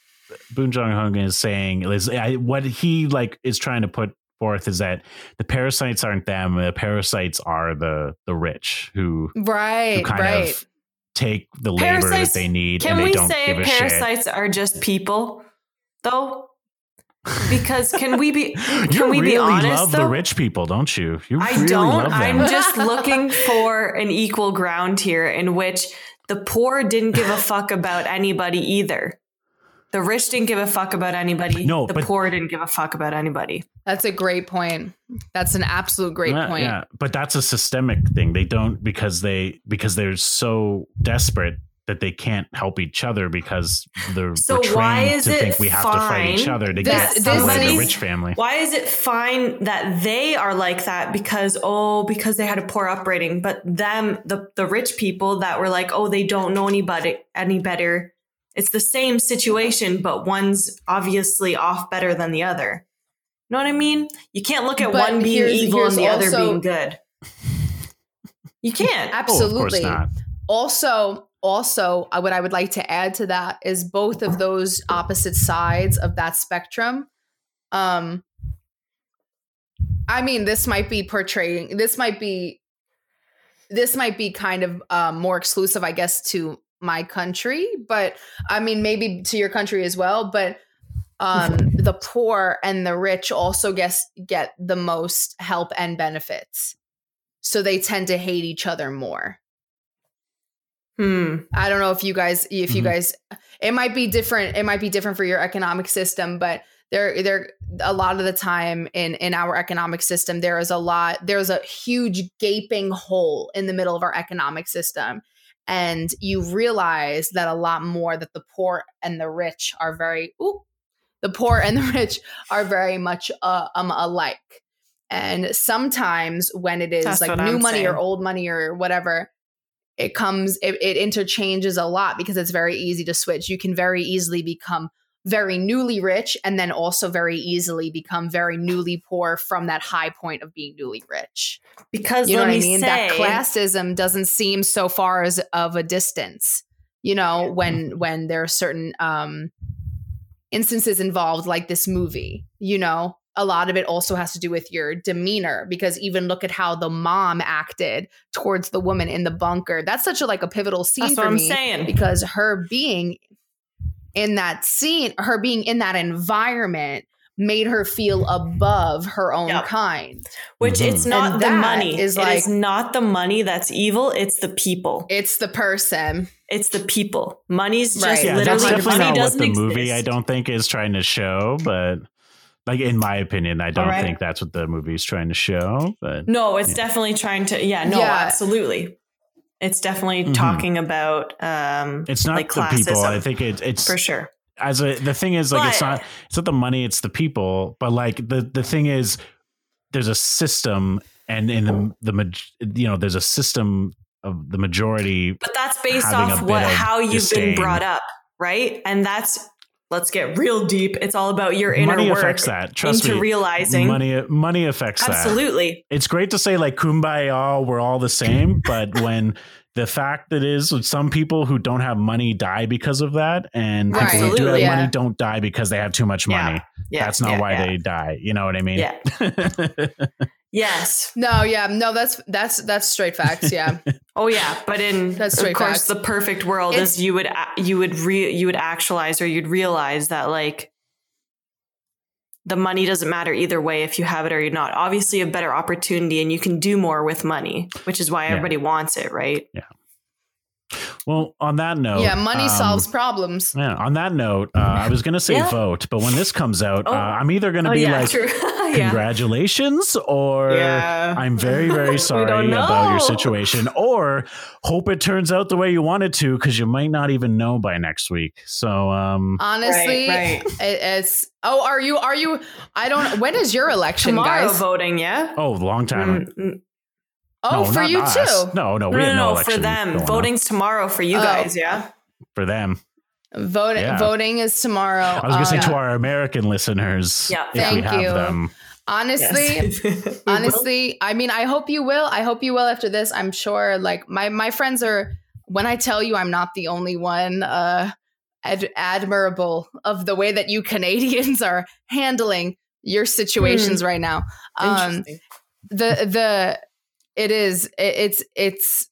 Boon Jong Hung is saying is I, what he like is trying to put forth is that the parasites aren't them. The parasites are the the rich who right who kind right. of take the labor that Parasites- they need Can and they we don't say give a shit. parasites are just people, though? Because can we be? Can you we really be honest? love the rich people, don't you? You I really don't. love them. I'm just looking for an equal ground here in which the poor didn't give a fuck about anybody either. The rich didn't give a fuck about anybody. No, the but- poor didn't give a fuck about anybody. That's a great point. That's an absolute great yeah, point. Yeah, but that's a systemic thing. They don't because they because they're so desperate that they can't help each other because they're So we're trained why is to it think we have to fight each fine other to This- get this the is- rich family. Why is it fine that they are like that because oh because they had a poor upbringing, but them the the rich people that were like oh they don't know anybody any better. It's the same situation, but one's obviously off better than the other. You know what I mean? You can't look at But one being here's- evil here's and the other being good. You can't. Oh, of Absolutely. course not. also also uh, what i would like to add to that is both of those opposite sides of that spectrum um i mean this might be portraying this might be this might be kind of um, more exclusive i guess to my country but i mean maybe to your country as well but um the poor and the rich also guess get the most help and benefits. So they tend to hate each other more Hmm. I don't know if you guys if you Mhm. guys it might be different it might be different for your economic system but there there a lot of the time in in our economic system there is a lot there's a huge gaping hole in the middle of our economic system and you realize that a lot more that the poor and the rich are very ooh, the poor and the rich are very much uh, um alike and sometimes when it is That's like new I'm money or old money or whatever it comes it, it interchanges a lot because it's very easy to switch. You can very easily become very newly rich and then also very easily become very newly poor from that high point of being newly rich. Because you know what i mean? Say, that classism doesn't seem so far as of a distance you know when when there are certain um instances involved like this movie you know a lot of it also has to do with your demeanor because even look at how the mom acted towards the woman in the bunker that's such a like a pivotal scene That's for what I'm me saying. because her being in that scene her being in that environment made her feel above her own Yep. kind. Which Mhm. it's not And the money. is it like- is not the money that's evil. It's the people. It's the person. It's the people. Money's just Right. yeah, literally that's definitely money not what doesn't the exist. movie I don't think is trying to show, but like in my opinion, I don't Alright. think that's what the movie is trying to show. But No, it's Yeah. definitely trying to. Yeah, no, Yeah. absolutely. It's definitely Mhm. talking about. um it's not like the people. I think it, it's for sure. as a the thing is like it's not it's not the money, it's the people. But like the the thing is, there's a system, and in the the you know there's a system of the majority. But that's based off what how you've disdain. been brought up, right? And that's let's get real deep. It's all about your inner Money work affects that. Trust into me. realizing. Money money affects that. Absolutely. it's great to say like kumbaya we're all the same but when the fact that is some people who don't have money die because of that and people who do have yeah. money don't die because they have too much Yeah. money Yeah, that's not yeah, why yeah. they die you know what i mean Yeah. Yes. No, yeah, no, that's that's that's straight facts. Yeah, Oh yeah, but in That's of course facts. the perfect world It's- is you would you would re, you would actualize or you'd realize that like the money doesn't matter either way if you have it or you're not. Obviously, a better opportunity and you can do more with money, which is why Yeah. everybody wants it, right? Well on that note yeah, money um, solves problems. yeah on that note uh, i was gonna say Yeah. vote but when this comes out Oh. uh, i'm either gonna Oh be yeah, like congratulations or Yeah. i'm very very sorry about your situation or hope it turns out the way you want it to because you might not even know by next week so um Honestly, right. It, it's. Oh, are you? Are you? I don't. When is your election, Tomorrow guys? voting, yeah. oh long time Mm, mm. Oh, No, for you us. too. No, no, we No, have no, no, no, for them. going on. Voting's tomorrow for you Oh. guys, yeah. for them. Voting. Yeah. Voting is tomorrow. I was going to say Um, to our American listeners, Yeah. if we Thank have you. them. honestly, Yes. We will. honestly i mean i hope you will i hope you will after this i'm sure like my my friends are when i tell you i'm not the only one uh ad- admirable of the way that you canadians are handling your situations right now um the the it is it's it's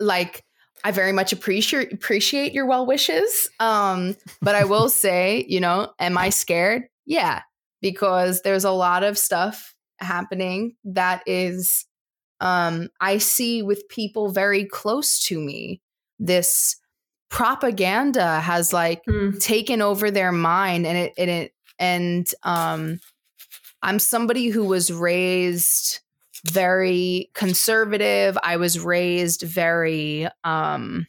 like I very much appreciate appreciate your well wishes. Um, but I will say, you know, am I scared? Yeah, because there's a lot of stuff happening that is um I see with people very close to me. This propaganda has like Hmm. taken over their mind and it and it and um I'm somebody who was raised very conservative. I was raised very um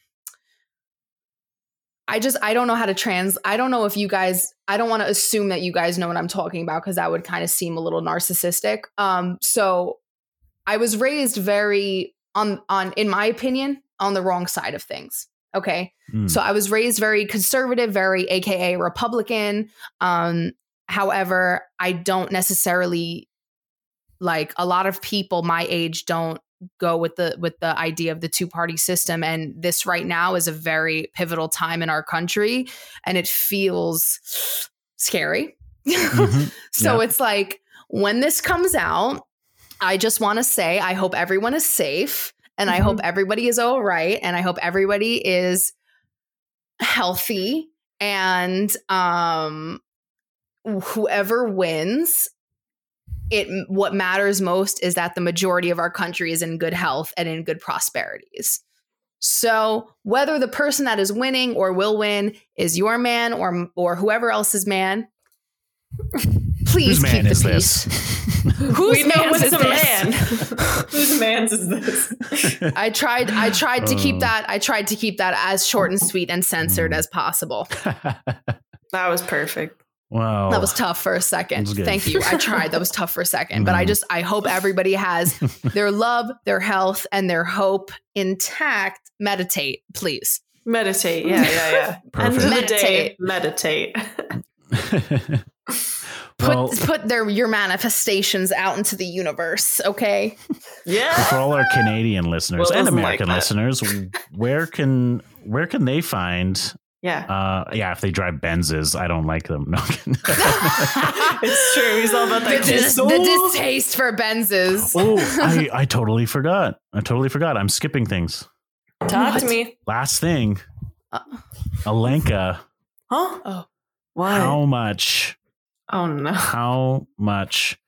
I just I don't know how to trans I don't know if you guys I don't want to assume that you guys know what I'm talking about because that would kind of seem a little narcissistic. Um so I was raised very on on in my opinion on the wrong side of things. Okay? Mm. So I was raised very conservative, very AKA Republican. Um, however, I don't necessarily like a lot of people my age don't go with the with the idea of the two party system and this right now is a very pivotal time in our country and it feels scary Mhm. so Yeah. it's like when this comes out i just want to say i hope everyone is safe and i Mhm. hope everybody is all right and i hope everybody is healthy and um whoever wins it what matters most is that the majority of our country is in good health and in good prosperities so whether the person that is winning or will win is your man or or whoever else's man please Whose man keep the is peace this? whose we know man's it's is a this? man. Whose man's is this? I tried I tried to keep Oh. that I tried to keep that as short and sweet and censored mm. as possible. That was perfect. Wow. That was tough for a second. Thank you. I tried. That was tough for a second, but I Mhm. just I hope everybody has their love, their health and their hope intact. Meditate, please. Meditate. Yeah, yeah, yeah. End of Perfect. the day, meditate. Put well, put their your manifestations out into the universe, okay? Yeah. for all our Canadian listeners Will and doesn't like American listeners, where can where can they find? Yeah. Uh, yeah, if they drive Benzes, I don't like them. No. It's true. He's all about The, dis- the distaste for Benzes. oh, I, I totally forgot. I totally forgot. I'm skipping things. Talk to me. Last thing, Uh. Alenka. Huh? Oh. Why? How much Oh no. How much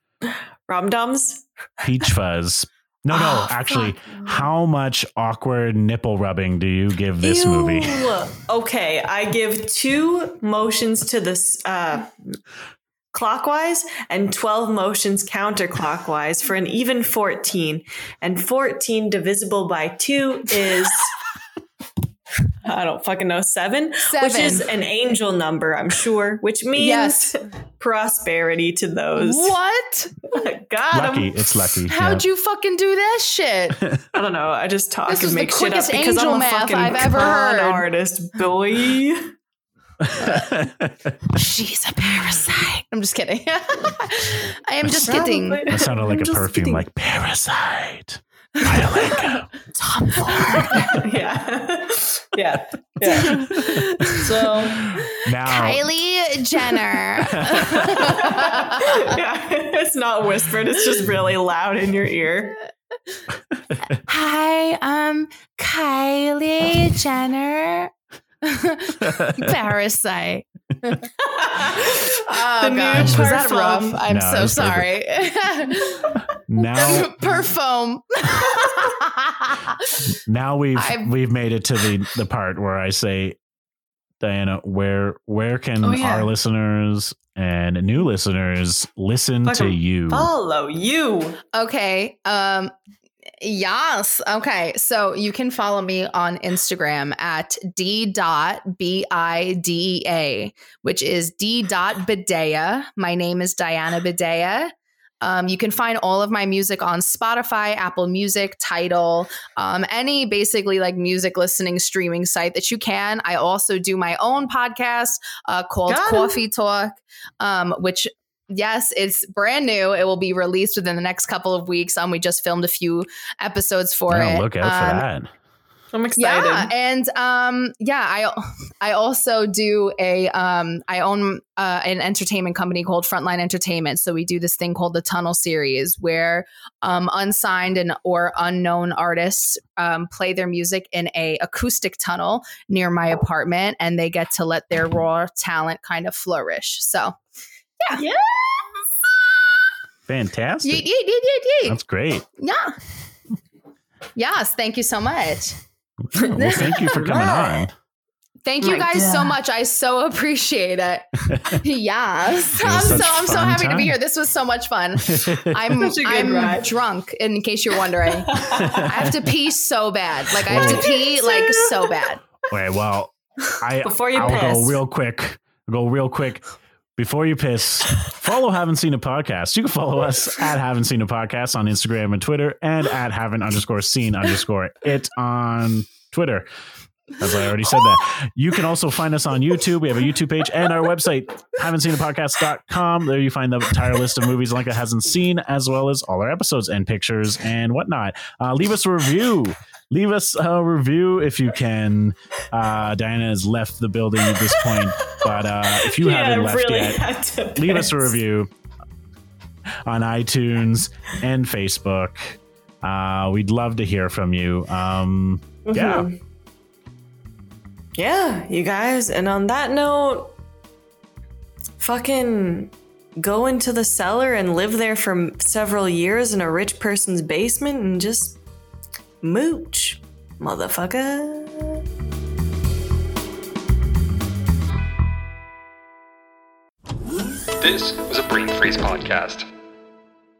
Ramdons? peach fuzz? No, no, Oh, actually, fuck. how much awkward nipple rubbing do you give this movie? Okay, I give two motions to this uh, clockwise and 12 motions counterclockwise for an even 14. And 14 divisible by 2 is. I don't fucking know, seven, which is an angel number, I'm sure, which means Yes. Prosperity to those. What? God, Lucky, I'm- it's lucky. How'd yeah. you fucking do that shit? I don't know. I just talk This and make shit up quickest because I'm angel a math fucking I've ever con heard. artist, boy. She's a parasite. I'm just kidding. I am just kidding. that sounded like I'm a perfume, kidding. like Parasite. Iolenko. Tom Ford. yeah. yeah. Yeah. So now, Kylie Jenner. yeah. it's not whispered, it's just really loud in your ear. Hi, um, Kylie Jenner. Parasite. Oh The new gosh, was that rough? I'm No, so sorry. now, Perfume. now we've I've- we've made it to the the part where I say, Diana, where where can Oh, yeah. our listeners and new listeners listen to you? Follow you. Okay. Um yes. Okay. So you can follow me on Instagram at d dot b i d e a, which is d dot bidea. My name is Diana Bidea. Um, you can find all of my music on Spotify, Apple Music, Tidal, um, any basically like music listening streaming site that you can. I also do my own podcast uh, called Got. Coffee Talk, um, which yes, it's brand new. It will be released within the next couple of weeks. Um, we just filmed a few episodes for Yeah, it. look out for Um, that. I'm excited. yeah, and um, yeah, I I also do a um, I own uh, an entertainment company called Frontline Entertainment. So we do this thing called the Tunnel Series, where um, unsigned and or unknown artists um, play their music in a acoustic tunnel near my apartment, and they get to let their raw talent kind of flourish. So Yeah. Fantastic. yeet, yeet, yeet, yeet, yeet. That's great. yeah. Yes, thank you so much. Well, thank you for coming on. Thank you My guys so much. I so appreciate it. yes. It I'm so I'm so fun happy to be here. This was so much fun. I'm Such I'm ride. drunk in case you're wondering. I have to pee so bad. Like I have to pee like so bad. Wait, well, I Before you I'll go real quick. I'll go real quick. Before you piss, follow Haven't Seen a Podcast. You can follow us at Haven't Seen a Podcast on Instagram and Twitter, and at Haven't underscore Seen underscore It on Twitter. As I already said that. You can also find us on YouTube. We have a YouTube page and our website, haven't seen a podcast.com. There you find the entire list of movies Lenka hasn't seen, as well as all our episodes and pictures and whatnot. Uh, leave us a review. Leave us a review if you can. Uh, Diana has left the building at this point, but uh, if you Yeah, haven't left really yet, leave us a review on iTunes and Facebook. Uh, we'd love to hear from you. Um, Yeah. Mhm. Yeah, you guys. And on that note, fucking go into the cellar and live there for several years in a rich person's basement and just mooch, motherfucker. This was a Brain Freeze podcast.